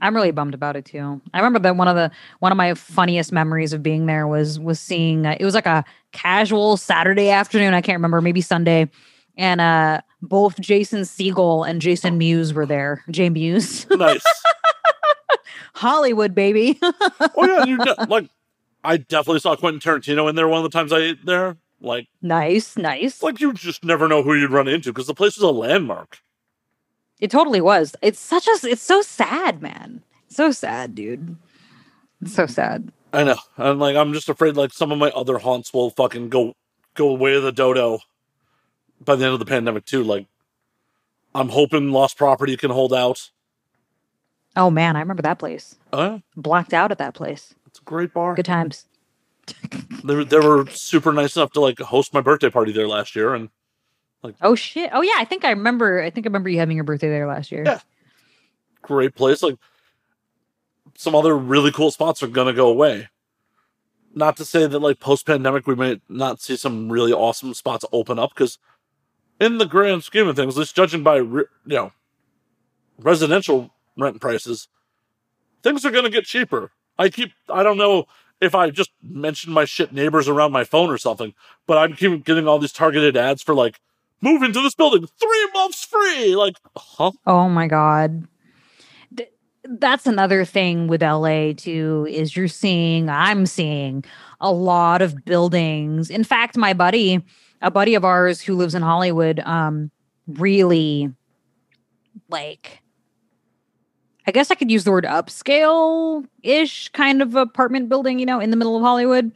I'm really bummed about it too. I remember that one of the one of my funniest memories of being there was was seeing uh, it was like a casual Saturday afternoon. I can't remember, maybe Sunday, and uh both Jason Segel and Jason Mewes were there. Jay Mewes, nice, [LAUGHS] Hollywood baby. oh yeah, you like I definitely saw Quentin Tarantino in there one of the times I ate there. Like nice, nice. Like you just never know who you'd run into because the place was a landmark. It totally was. It's such a. It's so sad, man. so sad, dude. It's so sad. I know. I'm like, I'm just afraid like some of my other haunts will fucking go go away the dodo by the end of the pandemic too. Like, I'm hoping Lost Property can hold out. Oh man, I remember that place. Uh, Blacked out at that place. It's a great bar. Good times. [LAUGHS] they, they were super nice enough to like host my birthday party there last year, and like, oh shit! Oh yeah, I think I remember. I think I remember you having your birthday there last year. Yeah, great place. Like some other really cool spots are gonna go away. not to say that like post pandemic we might not see some really awesome spots open up because in the grand scheme of things, at least judging by you know residential rent prices, things are going to get cheaper. I keep I don't know if I just mentioned my shit neighbors around my phone or something, but I'm keep getting all these targeted ads for like move into this building, three months free. Like, huh? Oh my god that's another thing with LA too is you're seeing I'm seeing a lot of buildings. In fact, my buddy, a buddy of ours who lives in Hollywood, um really like I guess I could use the word upscale ish kind of apartment building, you know, in the middle of Hollywood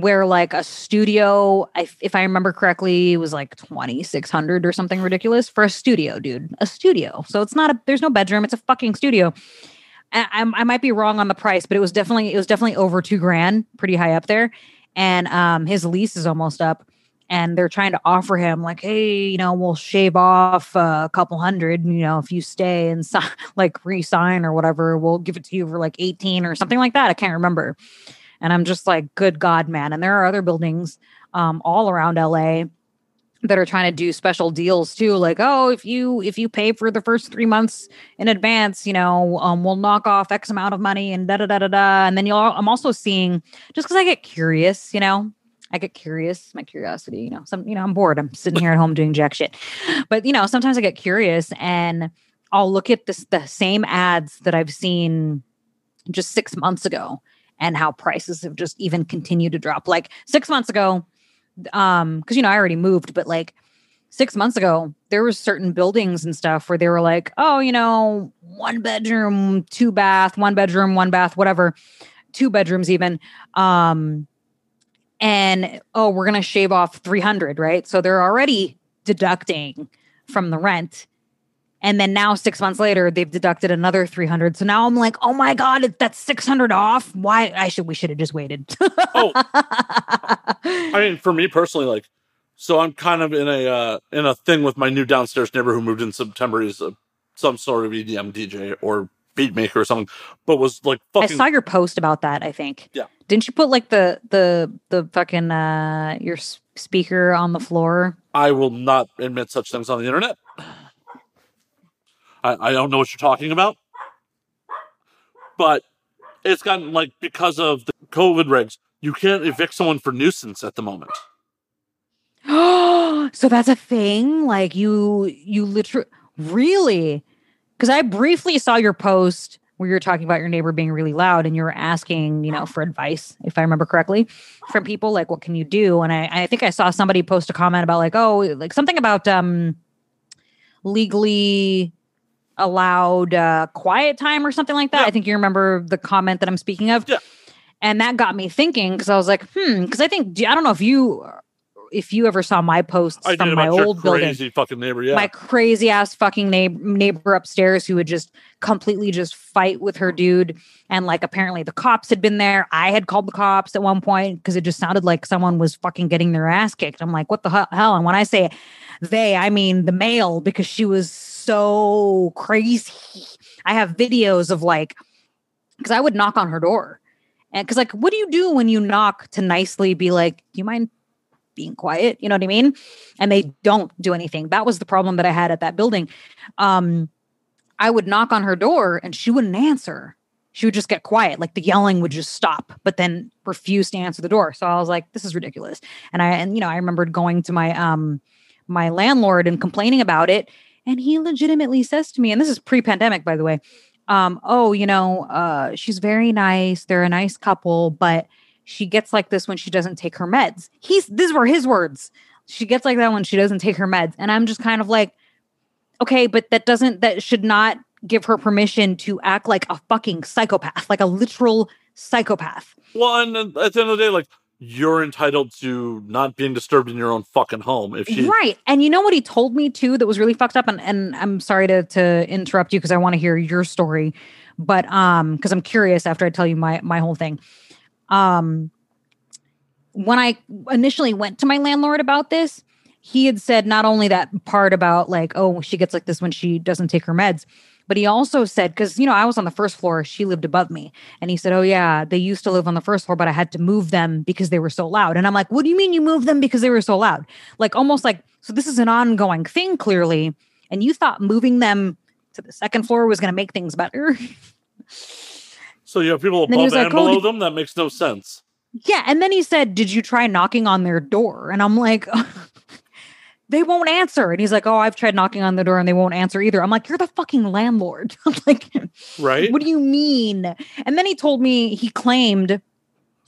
where like a studio, if I remember correctly, it was like 2600 or something ridiculous for a studio, dude. A studio. So it's not a, there's no bedroom, it's a fucking studio. I, I might be wrong on the price, but it was definitely, it was definitely over two grand, pretty high up there. And um, his lease is almost up and they're trying to offer him like hey you know we'll shave off a couple hundred you know if you stay and si- [LAUGHS] like resign or whatever we'll give it to you for like 18 or something like that i can't remember and I'm just like, good God, man. And there are other buildings um, all around LA that are trying to do special deals too. Like oh if you if you pay for the first three months in advance you know um, we'll knock off x amount of money and da da da da da. And then you'll i'm also seeing just because i get curious you know i get curious my curiosity you know some you know i'm bored. I'm sitting here at home doing jack shit. But you know sometimes i get curious and i'll look at this the same ads that i've seen just six months ago and how prices have just even continued to drop. Like six months ago, um, because you know I already moved, but like six months ago, there were certain buildings and stuff where they were like, oh, you know, one bedroom, two bath, one bedroom, one bath, whatever, two bedrooms even. Um, and oh, we're gonna shave off 300, right? So they're already deducting from the rent and then now six months later, they've deducted another 300. So now I'm like, oh my God, that's 600 off. Why? I should, we should have just waited. oh, [LAUGHS] I mean, for me personally, like, so I'm kind of in a, uh, in a thing with my new downstairs neighbor who moved in September. He's a, some sort of EDM DJ or beat maker or something, but was like fucking. I saw your post about that. I think. Yeah. Didn't you put like the, the, the fucking, uh, your speaker on the floor? I will not admit such things on the internet. I, I don't know what you're talking about. But it's gotten like because of the COVID regs, you can't evict someone for nuisance at the moment. [GASPS] so that's a thing. Like you, you literally, really? Because I briefly saw your post where you're talking about your neighbor being really loud and you were asking, you know, for advice, if I remember correctly, from people like, what can you do? And I, I think I saw somebody post a comment about like, oh, like something about um legally allowed uh, quiet time or something like that. Yeah. I think you remember the comment that I'm speaking of. Yeah. And that got me thinking because I was like, hmm, because I think I don't know if you if you ever saw my posts I from my old building, crazy fucking neighbor, yeah, my crazy ass fucking neighbor, neighbor upstairs who would just completely just fight with her dude, and like apparently the cops had been there. I had called the cops at one point because it just sounded like someone was fucking getting their ass kicked. I'm like, what the hell? And when I say they, I mean the male because she was so crazy. I have videos of like, because I would knock on her door. And because, like, what do you do when you knock to nicely be like, do you mind being quiet? You know what I mean? And they don't do anything. That was the problem that I had at that building. Um, I would knock on her door and she wouldn't answer. She would just get quiet, like the yelling would just stop, but then refuse to answer the door. So I was like, this is ridiculous. And I, and you know, I remembered going to my, um, my landlord and complaining about it and he legitimately says to me, and this is pre pandemic, by the way, um, oh, you know, uh, she's very nice. They're a nice couple, but she gets like this when she doesn't take her meds. He's, these were his words. She gets like that when she doesn't take her meds. And I'm just kind of like, okay, but that doesn't, that should not give her permission to act like a fucking psychopath, like a literal psychopath. Well, and at the end of the day, like you're entitled to not being disturbed in your own fucking home if she right and you know what he told me too that was really fucked up and, and i'm sorry to to interrupt you because i want to hear your story but um because i'm curious after i tell you my my whole thing. Um when i initially went to my landlord about this he had said not only that part about like oh she gets like this when she doesn't take her meds But he also said, because, you know, I was on the first floor, she lived above me. And he said, Oh, yeah, they used to live on the first floor, but I had to move them because they were so loud. And I'm like, What do you mean you moved them because they were so loud? Like, almost like, so this is an ongoing thing, clearly. And you thought moving them to the second floor was going to make things better. so you have people above and, and below oh, them? That makes no sense. Yeah. And then he said, Did you try knocking on their door? And I'm like, [LAUGHS] they won't answer. And he's like, Oh, I've tried knocking on the door and they won't answer either. I'm like, You're the fucking landlord. [LAUGHS] I'm like, Right. What do you mean? And then he told me he claimed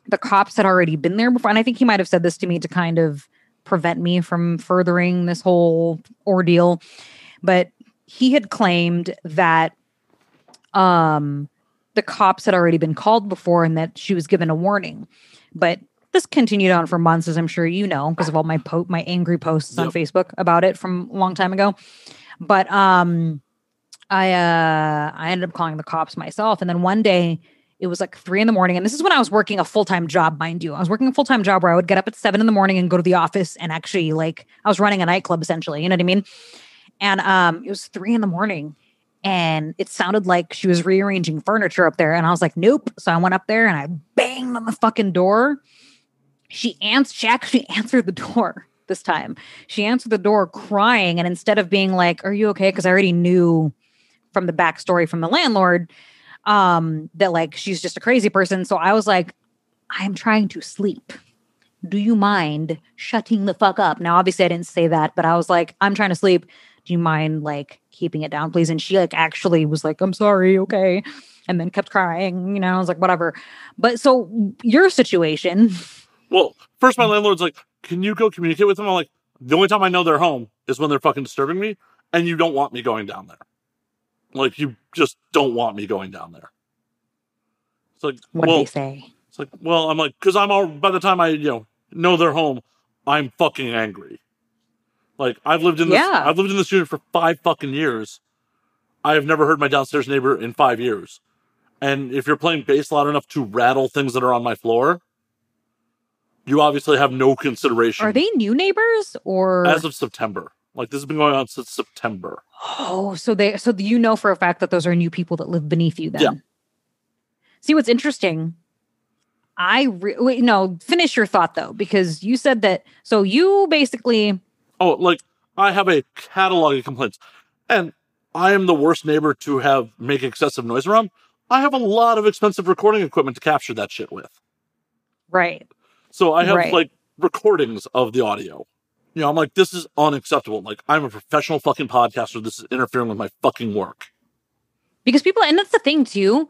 the cops had already been there before. And I think he might have said this to me to kind of prevent me from furthering this whole ordeal. But he had claimed that um the cops had already been called before and that she was given a warning. But this continued on for months, as I'm sure you know, because of all my po- my angry posts yep. on Facebook about it from a long time ago. But um, I uh, I ended up calling the cops myself, and then one day it was like three in the morning, and this is when I was working a full time job, mind you. I was working a full time job where I would get up at seven in the morning and go to the office, and actually like I was running a nightclub essentially. You know what I mean? And um, it was three in the morning, and it sounded like she was rearranging furniture up there. And I was like, nope. So I went up there and I banged on the fucking door she answered she actually [LAUGHS] answered the door this time. She answered the door crying and instead of being like are you okay? Because i already knew from the backstory from the landlord um that like she's just a crazy person. So i was like i'm trying to sleep. Do you mind shutting the fuck up? Now obviously i didn't say that but i was like i'm trying to sleep. Do you mind like keeping it down please? And she like actually was like i'm sorry okay? And then kept crying you know i was like whatever. But so your situation [LAUGHS] Well, first my landlord's like, "Can you go communicate with them?" I'm like, "The only time I know they're home is when they're fucking disturbing me, and you don't want me going down there. Like you just don't want me going down there." It's like, what well, do they say? It's like, well, I'm like, because I'm all by the time I you know know they're home, I'm fucking angry. Like I've lived in this, yeah. I've lived in this unit for five fucking years. I have never heard my downstairs neighbor in five years. And if you're playing bass loud enough to rattle things that are on my floor, you obviously have no consideration. Are they new neighbors or as of September? Like this has been going on since September. Oh, so they so you know for a fact that those are new people that live beneath you then. Yeah. See what's interesting. I re- wait no, finish your thought though because you said that so you basically Oh, like I have a catalog of complaints. And I am the worst neighbor to have make excessive noise around. I have a lot of expensive recording equipment to capture that shit with. Right. So I have right. like recordings of the audio. You know, I'm like, this is unacceptable. Like, I'm a professional fucking podcaster. This is interfering with my fucking work. Because people, and that's the thing too.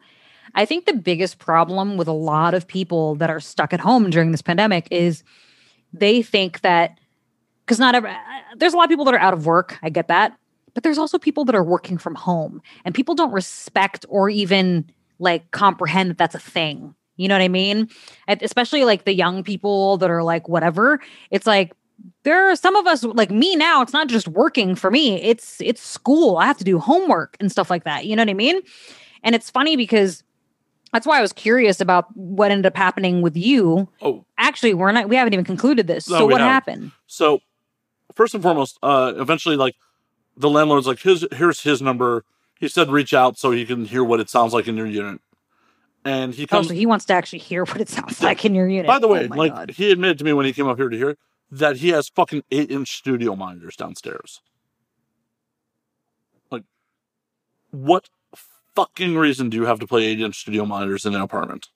I think the biggest problem with a lot of people that are stuck at home during this pandemic is they think that because not every, uh, there's a lot of people that are out of work. I get that. But there's also people that are working from home and people don't respect or even like comprehend that that's a thing. You know what I mean? And especially like the young people that are like whatever. It's like there are some of us like me now it's not just working for me it's it's school i have to do homework and stuff like that you know what i mean and it's funny because that's why i was curious about what ended up happening with you oh actually we're not we haven't even concluded this no, so what haven't. happened so first and foremost uh eventually like the landlord's like his here's his number he said reach out so he can hear what it sounds like in your unit and he oh, comes. Oh, so he wants to actually hear what it sounds like in your unit. By the oh way, oh like God. he admitted to me when he came up here to hear that he has fucking eight inch studio monitors downstairs. Like, what fucking reason do you have to play eight inch studio monitors in an apartment?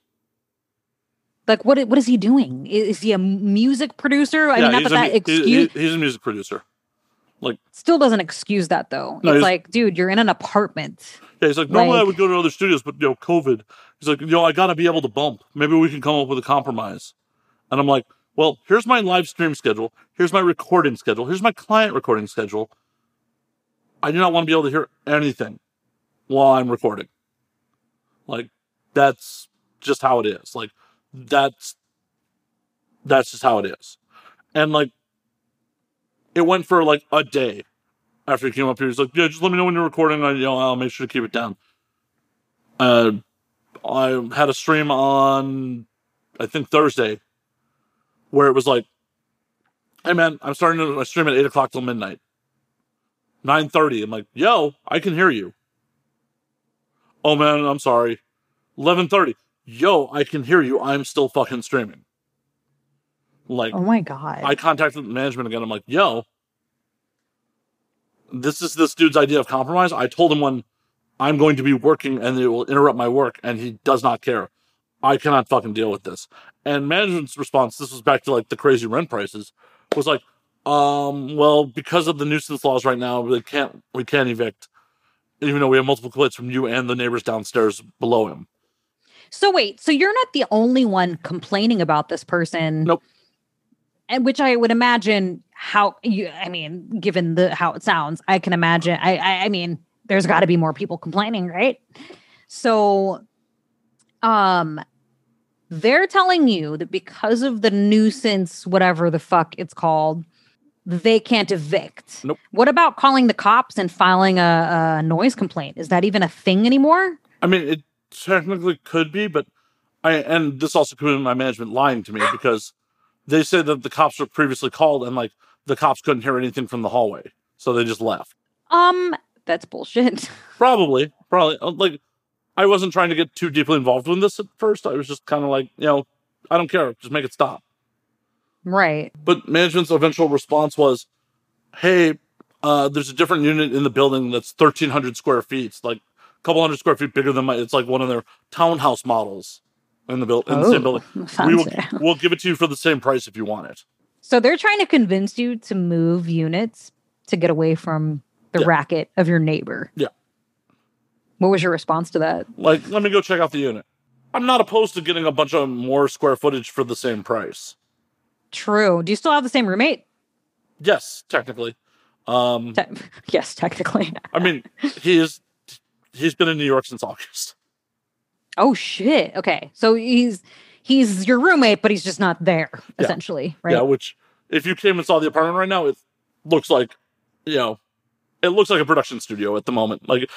Like, what? What is he doing? Is he a music producer? I yeah, mean, not that, that excuse. he's a music producer. Like, still doesn't excuse that though. No, it's like, dude, you're in an apartment. Yeah, he's like, normally like, I would go to other studios, but you know, COVID. He's like, you know, I got to be able to bump. Maybe we can come up with a compromise. And I'm like, well, here's my live stream schedule. Here's my recording schedule. Here's my client recording schedule. I do not want to be able to hear anything while I'm recording. Like, that's just how it is. Like, that's, that's just how it is. And like, it went for like a day after he came up here. He's like, yeah, just let me know when you're recording. I, you know, I'll make sure to keep it down. Uh, I had a stream on, I think Thursday, where it was like, "Hey man, I'm starting to stream at eight o'clock till midnight." Nine thirty. I'm like, "Yo, I can hear you." Oh man, I'm sorry. 11:30. Yo, I can hear you. I'm still fucking streaming. Like, oh my god! I contacted management again. I'm like, yo, this is this dude's idea of compromise. I told him when I'm going to be working and it will interrupt my work, and he does not care. I cannot fucking deal with this. And management's response, this was back to like the crazy rent prices, was like, um, well, because of the nuisance laws right now, we can't we can't evict, even though we have multiple complaints from you and the neighbors downstairs below him. So wait, so you're not the only one complaining about this person? Nope. And which I would imagine how you I mean, given the how it sounds, I can imagine I I, I mean, there's gotta be more people complaining, right? So um they're telling you that because of the nuisance, whatever the fuck it's called, they can't evict. Nope. What about calling the cops and filing a, a noise complaint? Is that even a thing anymore? I mean, it technically could be, but I and this also could be my management lying to me [GASPS] because they said that the cops were previously called and like the cops couldn't hear anything from the hallway, so they just left. Um, that's bullshit. [LAUGHS] Probably, probably uh, like I wasn't trying to get too deeply involved in this at first. I was just kind of like, you know, I don't care, just make it stop. Right. But management's eventual response was, "Hey, uh, there's a different unit in the building that's 1,300 square feet. It's like a couple hundred square feet bigger than my. It's like one of their townhouse models in the build in the same building. [LAUGHS] We will we'll give it to you for the same price if you want it." So they're trying to convince you to move units to get away from the Yeah. racket of your neighbor. Yeah. What was your response to that? Like, let me go check out the unit. I'm not opposed to getting a bunch of more square footage for the same price. True. Do you still have the same roommate? Yes, technically. Um, Te- [LAUGHS] yes, technically. I mean, he is. He's been in New York since August. Oh shit. Okay. So he's he's your roommate, but he's just not there, Yeah. essentially. Right. Yeah, which if you came and saw the apartment right now, it looks like, you know, it looks like a production studio at the moment. Like,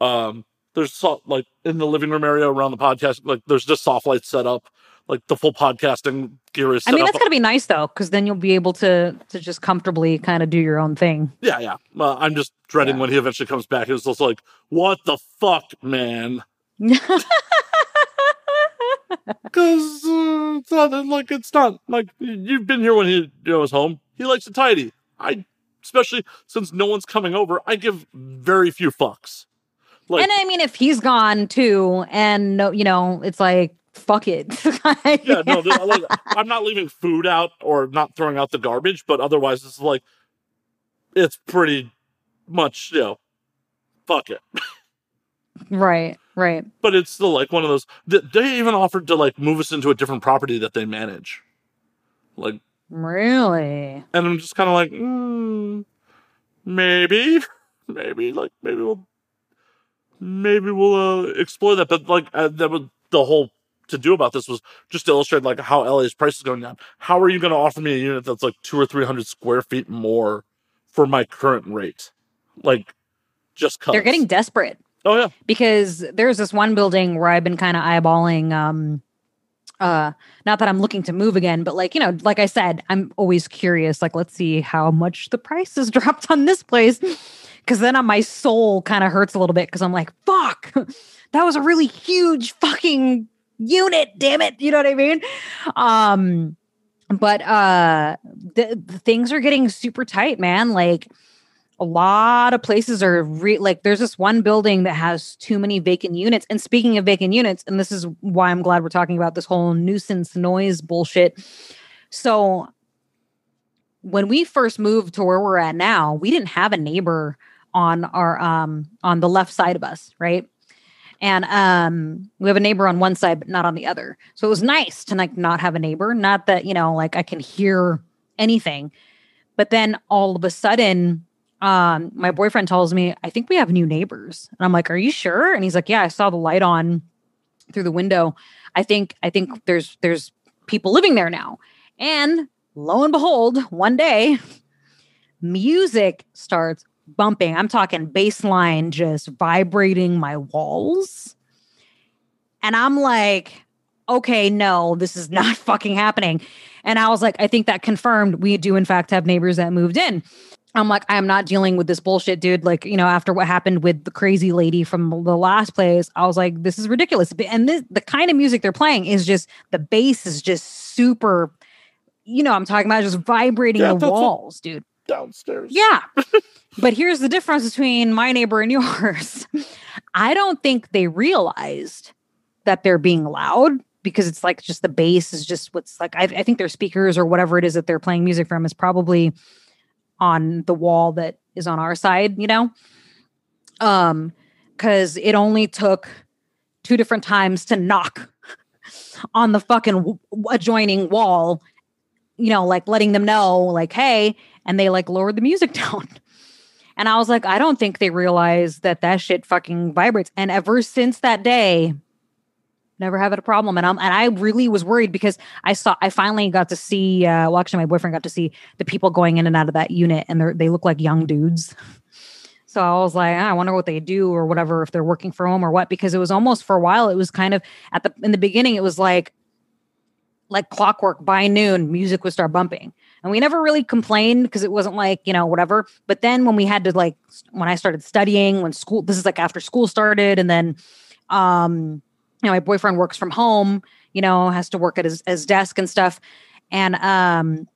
um, there's so, like in the living room area around the podcast, like there's just soft lights set up. Like the full podcasting gear is I mean, up. that's gotta be nice though, because then you'll be able to to just comfortably kind of do your own thing. Yeah, yeah. Uh, I'm just dreading Yeah. when he eventually comes back. It's just like, what the fuck, man? [LAUGHS] [LAUGHS] [LAUGHS] Because uh, it's not like it's not like you've been here when he you know, was home. He likes to tidy. I, especially since no one's coming over, I give very few fucks. Like, and I mean, if he's gone too, and no, you know, it's like fuck it. [LAUGHS] yeah, no, like, I'm not leaving food out or not throwing out the garbage, but otherwise, it's like, it's pretty much, you know, fuck it. [LAUGHS] right, right. but it's still like one of those th- they even offered to like move us into a different property that they manage like Really? and i'm just kind of like mm, maybe [LAUGHS] maybe like maybe we'll maybe we'll uh, explore that but like uh, that was the whole to do about this was just to illustrate like how la's price is going down how are you going to offer me a unit that's like two or three hundred square feet more for my current rate like just cause They're getting desperate. Oh yeah. Because there's this one building where I've been kind of eyeballing um uh not that I'm looking to move again but like you know like I said I'm always curious like let's see how much the price has [LAUGHS] dropped on this place. Cuz then on my soul kind of hurts a little bit cuz I'm like fuck [LAUGHS] that was a really huge fucking unit damn it you know what I mean? Um but uh the, the things are getting super tight man. Like a lot of places are re- like there's this one building that has too many vacant units. And speaking of vacant units and this is why i'm glad we're talking about this whole nuisance noise bullshit. So when we first moved to where we're at now we didn't have a neighbor on our um on the left side of us right? And um we have a neighbor on one side but not on the other. So it was nice to like not have a neighbor. Not that you know like i can hear anything. But then all of a sudden um my boyfriend tells me i think we have new neighbors. And i'm like are you sure? And he's like yeah i saw the light on through the window. I think i think there's there's people living there now. And lo and behold one day music starts bumping. I'm talking bassline just vibrating my walls. And i'm like okay no this is not [LAUGHS] fucking happening. And i was like i think that confirmed we do in fact have neighbors that moved in I'm like, I'm not dealing with this bullshit, dude. Like, you know, after what happened with the crazy lady from the last place, I was like, this is ridiculous. And this, the kind of music they're playing is just the bass is just super, you know, I'm talking about just vibrating yeah, the walls, dude. Downstairs. Yeah. [LAUGHS] but here's the difference between my neighbor and [LAUGHS] yours. I don't think they realized that they're being loud because it's like just the bass is just what's like, I, I think their speakers or whatever it is that they're playing music from is probably on the wall that is on our side, you know? Um, because it only took two different times to knock [LAUGHS] on the fucking w- adjoining wall, you know, like letting them know, like, hey, and they like lowered the music [LAUGHS] down. And I was like, I don't think they realize that that shit fucking vibrates. And ever since that day, never have a problem. And I'm and I really was worried because I saw I finally got to see uh well actually my boyfriend got to see the people going in and out of that unit and they they look like young dudes. So I was like, ah, I wonder what they do or whatever if they're working from home or what because it was almost for a while it was kind of at the in the beginning it was like like clockwork by noon music would start bumping and we never really complained because it wasn't like you know whatever but then when we had to like when i started studying when school this is like after school started and then um you know, my boyfriend works from home, you know, has to work at his, his desk and stuff. And um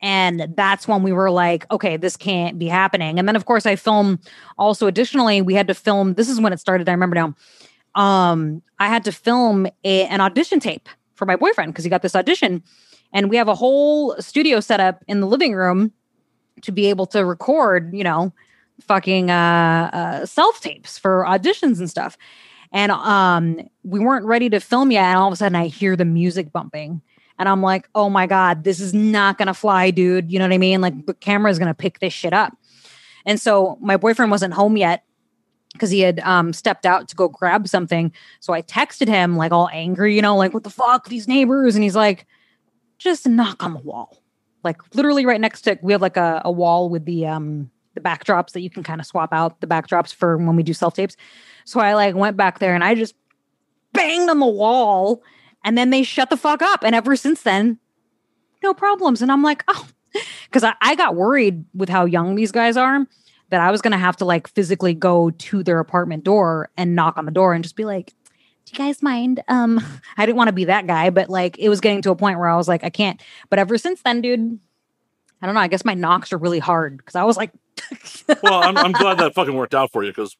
and that's when we were like, okay, this can't be happening. And then of course I film also additionally, we had to film, this is when it started, I remember now. Um, I had to film a, an audition tape for my boyfriend because he got this audition. And we have a whole studio set up in the living room to be able to record, you know, fucking uh, uh self tapes for auditions and stuff and um we weren't ready to film yet and all of a sudden i hear the music bumping and i'm like oh my god this is not gonna fly dude. You know what i mean? Like the camera is gonna pick this shit up. And so my boyfriend wasn't home yet because he had um, stepped out to go grab something. So i texted him like all angry you know like what the fuck these neighbors? And he's like just knock on the wall. Like literally right next to we have like a, a wall with the um the backdrops that you can kind of swap out the backdrops for when we do self tapes so I like went back there and I just banged on the wall and then they shut the fuck up. And ever since then, no problems. And I'm like, oh, because I, I got worried with how young these guys are that I was going to have to like physically go to their apartment door and knock on the door and just be like, do you guys mind? Um, [LAUGHS] I didn't want to be that guy, but like it was getting to a point where I was like, I can't. But ever since then, dude, I don't know. I guess my knocks are really hard because I was like, [LAUGHS] well, I'm, I'm glad that fucking worked out for you because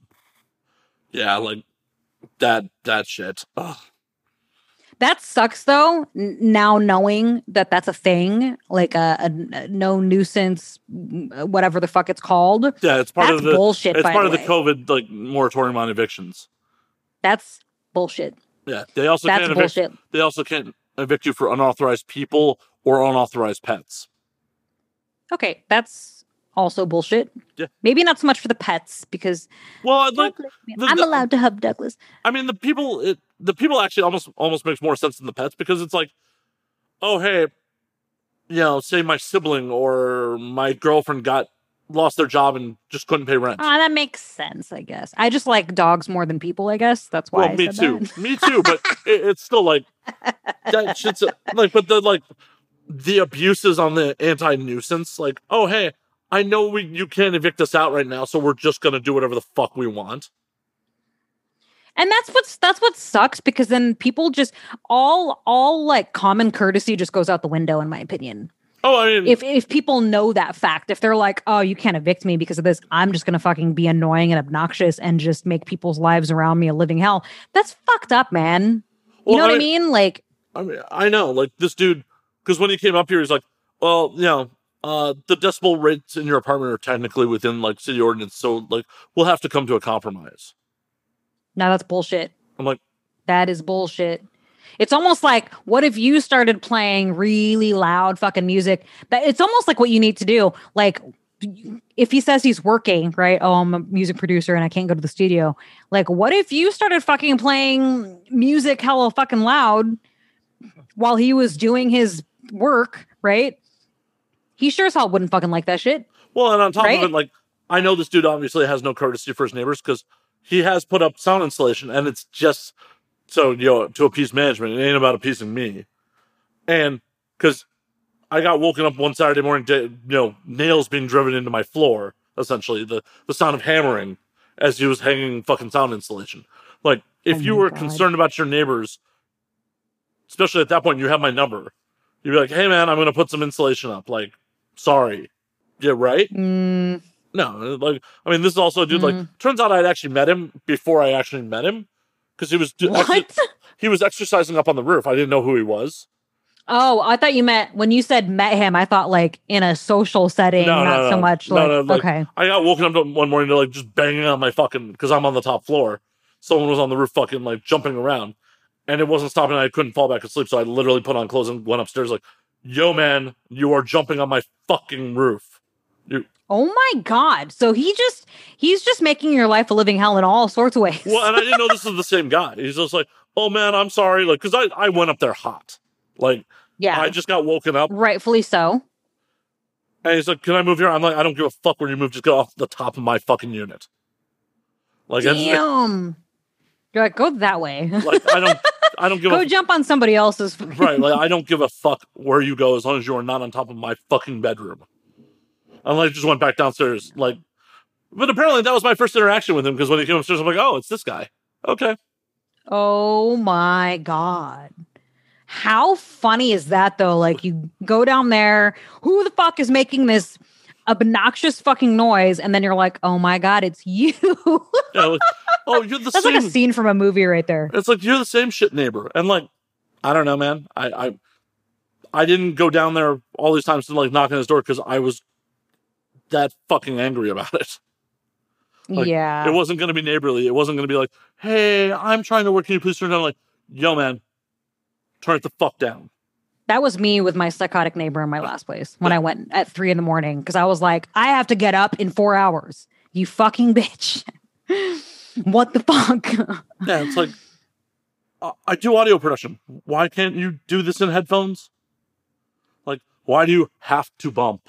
yeah, like that that shit. Ugh. That sucks though. N- now knowing that that's a thing, like uh, a, a, a, no nuisance, whatever the fuck it's called. Yeah, it's part that's of the bullshit. It's part of the COVID like moratorium on evictions. That's bullshit. Yeah, they also that's can't bullshit. Evict, they also can't evict you for unauthorized people or unauthorized pets. Okay, that's also bullshit. Yeah. Maybe not so much for the pets because well, like, the, I'm the, allowed to hug Douglas. I mean, the people, it, the people actually almost almost makes more sense than the pets because it's like, oh hey, you know, say my sibling or my girlfriend got lost their job and just couldn't pay rent. Ah, that makes sense, I guess. I just like dogs more than people, I guess. That's why. Well, I me too. That. me too. But [LAUGHS] it, it's still like that shit's like, but the like the abuses on the anti nuisance, like, oh hey, I know we you can't evict us out right now, so we're just gonna do whatever the fuck we want. And that's what's that's what sucks because then people just all all like common courtesy just goes out the window, in my opinion. Oh, I mean, if if people know that fact, if they're like, "Oh, you can't evict me because of this," I'm just gonna fucking be annoying and obnoxious and just make people's lives around me a living hell. That's fucked up, man. You well, know what I mean? I mean? Like, I mean, I know, like this dude, because when he came up here, he's like, "Well, you know, uh, the decibel rates in your apartment are technically within like city ordinance, so like we'll have to come to a compromise. No, that's bullshit. I'm like, that is bullshit. It's almost like what if you started playing really loud fucking music? That it's almost like what you need to do. Like if he says he's working, right? Oh, I'm a music producer and I can't go to the studio. Like, what if you started fucking playing music hella fucking loud while he was doing his work, right? He sure as hell wouldn't fucking like that shit. Well, and on top right? of it, like I know this dude obviously has no courtesy for his neighbors because he has put up sound installation, and it's just so you know to appease management. It ain't about appeasing me, and because I got woken up one Saturday morning, to, you know, nails being driven into my floor. Essentially, the the sound of hammering as he was hanging fucking sound installation. Like, if Oh you were God. concerned about your neighbors, especially at that point, you have my number. You'd be like, "Hey, man, I'm going to put some insulation up." Like, sorry, yeah, right? Mm, No, like, I mean, this is also a dude. Like, Mm. turns out I'd actually met him before I actually met him because he was actually- he was exercising up on the roof. I didn't know who he was. Oh, I thought you meant when you said met him. I thought like in a social setting, No, no, not so much No, like, no, like- okay. I got woken up one morning to like just banging on my fucking because I'm on the top floor. Someone was on the roof fucking like jumping around, and it wasn't stopping. I couldn't fall back asleep, so I literally put on clothes and went upstairs. Like, yo, man, you are jumping on my fucking roof. You, Oh my god! So he just he's just making your life a living hell in all sorts of ways. Well, and I didn't know this was the same guy. He's just like, oh man, I'm sorry, like because I I went up there hot, like yeah, I just got woken up, rightfully so. and he's like, can I move here? I'm like, I don't give a fuck where you move. Just get off the top of my fucking unit. Like, Damn. You're like go that way. like I don't [LAUGHS] I don't give go a jump on somebody else's. [LAUGHS] right. Like I don't give a fuck where you go as long as you are not on top of my fucking bedroom. And I just went back downstairs. Like, but apparently that was my first interaction with him because when he came upstairs, I'm like, oh, it's this guy. Okay. Oh my god. How funny is that though? Like you go down there, who the fuck is making this obnoxious fucking noise? And then you're like, oh my god, it's you. Yeah. Like, [LAUGHS] oh, you're the same. That's same. like a scene from a movie right there. It's like you're the same shit neighbor, and like, I don't know, man. I I, I didn't go down there all these times to like knock on his door because I was that fucking angry about it. Like, yeah. It wasn't going to be neighborly. It wasn't going to be like, hey, I'm trying to work. Can you please turn down? Like, yo, man, turn it the fuck down. That was me with my psychotic neighbor in my last place when I went at three in the morning because I was like, I have to get up in four hours. You fucking bitch. [LAUGHS] what the fuck? [LAUGHS] Yeah, it's like, I, I do audio production. Why can't you do this in headphones? Like, why do you have to bump?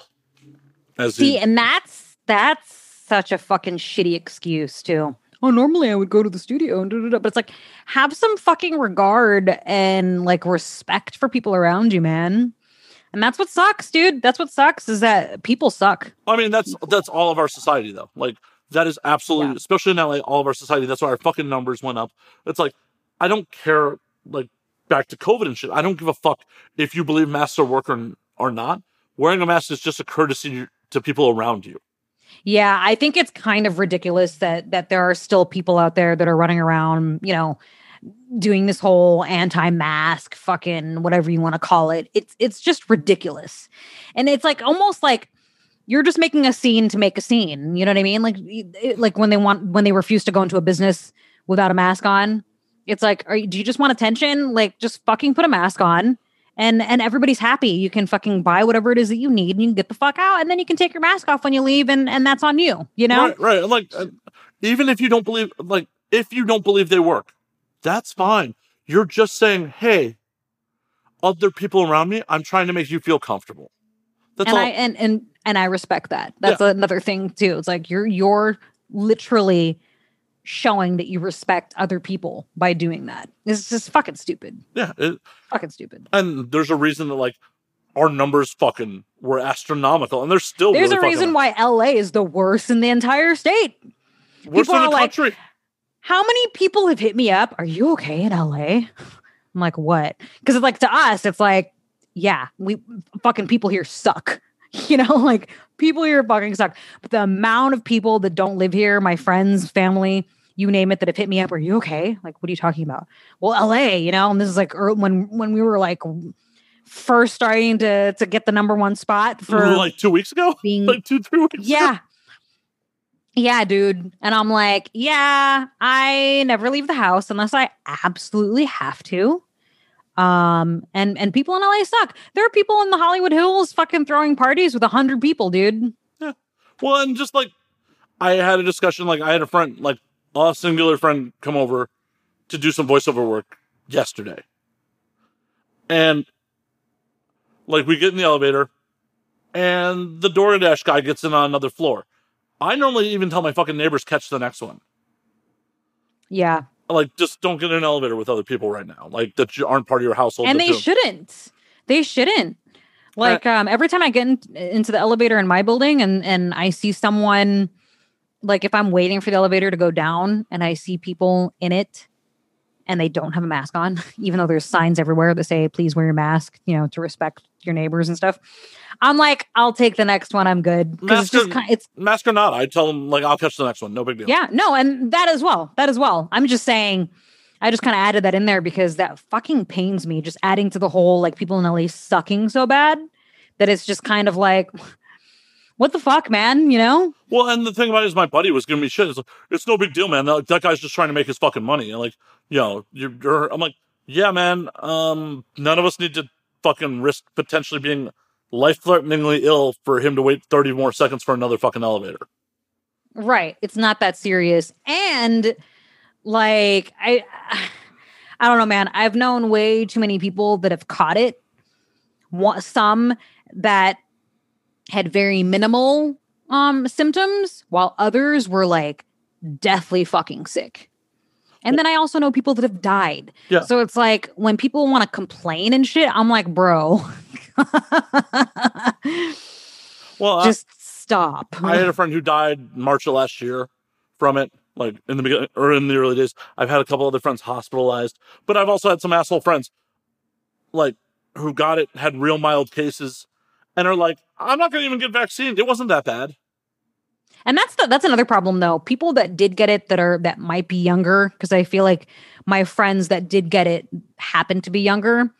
As See, in, and that's that's such a fucking shitty excuse too. Oh, normally I would go to the studio and da, da, da. but it's like have some fucking regard and like respect for people around you, man. And that's what sucks, dude. That's what sucks is that people suck. I mean, that's that's all of our society, though. Like, that is absolutely, Yeah. especially in LA, all of our society. That's why our fucking numbers went up. It's like, I don't care, like, back to COVID and shit. I don't give a fuck if you believe masks are work or, or not. Wearing a mask is just a courtesy to people around you. Yeah, I think it's kind of ridiculous that that there are still people out there that are running around, you know, doing this whole anti-mask fucking whatever you want to call it. It's it's just ridiculous. And it's like almost like you're just making a scene to make a scene. You know what I mean? Like it- like when they want when they refuse to go into a business without a mask on. It's like, are do you just want attention? Like just fucking put a mask on and and everybody's happy. You can fucking buy whatever it is that you need, and you can get the fuck out, and then you can take your mask off when you leave, and and that's on you. You know? Right, right. Like, uh, even if you don't believe, like, if you don't believe they work, that's fine. You're just saying, hey, other people around me, I'm trying to make you feel comfortable. That's and all. I and and and I respect that. That's another thing too. It's like you're you're literally showing that you respect other people by doing that. It's just fucking stupid. yeah. It, Fucking stupid. and there's a reason that, like, our numbers fucking were astronomical, and they're still There's really a reason why LA is the worst in the entire state. worse people in the like- country. How many people have hit me up? Are you okay in LA? [LAUGHS] I'm like, what? Because it's like to us, it's like, yeah, we fucking people here suck. [LAUGHS] You know, like people here fucking suck. But the amount of people that don't live here, my friends, family, you name it, that have hit me up, are you okay? Like, what are you talking about? Well, LA, you know, and this is like when when we were like first starting to to get the number one spot for like two weeks ago, being [LAUGHS] like two, three weeks. ago. yeah. Yeah, dude. And I'm like, yeah, I never leave the house unless I absolutely have to. Um, and and people in LA suck. There are people in the Hollywood Hills fucking throwing parties with a hundred people, dude. Yeah. Well, and just like I had a discussion, like I had a friend, like a singular friend, come over to do some voiceover work yesterday, and like we get in the elevator, and the DoorDash guy gets in on another floor. I normally even tell my fucking neighbors catch the next one. Yeah. Like, just don't get in an elevator with other people right now. Like that you aren't part of your household. and they shouldn't. They shouldn't. Like um, every time I get in, into the elevator in my building and and I see someone, like if I'm waiting for the elevator to go down and I see people in it and they don't have a mask on, [LAUGHS] even though there's signs everywhere that say please wear your mask, you know, to respect your neighbors and stuff. I'm like, I'll take the next one. I'm good. Mask It's kind it's Mask or not, I tell them like I'll catch the next one. No big deal. yeah, no, and that as well. That as well. I'm just saying, I just kind of added that in there because that fucking pains me. Just adding to the whole like people in LA sucking so bad that it's just kind of like, what the fuck, man? You know? Well, and the thing about it is, my buddy was giving me shit. It's, like, it's no big deal, man. That, that guy's just trying to make his fucking money. And like, you know, you're, you're, I'm like, yeah, man. Um, none of us need to fucking risk potentially being life-threateningly ill for him to wait 30 more seconds for another fucking elevator. Right. It's not that serious. And like I [SIGHS] I don't know, man. I've known way too many people that have caught it. Some that had very minimal um symptoms while others were like deathly fucking sick. And then I also know people that have died. Yeah. So it's like when people want to complain and shit, I'm like, bro, [LAUGHS] Well, just stop. I, I had a friend who died March of last year from it, like in the beginning or in the early days. I've had a couple other friends hospitalized, but I've also had some asshole friends, like who got it, had real mild cases, and are like, I'm not going to even get vaccinated. It wasn't that bad. And that's the, that's another problem though. People that did get it that are that might be younger because I feel like my friends that did get it happened to be younger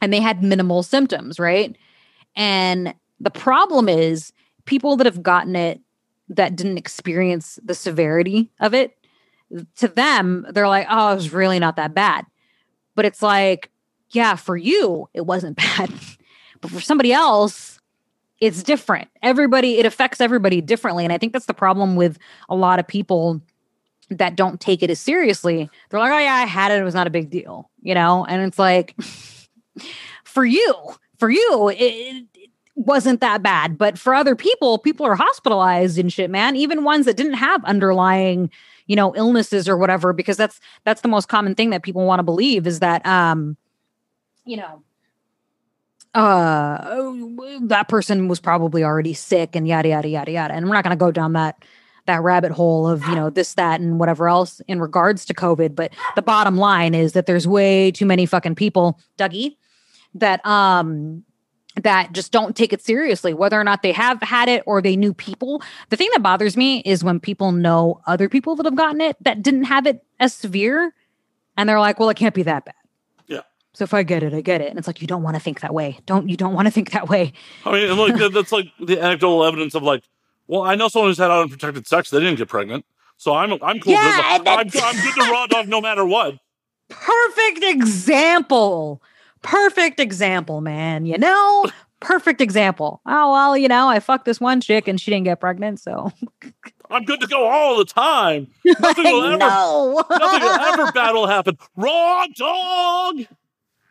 and they had minimal symptoms, right? And the problem is people that have gotten it that didn't experience the severity of it to them they're like, "Oh, it was really not that bad." But it's like, yeah, for you it wasn't [LAUGHS] bad. But for somebody else it's different. Everybody, it affects everybody differently. And I think that's the problem with a lot of people that don't take it as seriously. They're like, oh, yeah, I had it. It was not a big deal, you know? And it's like, [LAUGHS] for you, for you, it, it wasn't that bad. But for other people, people are hospitalized and shit, man. Even ones that didn't have underlying, you know, illnesses or whatever, because that's that's the most common thing that people want to believe is that um, you know, uh that person was probably already sick and yada yada yada yada. And we're not going to go down that that rabbit hole of you know this that and whatever else in regards to covid. But the bottom line is that there's way too many fucking people dougie that um that just don't take it seriously whether or not they have had it or they knew people. The thing that bothers me is when people know other people that have gotten it that didn't have it as severe and they're like well it can't be that bad. So if I get it, I get it. And it's like you don't want to think that way. Don't you don't want to think that way. I mean, like that's like the anecdotal evidence of like, well, I know someone who's had unprotected sex; they didn't get pregnant, so I'm I'm cool. Yeah. I'm, I'm good to raw dog no matter what. Perfect example. Perfect example, man. You know, perfect example. Oh well, you know, I fucked this one chick and she didn't get pregnant, so [LAUGHS] I'm good to go all the time. [LAUGHS] Nothing will ever, no. nothing will ever bad will happen. Raw dog.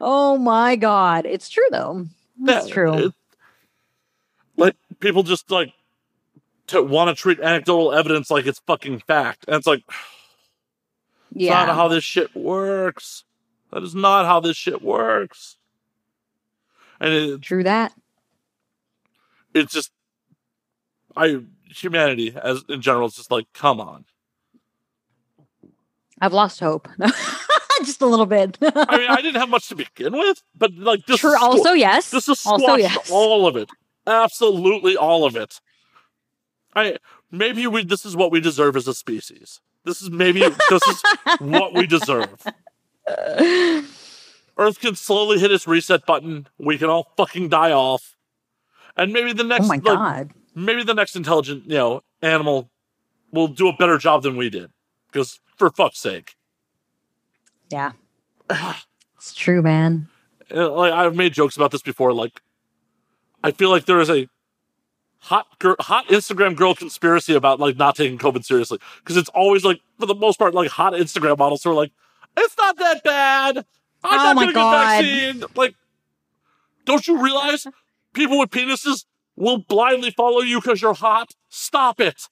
Oh my god, it's true though. That's Yeah, true. it- like people just like to want to treat anecdotal evidence like it's fucking fact, and it's like [SIGHS] it's yeah. not how this shit works. That is not how this shit works. And it, true that. it's just I humanity as in general is just like come on. I've lost hope. [LAUGHS] [LAUGHS] Just a little bit. [LAUGHS] I mean, I didn't have much to begin with, but like this squ- Also, yes. this is also, yes. all of it. Absolutely all of it. I maybe we this is what we deserve as a species. This is maybe this is [LAUGHS] what we deserve. Earth can slowly hit its reset button. We can all fucking die off. And maybe the next oh my like, god. maybe the next intelligent, you know, animal will do a better job than we did. Because for fuck's sake. Yeah. It's true, man. Like I've made jokes about this before. Like, I feel like there is a hot girl, hot Instagram girl conspiracy about like not taking COVID seriously because it's always like for the most part like hot Instagram models who are like, it's not that bad. I'm Oh not my gonna God. get vaccine. Like, don't you realize people with penises will blindly follow you because you're hot? Stop it!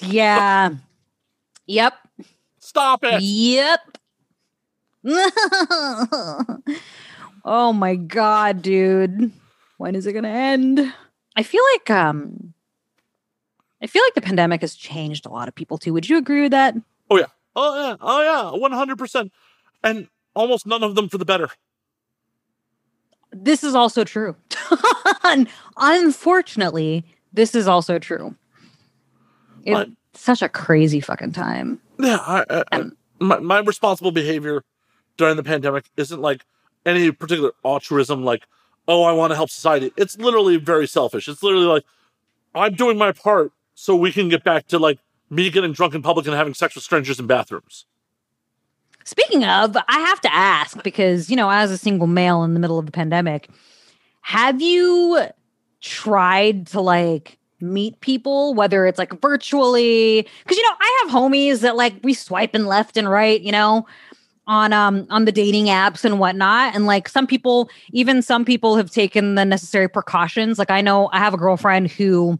Yeah. yep. Stop it! Yep. [LAUGHS] oh my god, dude. when is it going to end? I feel like um I feel like the pandemic has changed a lot of people too. Would you agree with that? Oh yeah. Oh yeah. Oh yeah. One hundred percent. And almost none of them for the better. This is also true. [LAUGHS] Unfortunately, this is also true. It's but, such a crazy fucking time. Yeah, I, I, I, my, my responsible behavior during the pandemic isn't like any particular altruism, like, oh, I want to help society. It's literally very selfish. It's literally like, I'm doing my part so we can get back to like me getting drunk in public and having sex with strangers in bathrooms. Speaking of, I have to ask because, you know, as a single male in the middle of the pandemic, have you tried to like meet people, whether it's like virtually? Because, you know, I have homies that like we swiping left and right, you know, on um on the dating apps and whatnot and like some people even some people have taken the necessary precautions like i know i have a girlfriend who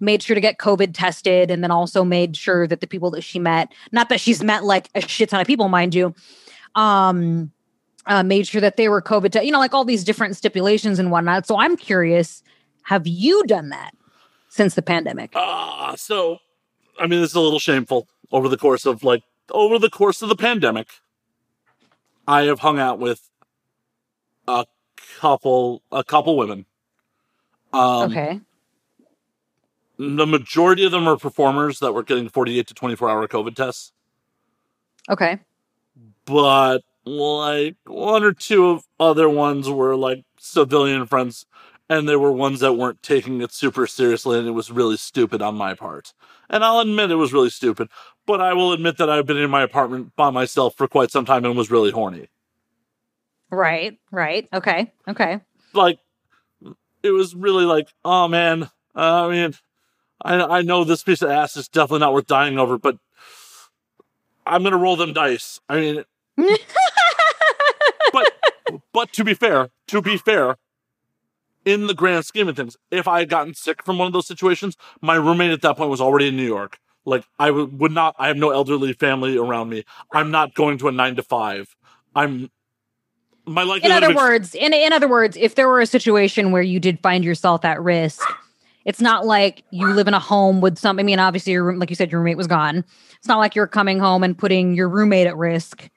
made sure to get COVID tested and then also made sure that the people that she met, not that she's met like a shit ton of people, mind you, um, uh, made sure that they were COVID, te- you know, like all these different stipulations and whatnot. So I'm curious, have you done that since the pandemic? Uh, so, I mean, this is a little shameful over the course of like, over the course of the pandemic, I have hung out with a couple, a couple women. Um, okay the majority of them are performers that were getting 48 to 24 hour COVID tests. Okay. But like one or two of other ones were like civilian friends and there were ones that weren't taking it super seriously and it was really stupid on my part. And I'll admit it was really stupid, but I will admit that I've been in my apartment by myself for quite some time and was really horny. Right, right. Okay. Okay. Like it was really like, oh man, I mean, I, I know this piece of ass is definitely not worth dying over, but I'm gonna roll them dice. I mean, but [LAUGHS] but to be fair, to be fair, in the grand scheme of things, if I had gotten sick from one of those situations, my roommate at that point was already in New York. Like I w- would not. I have no elderly family around me. I'm not going to a nine to five. I'm my likelihood. In other words, in in other words, if there were a situation where you did find yourself at risk it's not like you live in a home with some. I mean, obviously, your room, like you said, your roommate was gone. It's not like you're coming home and putting your roommate at risk.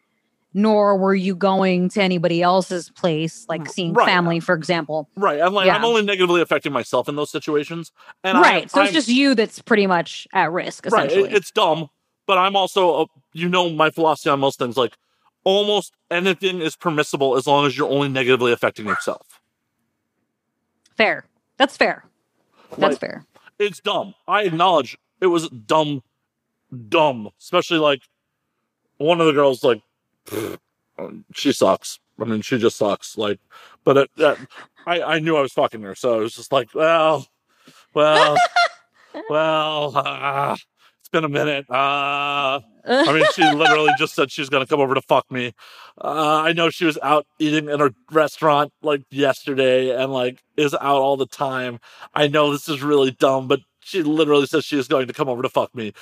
Nor were you going to anybody else's place, like seeing right. family, for example. Right. I'm like, yeah. I'm only negatively affecting myself in those situations. And right. I, so I'm, it's just you that's pretty much at risk. Essentially. Right. it's dumb, but I'm also, uh, you know, my philosophy on most things. Like, almost anything is permissible as long as you're only negatively affecting yourself. Fair. That's fair. That's like, fair. It's dumb. I acknowledge it was dumb, dumb. Especially like one of the girls, like [SIGHS] she sucks. I mean, she just sucks. Like, but it, it, I I knew I was fucking her, so I was just like, well, well, well. Uh, it's been a minute. Uh, I mean, she [LAUGHS] literally just said she's gonna come over to fuck me. Uh, I know she was out eating in a restaurant like yesterday and like is out all the time. I know this is really dumb, but she literally says she is going to come over to fuck me.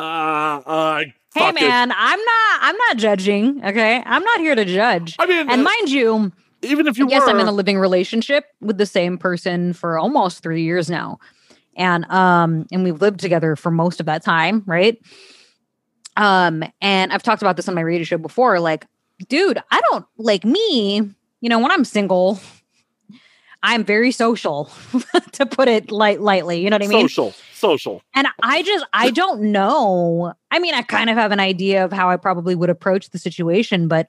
Uh, uh hey man, I'm not. I'm not judging. Okay, I'm not here to judge. I mean, and uh, mind you, even if you yes, I'm in a living relationship with the same person for almost three years now, and um, and we've lived together for most of that time, right? Um, and I've talked about this on my radio show before. Like, dude, I don't like me, you know, when I'm single, I'm very social, [LAUGHS] to put it light lightly. You know what I mean? Social, social. And I just I don't know. I mean, I kind of have an idea of how I probably would approach the situation, but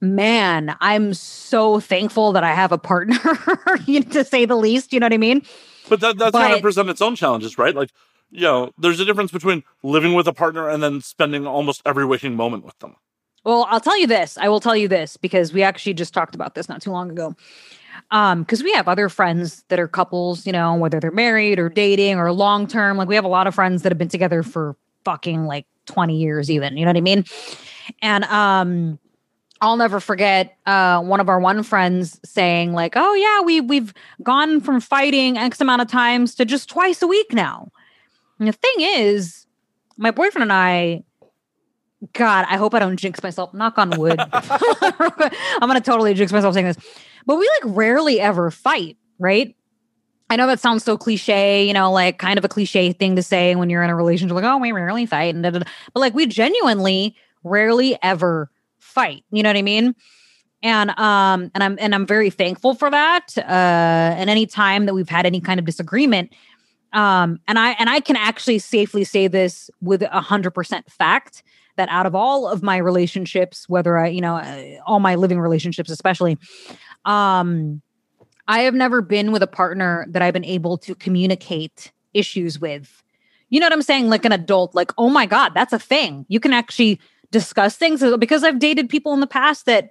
man, I'm so thankful that I have a partner, [LAUGHS] to say the least. You know what I mean? But that that's but, gonna present its own challenges, right? Like you know, there's a difference between living with a partner and then spending almost every waking moment with them. Well, I'll tell you this. I will tell you this because we actually just talked about this not too long ago. Um, because we have other friends that are couples, you know, whether they're married or dating or long term. Like we have a lot of friends that have been together for fucking like 20 years, even. You know what I mean? And um, I'll never forget uh, one of our one friends saying, like, oh yeah, we we've gone from fighting X amount of times to just twice a week now. And the thing is, my boyfriend and I, God, I hope I don't jinx myself. Knock on wood. [LAUGHS] [LAUGHS] I'm going to totally jinx myself saying this. But we like rarely ever fight, right? I know that sounds so cliche, you know, like kind of a cliche thing to say when you're in a relationship, like, oh, we rarely fight. And da, da, da. But like we genuinely rarely ever fight. You know what I mean? And um, and I'm and I'm very thankful for that. Uh, and any time that we've had any kind of disagreement, um, and I and I can actually safely say this with a hundred percent fact that out of all of my relationships, whether I, you know, uh, all my living relationships, especially, um, I have never been with a partner that I've been able to communicate issues with. You know what I'm saying? Like an adult, like, oh my God, that's a thing. You can actually discuss things because I've dated people in the past that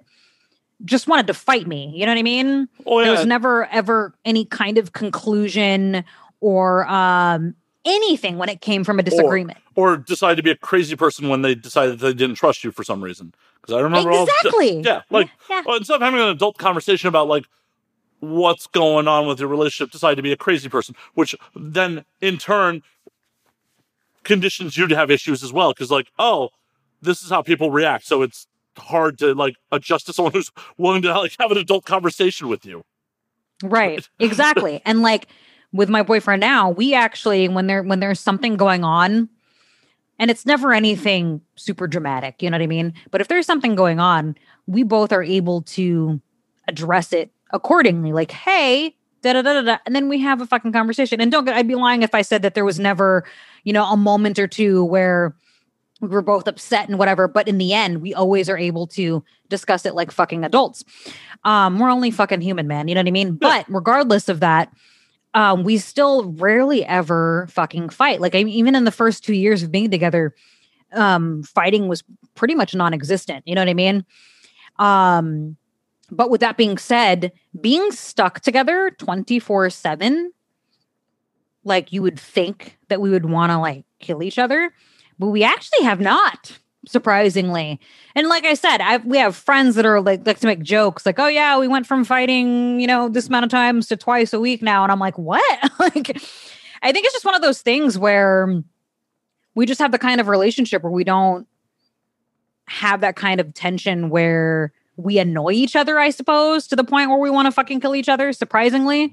just wanted to fight me. You know what I mean? Oh, yeah. There was never ever any kind of conclusion or um, anything when it came from a disagreement. Or, or decide to be a crazy person when they decided they didn't trust you for some reason. Because I remember exactly. All, yeah, like yeah. Well, instead of having an adult conversation about like what's going on with your relationship decide to be a crazy person, which then in turn conditions you to have issues as well. Cause like, oh, this is how people react. So it's hard to like adjust to someone who's willing to like have an adult conversation with you. Right. [LAUGHS] Exactly. and like with my boyfriend now, we actually when there when there's something going on, and it's never anything super dramatic, you know what I mean? But if there's something going on, we both are able to address it accordingly. Like, hey, da da da da, and then we have a fucking conversation. And don't get, I'd be lying if I said that there was never, you know, a moment or two where we were both upset and whatever. But in the end, we always are able to discuss it like fucking adults. Um, we're only fucking human, man. You know what I mean? But regardless of that, um, we still rarely ever fucking fight. Like I mean, even in the first two years of being together, um, fighting was pretty much non-existent. You know what I mean? Um, but with that being said, being stuck together 24 7, like you would think that we would want to like kill each other, but we actually have not surprisingly. And like I said, I we have friends that are like like to make jokes, like, "Oh yeah, we went from fighting, you know, this amount of times to twice a week now," and I'm like, "What?" [LAUGHS] like, I think it's just one of those things where we just have the kind of relationship where we don't have that kind of tension where we annoy each other, I suppose, to the point where we want to fucking kill each other, surprisingly.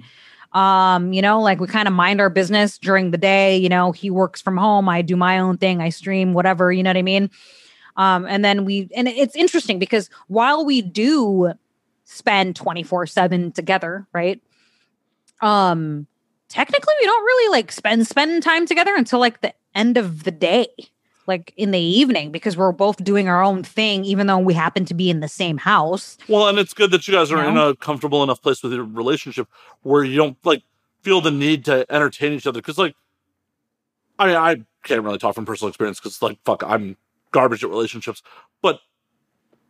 Um, you know, like we kind of mind our business during the day. You know, he works from home, I do my own thing, I stream, whatever, you know what I mean? Um, and then we, and it's interesting because while we do spend 24 7 together, right? Um, technically we don't really like spend spend time together until like the end of the day like in the evening because we're both doing our own thing, even though we happen to be in the same house. Well, and it's good that you guys are you know? in a comfortable enough place with your relationship where you don't like feel the need to entertain each other. Cause like, I mean, I can't really talk from personal experience because like, fuck, I'm garbage at relationships, but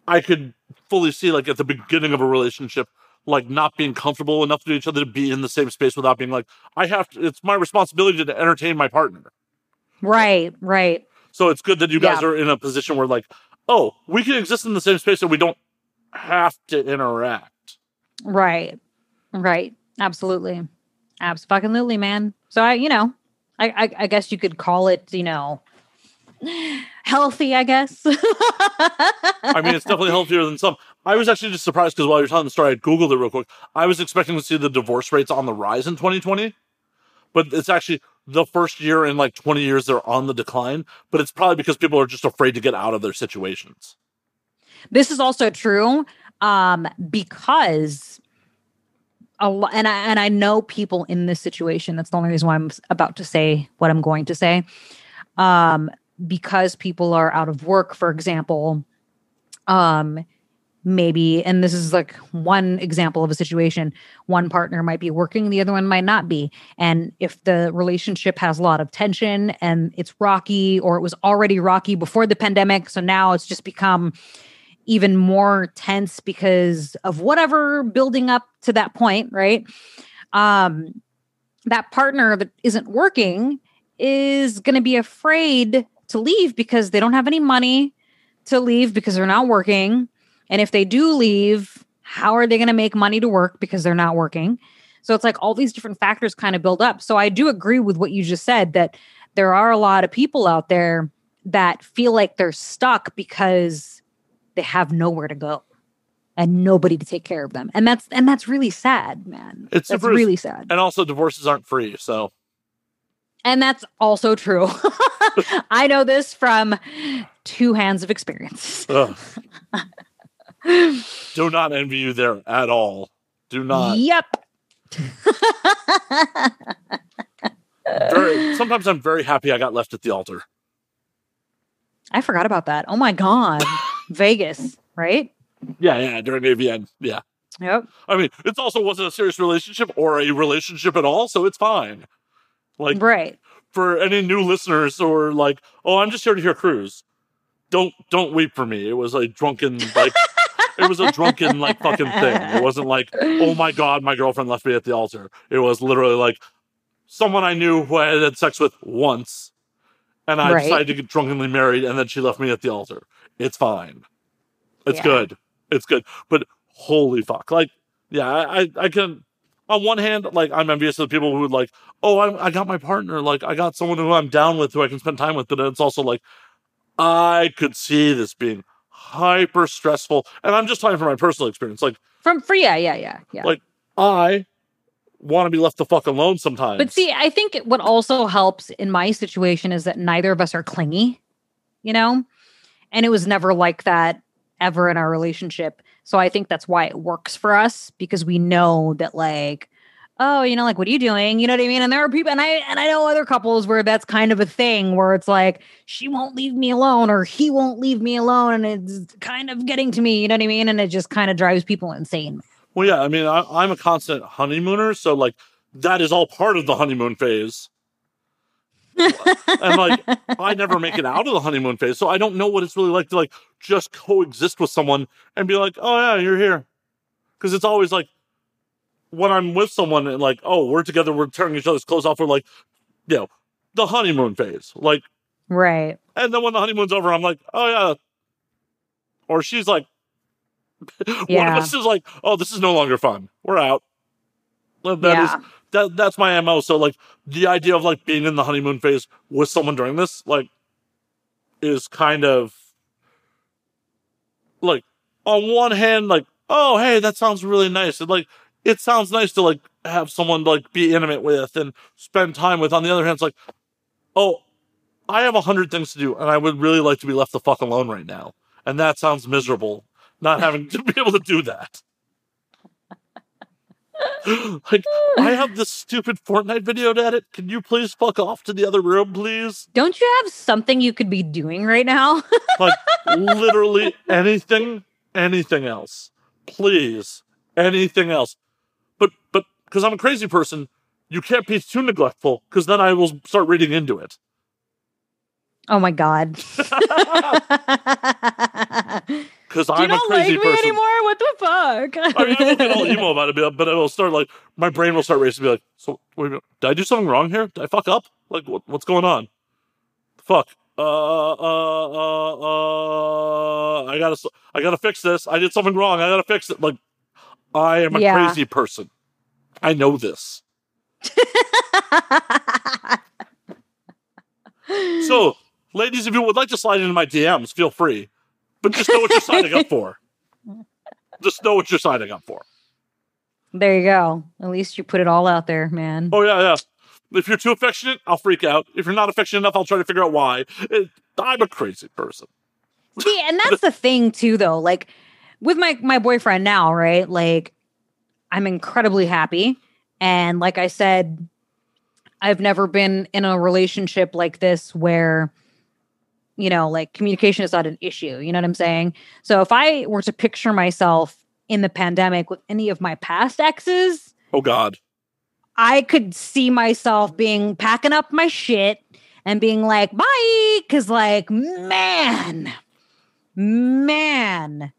I could fully see like at the beginning of a relationship, like not being comfortable enough to each other to be in the same space without being like, I have to, it's my responsibility to entertain my partner. Right, right. So it's good that you guys yeah. are in a position where like, oh, we can exist in the same space and we don't have to interact. Right. Right. Absolutely. Absolutely, man. So I, you know, I, I, I guess you could call it, you know, [SIGHS] healthy, I guess. I mean, it's definitely healthier than some. I was actually just surprised because while you're telling the story, I Googled it real quick. I was expecting to see the divorce rates on the rise in 2020, but it's actually the first year in like 20 years they're on the decline, but it's probably because people are just afraid to get out of their situations. This is also true um, because a lot, and I and I know people in this situation. That's the only reason why I'm about to say what I'm going to say. Um, because people are out of work, for example, um, maybe and this is like one example of a situation. One partner might be working the other one might not be. And if the relationship has a lot of tension and it's rocky or it was already rocky before the pandemic so now it's just become even more tense because of whatever building up to that point right? Um that partner that isn't working is going to be afraid to leave because they don't have any money to leave because they're not working and if they do leave, how are they going to make money to work because they're not working? So it's like all these different factors kind of build up. So I do agree with what you just said that there are a lot of people out there that feel like they're stuck because they have nowhere to go. and nobody to take care of them. And that's and that's really sad, man. It's that's really sad. And also, divorces aren't free. So And that's also true. [LAUGHS] I know this from two hands of experience. [LAUGHS] do not envy you there at all. Do not. Yep. [LAUGHS] Very, sometimes I'm very happy I got left at the altar. I forgot about that. Oh my god. [LAUGHS] Vegas, right? Yeah, yeah, during AVN. Yeah. Yep. I mean, it also wasn't a serious relationship or a relationship at all, so it's fine. Like Right. for any new listeners or like, oh, I'm just here to hear Cruz. Don't don't weep for me. It was a drunken like [LAUGHS] it was a drunken like fucking thing. It wasn't like, oh my god, my girlfriend left me at the altar. It was literally like someone I knew who I had had sex with once, and I Right. decided to get drunkenly married, and then she left me at the altar. It's fine. It's Yeah. good. It's good. But holy fuck, like, yeah, I I, can. On one hand, like I'm envious of the people who would like, oh, I, I got my partner, like I got someone who I'm down with, who I can spend time with. But it's also like, I could see this being hyper stressful, and I'm just talking from my personal experience. Like, From for yeah, yeah, yeah, yeah. Like, I want to be left the fuck alone sometimes. But see, I think what also helps in my situation is that neither of us are clingy, you know? And it was never like that ever in our relationship. So I think that's why it works for us because we know that like oh, you know, like what are you doing? You know what I mean? And there are people and I and I know other couples where that's kind of a thing where it's like she won't leave me alone or he won't leave me alone and it's kind of getting to me, you know what I mean? And it just kind of drives people insane. well, yeah, I mean, I, I'm a constant honeymooner, so like that is all part of the honeymoon phase. and like I never make it out of the honeymoon phase, so I don't know what it's really like to like just coexist with someone and be like, "Oh yeah, you're here," because it's always like when I'm with someone and like, "Oh, we're together, we're tearing each other's clothes off," we're like, you know, the honeymoon phase, like, Right. and then when the honeymoon's over, I'm like, "Oh yeah," or she's like, [LAUGHS] one Yeah. of us is like, "Oh, this is no longer fun, we're out." That is yeah. that that's my mo. So like the idea of like being in the honeymoon phase with someone during this like is kind of like on one hand like oh hey that sounds really nice and like it sounds nice to like have someone like be intimate with and spend time with on the other hand it's like oh i have a hundred things to do and i would really like to be left the fuck alone right now and that sounds miserable not having to be able to do that [LAUGHS] like I have this stupid Fortnite video to edit. Can you please fuck off to the other room, please? Don't you have something you could be doing right now? [LAUGHS] Like literally anything, anything else. Please. Anything else. But but because I'm a crazy person, you can't be too neglectful, because then I will start reading into it. oh my god. [LAUGHS] [LAUGHS] Because I'm a don't crazy like person. anymore? What the fuck? I mean, I won't get all emo about it, but I will start like my brain will start racing. Be like, so wait a minute, did I do something wrong here? Did I fuck up? Like, what, what's going on? Fuck. Uh, uh, uh, uh, I gotta, I gotta fix this. I did something wrong. I gotta fix it. Like, I am a Yeah. crazy person. I know this. So, ladies, if you would like to slide into my DMs, feel free. But just know what you're signing up for. [LAUGHS] Just know what you're signing up for. there you go. At least you put it all out there, man. Oh yeah, yeah. If you're too affectionate, I'll freak out. If you're not affectionate enough, I'll try to figure out why. I'm a crazy person. See, and that's the thing too, though. Like with my my boyfriend now, right? Like I'm incredibly happy, and like I said, I've never been in a relationship like this where you know, like communication is not an issue. You know what I'm saying? So if I were to picture myself in the pandemic with any of my past exes, Oh God. I could see myself being packing up my shit and being like, bye. Cause like, man, man.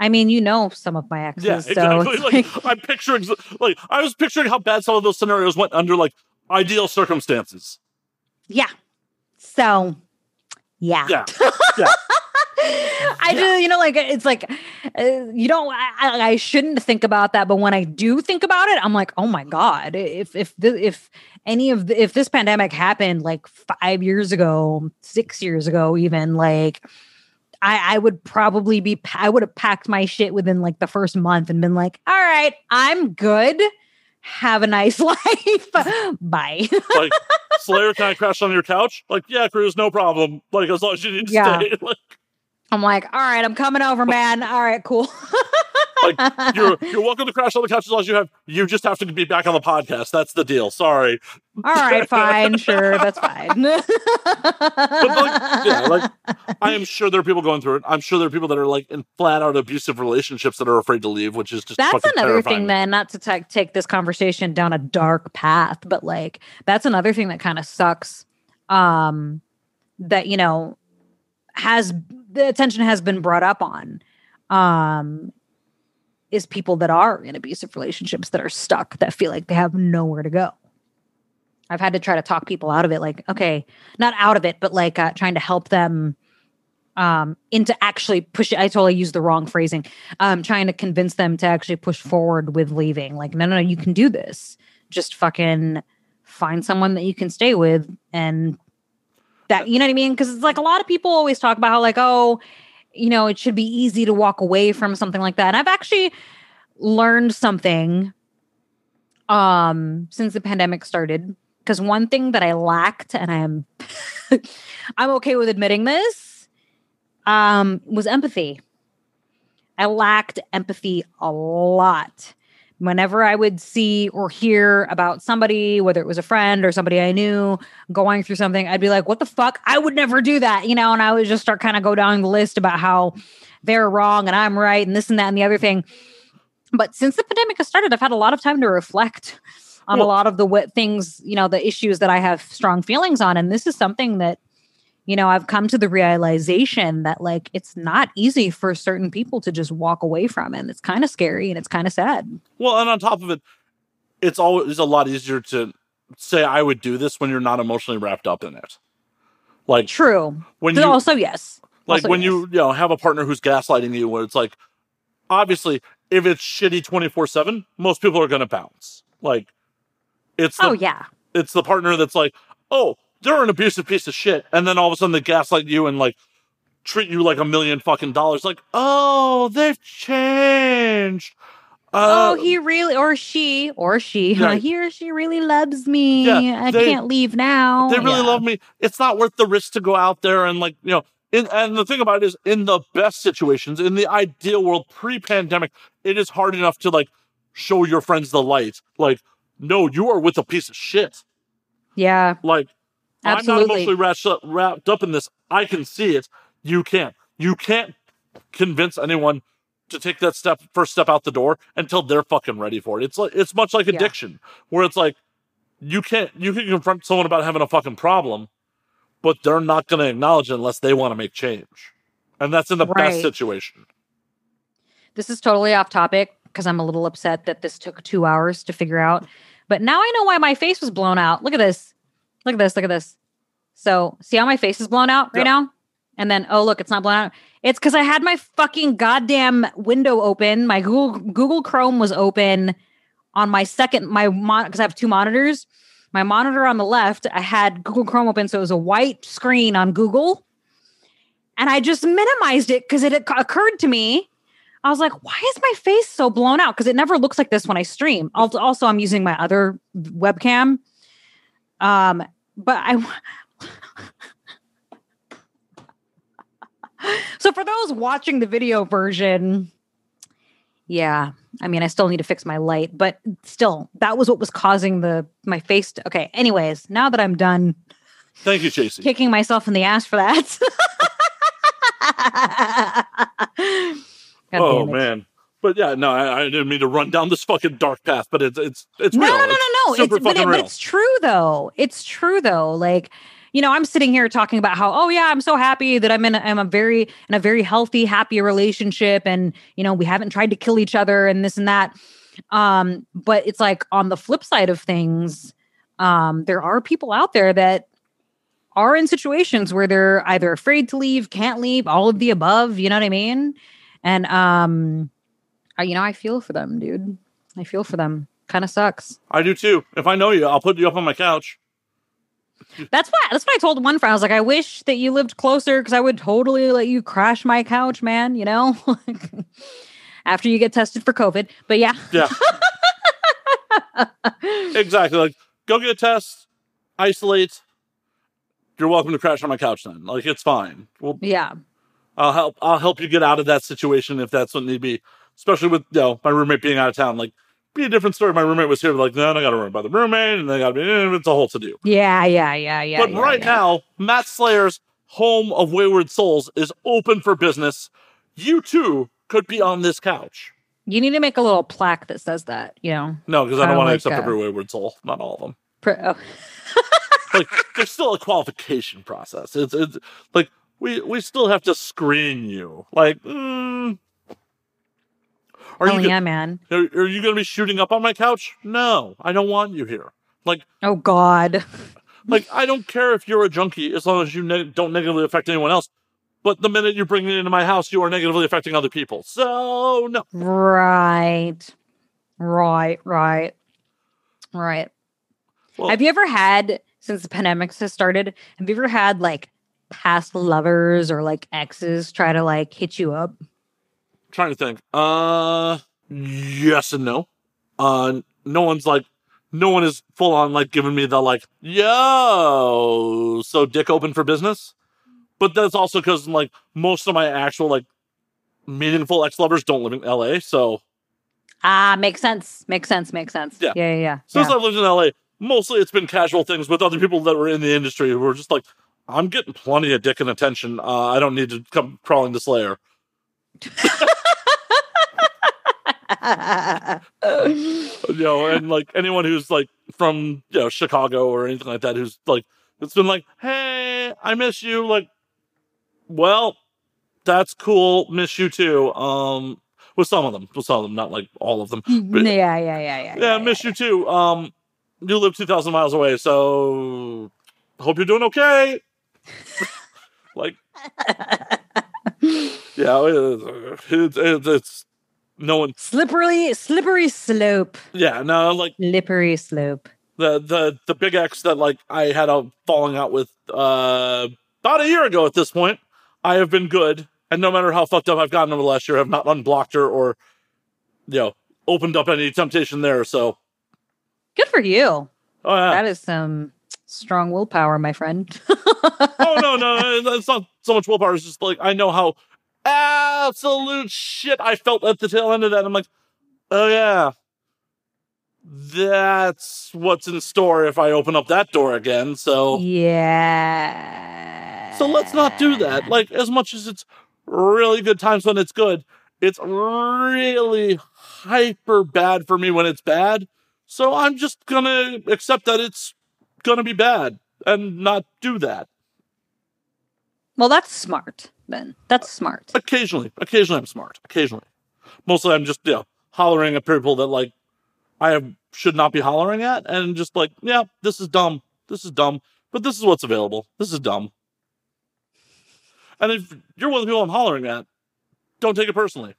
I mean, you know some of my exes. Yeah, so exactly. it's Like, like, I'm picturing, like I was picturing how bad some of those scenarios went under like ideal circumstances. yeah. So yeah. Yeah, [LAUGHS] yeah. I do, you know, like it's like uh, you don't. I, I I shouldn't think about that, but when I do think about it, I'm like, oh my god! If if the, if any of the, if this pandemic happened like five years ago, six years ago, even like, I, I would probably be, I would have packed my shit within like the first month and been like, all right, I'm good. Have a nice [LAUGHS] life. Bye. like, [LAUGHS] Slayer, can I crash on your couch? Like, yeah, Cruz, no problem. Like, as long as you need to yeah. stay. [LAUGHS] Like, I'm like, all right, I'm coming over, man. All right, cool. like [LAUGHS] you're you're welcome to crash on the couch as long as you have you just have to be back on the podcast. That's the deal. Sorry. All right, fine, sure, that's fine. [LAUGHS] but like, yeah, like I am sure there are people going through it. I'm sure there are people that are like in flat out abusive relationships that are afraid to leave, which is just that's another terrifying. thing. Then, not to t- take this conversation down a dark path, but like that's another thing that kind of sucks. Um, that you know has the attention has been brought up on um is people that are in abusive relationships that are stuck that feel like they have nowhere to go. I've had to try to talk people out of it, like, okay, not out of it, but like uh, trying to help them um, into actually push. I totally used the wrong phrasing. Um, trying to convince them to actually push forward with leaving. Like, no, no, no, you can do this. Just fucking find someone that you can stay with and that, you know what I mean? Because it's like a lot of people always talk about how, like, oh, you know, it should be easy to walk away from something like that. And I've actually learned something um since the pandemic started because one thing that I lacked and I am [LAUGHS] I'm okay with admitting this um was empathy. I lacked empathy a lot whenever I would see or hear about somebody, whether it was a friend or somebody I knew going through something, I'd be like, what the fuck? I would never do that, you know? And I would just start kind of go down the list about how they're wrong and I'm right and this and that and the other thing. But since the pandemic has started, I've had a lot of time to reflect on well, a lot of the w- things, you know, the issues that I have strong feelings on. And this is something that you know, I've come to the realization that like it's not easy for certain people to just walk away from it. And it's kind of scary and it's kind of sad. Well, and on top of it, it's always a lot easier to say I would do this when you're not emotionally wrapped up in it. Like true. When but you also yes. Like also, when yes. you you know have a partner who's gaslighting you, where it's like, obviously, if it's shitty twenty four seven, most people are going to bounce. Like, it's oh, the, oh yeah, it's the partner that's like, oh, they're an abusive piece of shit. And then all of a sudden they gaslight you and like treat you like a million fucking dollars. Like, oh, they've changed. Uh, oh, he really, or she, or she, [LAUGHS] yeah. he or she really loves me. Yeah, I they, can't leave now. They really yeah. love me. It's not worth the risk to go out there and like, you know, in, and the thing about it is, in the best situations, in the ideal world, pre-pandemic, it is hard enough to like show your friends the light. Like, no, you are with a piece of shit. Yeah. Like, Absolutely. I'm not emotionally wrapped up, wrapped up in this. I can see it. You can't. You can't convince anyone to take that step, first step out the door until they're fucking ready for it. It's like it's much like addiction, yeah. where it's like you can't you can confront someone about having a fucking problem, but they're not going to acknowledge it unless they want to make change, and that's in the right. best situation. This is totally off topic because I'm a little upset that this took two hours to figure out. But now I know why my face was blown out. Look at this. Look at this. Look at this. So see how my face is blown out right now? And then, oh, look, it's not blown out. It's because I had my fucking goddamn window open. My Google Google Chrome was open on my second, my mon because I have two monitors. My monitor on the left, I had Google Chrome open. So it was a white screen on Google. And I just minimized it because it occurred to me. I was like, why is my face so blown out? Because it never looks like this when I stream. Also, I'm using my other webcam. Um, but I. so for those watching the video version, yeah, I mean, I still need to fix my light, but still, that was what was causing the my face. To, okay, anyways, now that I'm done. Thank you, Chasey. Kicking myself in the ass for that. [LAUGHS] oh man but yeah, no, I, I, didn't mean to run down this fucking dark path, but it's it's it's no, real. no, no, no, no. It's, it's but, it, but, it's true though. It's true though. Like you know, I'm sitting here talking about how oh yeah, I'm so happy that I'm in a, I'm a very in a very healthy, happy relationship, and you know we haven't tried to kill each other and this and that. Um, but it's like on the flip side of things, um, there are people out there that are in situations where they're either afraid to leave, can't leave, all of the above. You know what I mean? And um you know, I feel for them, dude. I feel for them. Kind of sucks. I do too. If I know you, I'll put you up on my couch. That's why. That's what I told one friend. I was like, I wish that you lived closer because I would totally let you crash my couch, man. You know, [LAUGHS] after you get tested for COVID. But yeah, Yeah. [LAUGHS] exactly. Like, go get a test, isolate. You're welcome to crash on my couch then. Like, it's fine. Well, yeah. I'll help. I'll help you get out of that situation if that's what need to be. Especially with you know my roommate being out of town. Like, be a different story. My roommate was here. Like, no, I got to worry by the roommate, and they got to be. eh, It's a whole to do. Yeah, yeah, yeah, yeah. but yeah, right yeah. now, Matt Slayer's home of wayward souls is open for business. You too could be on this couch. you need to make a little plaque that says that. You know, No, because I don't want to like, accept uh, every wayward soul. Not all of them. Pr- oh. [LAUGHS] like there's still a qualification process. It's it's like we we still have to screen you. Like, mm, are oh you yeah, man. are, are you going to be shooting up on my couch? No, I don't want you here. Like Oh God. [LAUGHS] like I don't care if you're a junkie as long as you ne- don't negatively affect anyone else. But the minute you bring it into my house, you are negatively affecting other people. So no. Right. Right. Right. Right. Well- have you ever had since the pandemic has started? Have you ever had like past lovers or like exes try to like hit you up? Trying to think. Uh, yes and no. Uh, no one's like, no one is full on like giving me the like, yo, so dick open for business. But that's also because like most of my actual like meaningful ex lovers don't live in LA. So Ah, makes sense. Makes sense. Makes sense. Yeah. Yeah. Yeah. Yeah. since yeah. I've lived in LA, mostly it's been casual things with other people that were in the industry who were just like, I'm getting plenty of dick and attention. Uh, I don't need to come crawling to Slayer. [LAUGHS] [LAUGHS] you know, and like anyone who's like from you know Chicago or anything like that, who's like it's been like, hey, I miss you. Like, well, that's cool. Miss you too. Um, with some of them, with some of them, not like all of them. But, yeah. Yeah. Yeah. Yeah. yeah, miss you too. Um, you live two thousand miles away, so hope you're doing okay. [LAUGHS] like, [LAUGHS] yeah, it's, it's, it's no one. Slippery, slippery slope. Yeah, no, like Slippery slope. the the the big X that like I had a falling out with uh about a year ago at this point. I have been good, and no matter how fucked up I've gotten over the last year, I've not unblocked her or you know opened up any temptation there. So Good for you. oh yeah, That is some strong willpower, my friend. [LAUGHS] oh no no, it's not so much willpower. It's just like I know how absolute shit I felt at the tail end of that. I'm like, oh yeah. That's what's in store if I open up that door again. So yeah. So let's not do that. Like, as much as it's really good times when it's good, it's really hyper bad for me when it's bad. So I'm just gonna accept that it's gonna be bad and not do that. Well, that's smart then. That's smart. Occasionally, occasionally I'm smart. Occasionally, mostly I'm just you know hollering at people that like I have, should not be hollering at, and just like, yeah, this is dumb. This is dumb. But this is what's available. This is dumb. And if you're one of the people I'm hollering at, don't take it personally.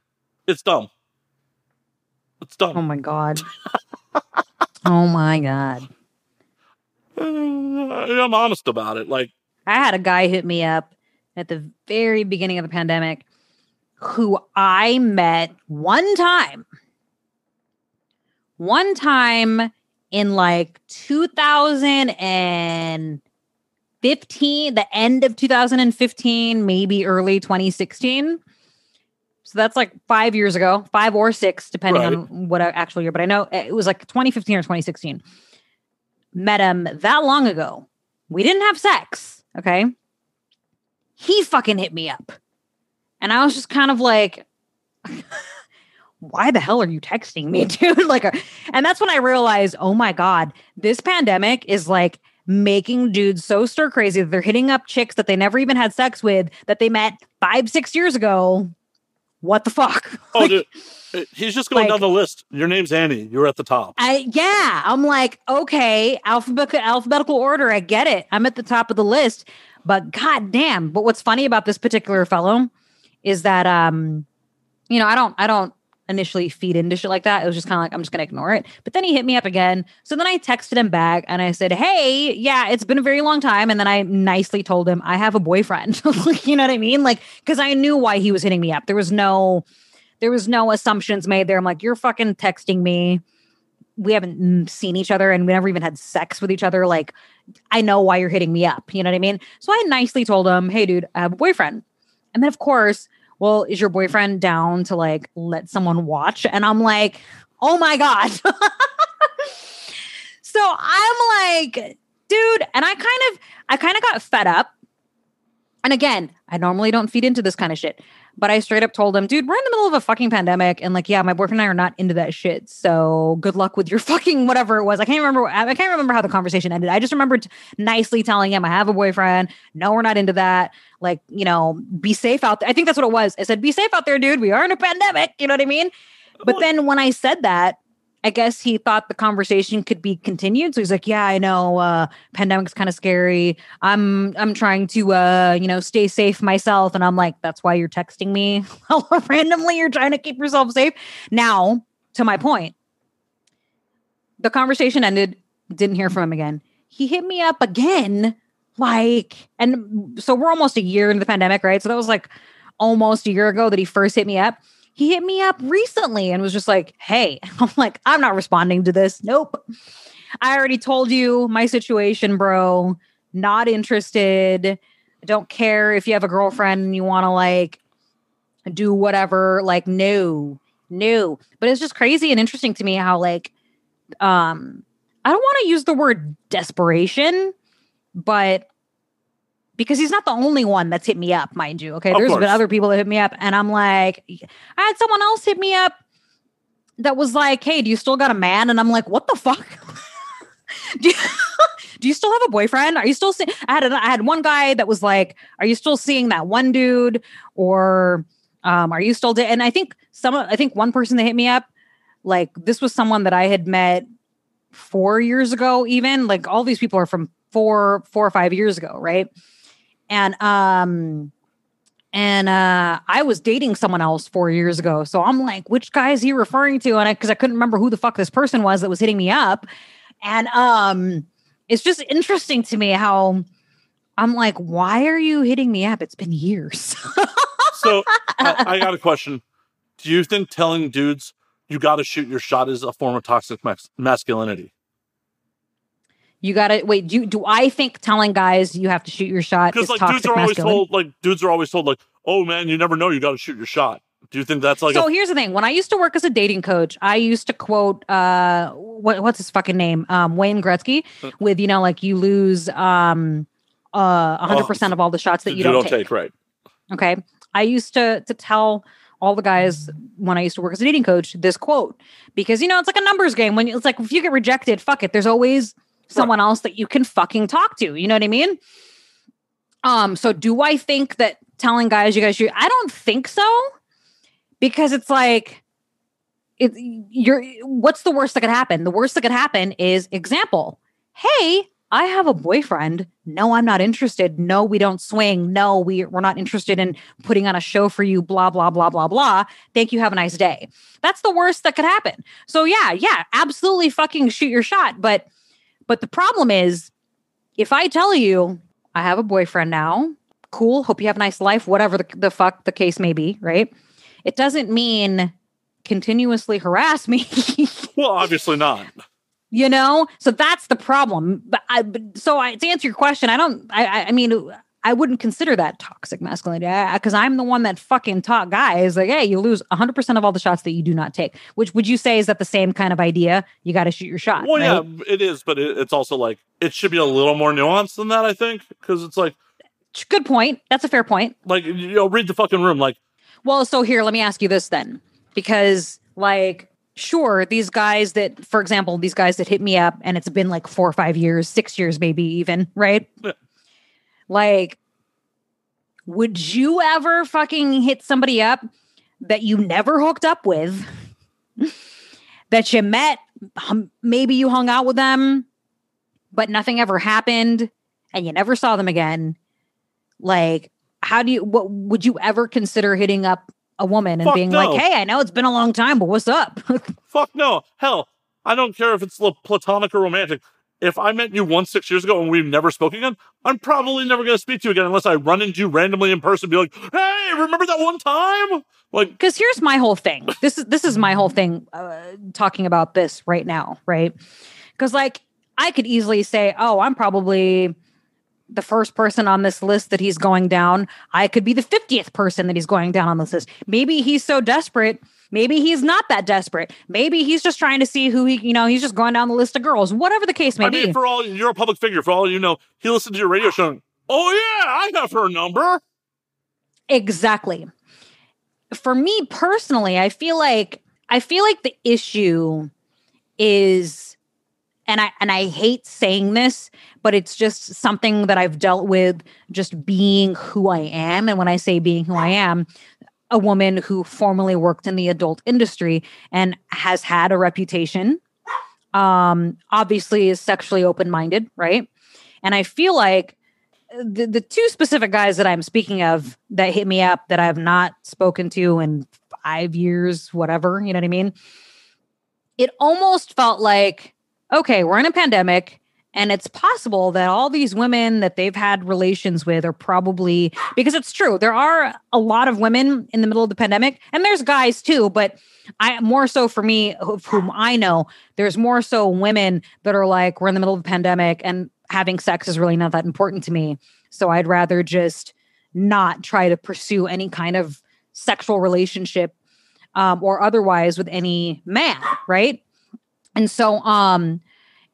It's dumb. It's dumb. Oh my god. [LAUGHS] oh my god. [SIGHS] I'm honest about it. Like, I had a guy hit me up at the very beginning of the pandemic who I met one time. One time in like 2015, the end of 2015, maybe early 2016. So that's like five years ago, five or six, depending Right. on what actual year. But I know it was like 2015 or 2016. Met him that long ago. We didn't have sex. Okay. He fucking hit me up. And I was just kind of like, why the hell are you texting me, [LAUGHS] dude? like, uh, and that's when I realized, oh my God, this pandemic is like making dudes so stir crazy that they're hitting up chicks that they never even had sex with that they met five, six years ago. What the fuck? [LAUGHS] oh, Like, dude, uh, he's just going like- down the list. Your name's Annie. You're at the top. I yeah, I'm like, okay, alphabetical alphabetical order. I get it. I'm at the top of the list, but god damn. But what's funny about this particular fellow is that um, you know, I don't, I don't, initially feed into shit like that. It was just kind of like, I'm just going to ignore it. But then he hit me up again. So then I texted him back and I said, Hey, yeah, it's been a very long time. And then I nicely told him I have a boyfriend. [LAUGHS] you know what I mean? Like, cause I knew why he was hitting me up. There was no, there was no assumptions made there. I'm like, you're fucking texting me. We haven't mm, seen each other and we never even had sex with each other. Like, I know why you're hitting me up. You know what I mean? So I nicely told him, Hey, dude, I have a boyfriend. And then, of course, well, is your boyfriend down to like let someone watch? And I'm like, oh my God. [LAUGHS] so I'm like, dude, and I kind of, I kind of got fed up. And again, I normally don't feed into this kind of shit. But I straight up told him, dude, we're in the middle of a fucking pandemic. And like, yeah, my boyfriend and I are not into that shit. So good luck with your [LAUGHS] fucking whatever it was. I can't remember. I can't remember how the conversation ended. I just remembered nicely telling him I have a boyfriend. No, we're not into that. Like, you know, be safe out there. I think that's what it was. I said, be safe out there, dude. We are in a pandemic. You know what I mean? But then when I said that, I guess he thought the conversation could be continued. So he's like, "Yeah, I know. Uh, pandemic's kind of scary. I'm I'm trying to uh, you know stay safe myself." And I'm like, "That's why you're texting me [LAUGHS] randomly. You're trying to keep yourself safe." Now, to my point, the conversation ended. Didn't hear from him again. He hit me up again, like, and so we're almost a year into the pandemic, right? So that was like almost a year ago that he first hit me up he hit me up recently and was just like, hey, [LAUGHS] I'm like, I'm not responding to this. Nope. I already told you my situation, bro. Not interested. Don't care if you have a girlfriend and you want to like do whatever. Like, no, no. But it's just crazy and interesting to me how, like, um, I don't want to use the word desperation, but because he's not the only one that's hit me up, mind you. Okay. Of There's course. been other people that hit me up, and I'm like, I had someone else hit me up that was like, Hey, do you still got a man? And I'm like, What the fuck? [LAUGHS] do, you, [LAUGHS] do you still have a boyfriend? Are you still seeing? I had a, I had one guy that was like, Are you still seeing that one dude? Or um, are you still? Da-? And I think some, I think one person that hit me up, like this was someone that I had met four years ago, even like all these people are from four, four or five years ago, right? And um and uh I was dating someone else four years ago. So I'm like, which guy is he referring to? And I because I couldn't remember who the fuck this person was that was hitting me up. And um it's just interesting to me how I'm like, why are you hitting me up? It's been years. [LAUGHS] so I, got a question. Do you think telling dudes you got to shoot your shot is a form of toxic mas- masculinity? You gotta wait. Do do I think telling guys you have to shoot your shot because like dudes are always told like dudes are always told like oh man you never know you got to shoot your shot. Do you think that's like so? A- here's the thing: when I used to work as a dating coach, I used to quote uh what, what's his fucking name um Wayne Gretzky with you know like you lose um uh 100 percent of all the shots that you, don't, don't take. take. Right. Okay. I used to to tell all the guys when I used to work as a dating coach this quote because you know it's like a numbers game when it's like if you get rejected, fuck it. There's always someone else that you can fucking talk to. You know what I mean? Um, so do I think that telling guys you guys I don't think so. Because it's like it you're what's the worst that could happen? The worst that could happen is example. Hey, I have a boyfriend. No, I'm not interested. No, we don't swing. No, we, we're not interested in putting on a show for you, blah, blah, blah, blah, blah. Thank you. Have a nice day. That's the worst that could happen. So, yeah, yeah, absolutely fucking shoot your shot. But but the problem is, if I tell you I have a boyfriend now, cool, hope you have a nice life, whatever the, the fuck the case may be, right? It doesn't mean continuously harass me. [LAUGHS] well, obviously not. You know, so that's the problem. But I, so I, to answer your question, I don't. I, I mean, I wouldn't consider that toxic masculinity because I'm the one that fucking taught guys like, hey, you lose 100% of all the shots that you do not take. Which would you say is that the same kind of idea? You got to shoot your shot. Well, right? yeah, it is, but it, it's also like it should be a little more nuanced than that. I think because it's like, good point. That's a fair point. Like you know, read the fucking room. Like, well, so here, let me ask you this then, because like sure these guys that for example these guys that hit me up and it's been like four or five years six years maybe even right yeah. Like, would you ever fucking hit somebody up that you never hooked up with, [LAUGHS] that you met, maybe you hung out with them, but nothing ever happened and you never saw them again? Like, how do you, what would you ever consider hitting up a woman and Fuck being no. like, "Hey, I know it's been a long time, but what's up?" [LAUGHS] Fuck no. Hell, I don't care if it's platonic or romantic. If I met you once six years ago and we've never spoken again, I'm probably never going to speak to you again unless I run into you randomly in person and be like, hey, remember that one time? Like, because here's my whole thing. This is this is my whole thing. Uh, talking about this right now, right? Because like I could easily say, oh, I'm probably the first person on this list that he's going down. I could be the 50th person that he's going down on this list. Maybe he's so desperate. Maybe he's not that desperate. Maybe he's just trying to see who he, you know, he's just going down the list of girls, whatever the case may be. I mean, be. for all you're a public figure, for all you know, he listened to your radio show. Oh yeah, I have her number. Exactly. For me personally, I feel like I feel like the issue is and I and I hate saying this, but it's just something that I've dealt with just being who I am. And when I say being who I am, a woman who formerly worked in the adult industry and has had a reputation, um, obviously is sexually open-minded, right? And I feel like the, the two specific guys that I'm speaking of that hit me up that I've not spoken to in five years, whatever, you know what I mean? It almost felt like okay, we're in a pandemic. And it's possible that all these women that they've had relations with are probably because it's true. There are a lot of women in the middle of the pandemic, and there's guys too, but I more so for me, of whom I know, there's more so women that are like, we're in the middle of a pandemic and having sex is really not that important to me. So I'd rather just not try to pursue any kind of sexual relationship um, or otherwise with any man, right? And so um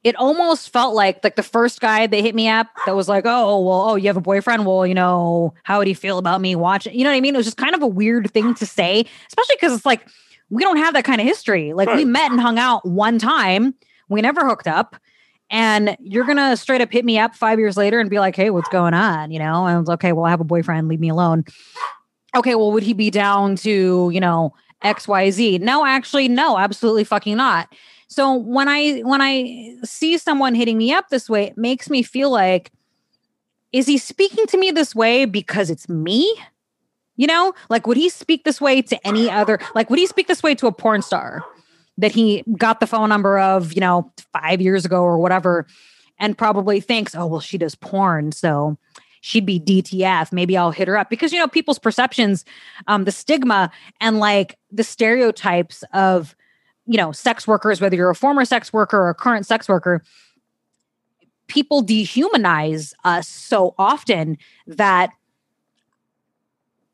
it almost felt like like the first guy they hit me up that was like, oh, well, oh, you have a boyfriend? Well, you know, how would he feel about me watching? You know what I mean? It was just kind of a weird thing to say, especially because it's like we don't have that kind of history. Like right. we met and hung out one time, we never hooked up. And you're gonna straight up hit me up five years later and be like, hey, what's going on? You know, and I was okay, well, I have a boyfriend, leave me alone. Okay, well, would he be down to, you know, XYZ? No, actually, no, absolutely fucking not. So when I when I see someone hitting me up this way, it makes me feel like is he speaking to me this way because it's me? You know, like would he speak this way to any other like would he speak this way to a porn star that he got the phone number of, you know, 5 years ago or whatever and probably thinks, "Oh, well she does porn, so she'd be DTF. Maybe I'll hit her up because you know people's perceptions, um, the stigma and like the stereotypes of you know, sex workers, whether you're a former sex worker or a current sex worker, people dehumanize us so often that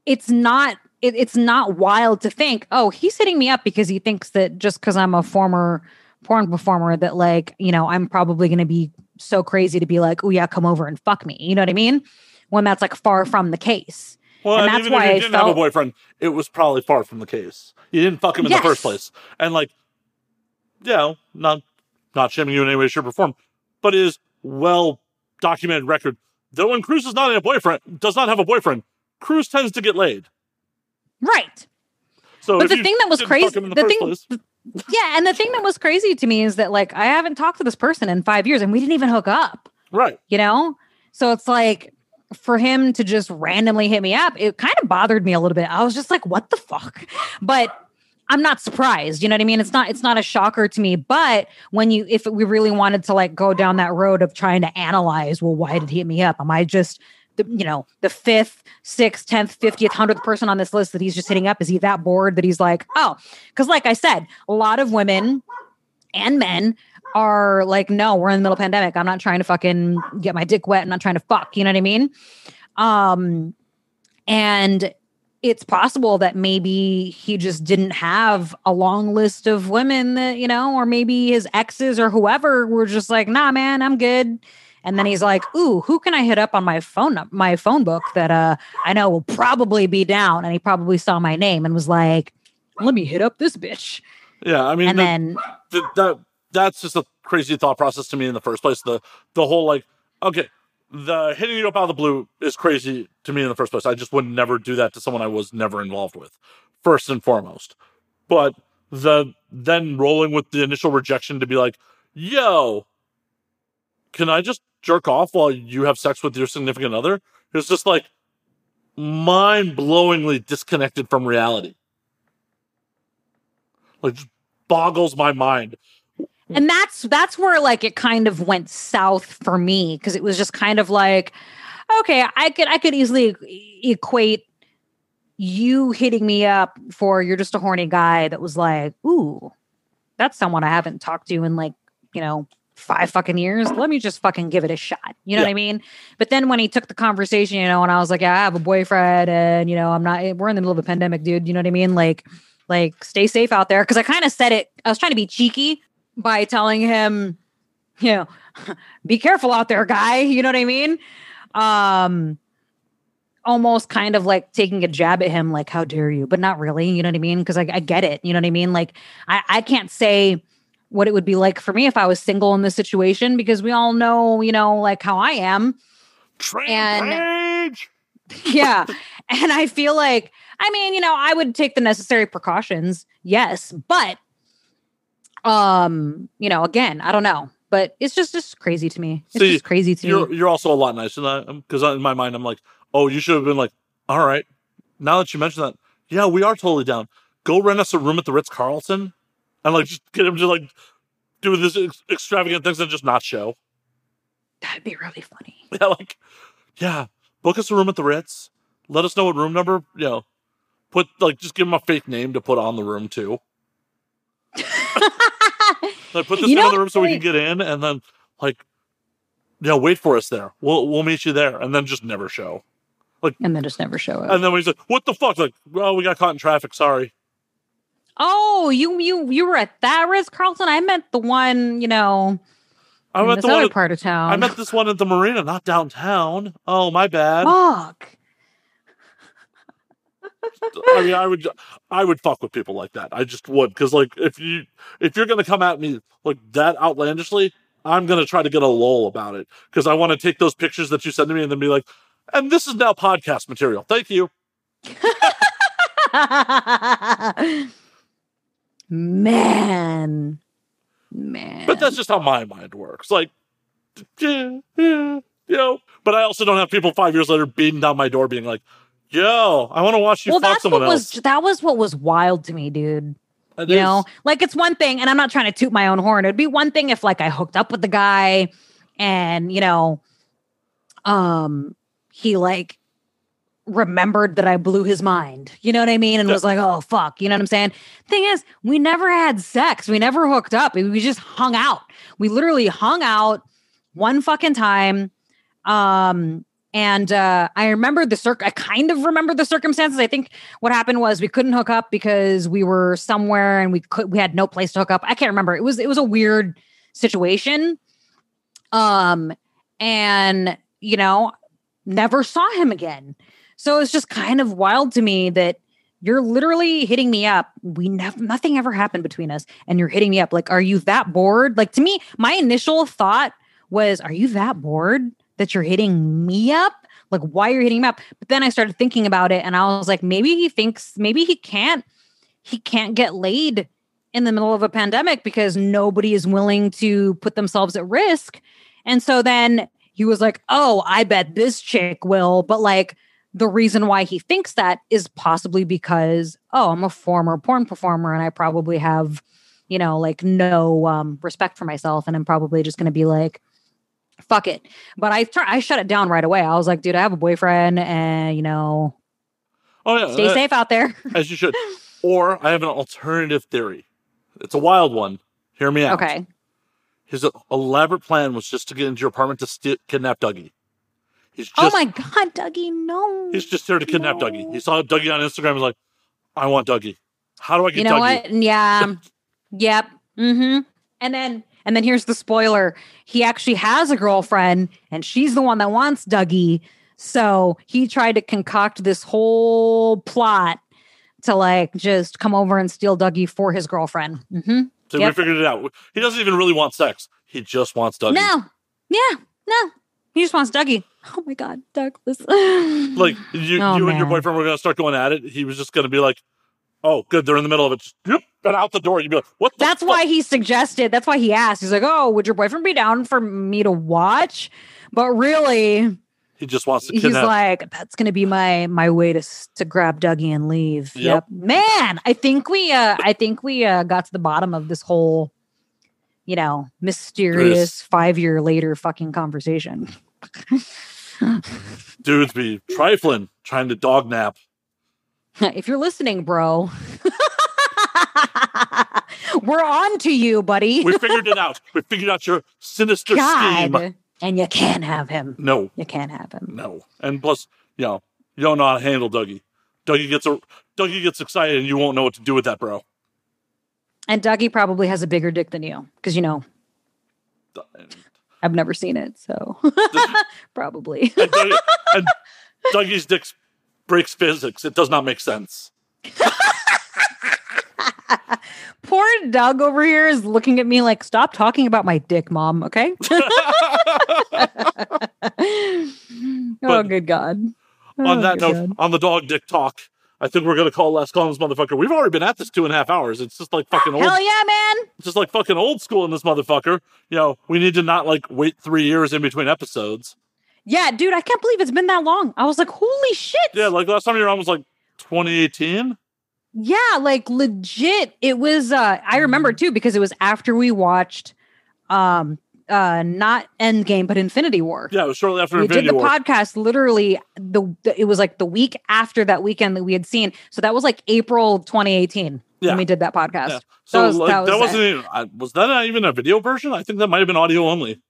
it's not it, it's not wild to think, oh, he's hitting me up because he thinks that just because I'm a former porn performer that like, you know, I'm probably gonna be so crazy to be like, oh yeah, come over and fuck me. You know what I mean? When that's like far from the case. Well, and, that's why if you didn't felt, have a boyfriend, it was probably far from the case. You didn't fuck him in yes. the first place. And like you know, not not shaming you in any way, shape, or form, but is well documented record. Though when Cruz is not in a boyfriend, does not have a boyfriend, Cruz tends to get laid. Right. So, but the thing that was crazy, the, the thing, place, [LAUGHS] yeah, and the thing that was crazy to me is that like I haven't talked to this person in five years, and we didn't even hook up. Right. You know, so it's like for him to just randomly hit me up, it kind of bothered me a little bit. I was just like, what the fuck? But I'm not surprised. You know what I mean? It's not it's not a shocker to me. But when you if we really wanted to like go down that road of trying to analyze, well, why did he hit me up? Am I just the you know the fifth, sixth, tenth, fiftieth, hundredth person on this list that he's just hitting up? Is he that bored that he's like, oh, because like I said, a lot of women and men are like, no, we're in the middle of pandemic. I'm not trying to fucking get my dick wet. I'm not trying to fuck. You know what I mean? Um, and it's possible that maybe he just didn't have a long list of women that, you know, or maybe his exes or whoever were just like, nah, man, I'm good. And then he's like, ooh, who can I hit up on my phone, my phone book that uh, I know will probably be down? And he probably saw my name and was like, let me hit up this bitch. Yeah. I mean, and the, then the, that, that's just a crazy thought process to me in the first place. The, the whole like, okay, the hitting you up out of the blue is crazy to me in the first place. I just would never do that to someone I was never involved with, first and foremost. But the then rolling with the initial rejection to be like, yo, can I just jerk off while you have sex with your significant other? It's just like mind blowingly disconnected from reality. Like boggles my mind. Mm-hmm. And that's that's where like it kind of went south for me because it was just kind of like, okay, I could I could easily equate you hitting me up for you're just a horny guy that was like, ooh, that's someone I haven't talked to in like, you know, five fucking years. Let me just fucking give it a shot. You know yeah. what I mean? But then when he took the conversation, you know, and I was like, yeah, I have a boyfriend and, you know, I'm not, we're in the middle of a pandemic, dude. You know what I mean? Like, like stay safe out there. Cause I kind of said it, I was trying to be cheeky by telling him, you know, [LAUGHS] be careful out there, guy. You know what I mean? Um, almost kind of like taking a jab at him, like, how dare you? But not really, you know what I mean? Because I, I, get it, you know what I mean? Like, I, I can't say what it would be like for me if I was single in this situation because we all know, you know, like how I am. Train and page. [LAUGHS] yeah. and I feel like, I mean, you know, I would take the necessary precautions, yes, but um, you know, again, I don't know. But it's just just crazy to me. It's See, just crazy to you're, me. You're also a lot nicer than that because in my mind, I'm like, oh, you should have been like, all right. Now that you mention that, yeah, we are totally down. Go rent us a room at the Ritz Carlton and like just get him to like do this ex- extravagant things and just not show. That'd be really funny. [LAUGHS] Yeah, like yeah, book us a room at the Ritz. Let us know what room number. You know, put like just give him a fake name to put on the room too. Like put this you in the room so we can get in, and then like yeah, wait for us there. We'll we'll meet you there, and then just never show. Like and then just never show up. And then we said, "What the fuck?" Like, well, we got caught in traffic. Sorry. Oh, you you you were at that Ritz Carlton. I meant the one, you know, I meant the other part of town. I meant this one at the marina, not downtown. Oh, my bad. Fuck. I mean, I would, I would fuck with people like that. I just would, because like, if you, if you're gonna come at me like that outlandishly, I'm gonna try to get a lull about it because I want to take those pictures that you send to me and then be like, and this is now podcast material. Thank you. Man. Man. But that's just how my mind works. Like, yeah, you know, but I also don't have people five years later beating down my door being like, yo, I want to watch you well, fuck someone else. Was, that was what was wild to me, dude. It you is. know, like it's one thing, and I'm not trying to toot my own horn. It'd be one thing if like I hooked up with the guy and, you know, um, he like remembered that I blew his mind. You know what I mean? And yeah. was like, oh, fuck. You know what I'm saying? Thing is, we never had sex. We never hooked up. We just hung out. We literally hung out one fucking time. Um, and uh, I remember the circ. I kind of remember the circumstances. I think what happened was we couldn't hook up because we were somewhere and we could we had no place to hook up. I can't remember. It was it was a weird situation. Um, and you know, never saw him again. So it's just kind of wild to me that you're literally hitting me up. We never, nothing ever happened between us, and you're hitting me up. Like, are you that bored? Like, to me, my initial thought was, are you that bored that you're hitting me up? Like, why you're hitting me up? But then I started thinking about it, and I was like, maybe he thinks, maybe he can't, he can't get laid in the middle of a pandemic because nobody is willing to put themselves at risk. And so then he was like, oh, I bet this chick will, but like the reason why he thinks that is possibly because oh i'm a former porn performer and i probably have you know like no um, respect for myself and i'm probably just going to be like fuck it but i i shut it down right away i was like dude i have a boyfriend and you know oh yeah stay uh, safe out there [LAUGHS] as you should or i have an alternative theory it's a wild one hear me out okay his elaborate plan was just to get into your apartment to st- kidnap dougie He's oh just, oh my god, Dougie, no. He's just here to kidnap no. Dougie. He saw Dougie on Instagram. He's like, I want Dougie. How do I get you know Dougie? what? Yeah. [LAUGHS] yep. Mm-hmm. And then and then here's the spoiler. He actually has a girlfriend, and she's the one that wants Dougie. So he tried to concoct this whole plot to like just come over and steal Dougie for his girlfriend. Mm-hmm. So yep. we figured it out. He doesn't even really want sex. He just wants Dougie. No. Yeah. No. He just wants Dougie. Oh my God, Douglas. [SIGHS] like you, oh, you and your boyfriend were gonna start going at it. He was just gonna be like, "Oh, good, they're in the middle of it." Just, yep, and out the door. You'd be like, "What?" that's fuck? why he suggested. That's why he asked. He's like, "Oh, would your boyfriend be down for me to watch?" But really, He just wants to He's like, that's gonna be my my way to to grab Dougie and leave. Yep. Yep. Man, I think we uh I think we uh got to the bottom of this whole, you know, mysterious five year later fucking conversation. [LAUGHS] Dudes be trifling, trying to dog nap. [LAUGHS] if you're listening, bro. [LAUGHS] [LAUGHS] We're on to you, buddy. We figured it out. We figured out your sinister scheme. And you can't have him. No, You can't have him. no. And plus, you know, you don't know how to handle Dougie. Dougie gets a Dougie gets excited and you won't know what to do with that, bro. And Dougie probably has a bigger dick than you. Because you know, I've never seen it, so [LAUGHS] probably. And, Dougie, and Dougie's dick breaks physics. It does not make sense. [LAUGHS] [LAUGHS] Poor Doug over here is looking at me like, stop talking about my dick, mom, okay? [LAUGHS] [LAUGHS] oh, good God. on Oh, that note, God. on the dog dick talk, I think we're gonna call last call on this motherfucker. We've already been at this two and a half hours. It's just like fucking old. Hell yeah, man. It's just like fucking old school in this motherfucker. You know, we need to not like wait three years in between episodes. Yeah, dude, I can't believe it's been that long. I was like, holy shit. Yeah, like last time you were on was like 2018. Yeah, like legit. It was uh I remember too because it was after we watched um uh not Endgame but Infinity War. Yeah, it was shortly after we Infinity did the War. podcast literally the, the it was like the week after that weekend that we had seen. So that was like April 2018 Yeah. when we did that podcast. Yeah. So That was- like, that was was not even, I, was that not even a video version? I think that might have been audio only.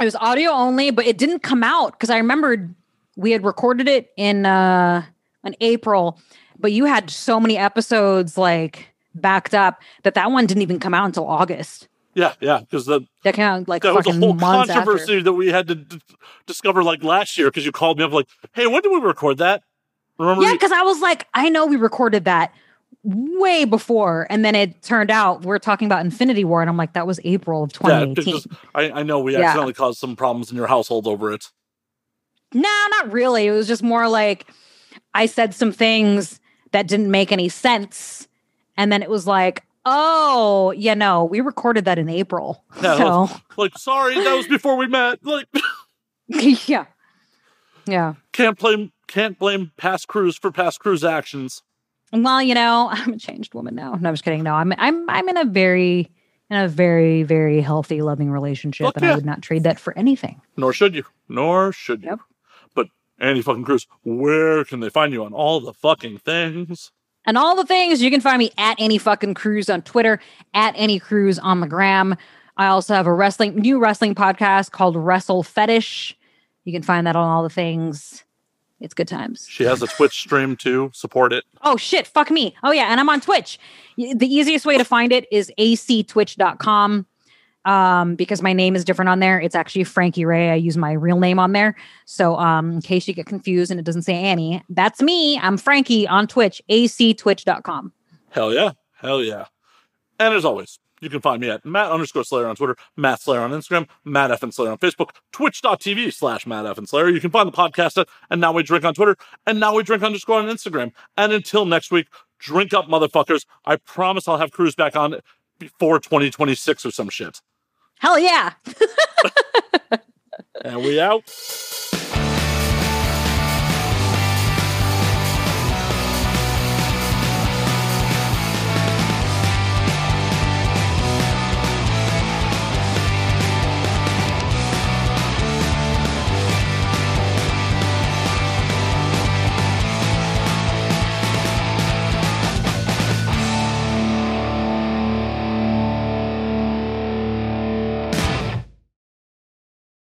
It was audio only, but it didn't come out because I remembered we had recorded it in uh in April, but you had so many episodes like backed up that that one didn't even come out until August. Yeah, yeah, because the That came out like that was a whole controversy that we had to d- discover like last year because you called me up like, "Hey, when did we record that?" Remember? Yeah, because I was like, I know we recorded that way before, and then it turned out we're talking about Infinity War, and I'm like, that was April of yeah, 2018. because I, I know we Yeah. accidentally caused some problems in your household over it. No, not really. It was just more like I said some things that didn't make any sense. And then it was like, oh, you know, we recorded that in April. Yeah, so, Like, sorry, that was before we met. Like, [LAUGHS] [LAUGHS] yeah. Yeah. can't blame can't blame past Cruz for past Cruz actions. Well, you know, [LAUGHS] I'm a changed woman now. No, I'm just kidding. No, I'm I'm I'm in a very in a very, very healthy, loving relationship. Fuck and. I would not trade that for anything. Nor should you. Nor should you. Yep. Annie fucking Cruz, where can they find you on all the fucking things? And all the things you can find me at Annie fucking Cruz on Twitter, at Annie Cruz on the gram. I also have a wrestling new wrestling podcast called Wrestle Fetish. You can find that on all the things. It's good times. She has a Twitch stream too. Support it. Oh shit, fuck me. Oh yeah, and I'm on Twitch. The easiest way to find it is actwitch.com. Um, because my name is different on there. It's actually Frankie Ray. I use my real name on there. So um, in case you get confused and it doesn't say Annie, that's me. I'm Frankie on Twitch, actwitch.com. Hell yeah. Hell yeah. And as always, you can find me at Matt underscore Slayer on Twitter, Matt Slayer on Instagram, Matt F and Slayer on Facebook, twitch.tv slash Matt F and Slayer. You can find the podcast at And Now We Drink on Twitter, and Now We Drink underscore on Instagram. And until next week, drink up, motherfuckers. I promise I'll have Cruz back on before 2026 or some shit. Hell yeah. [LAUGHS] And we out.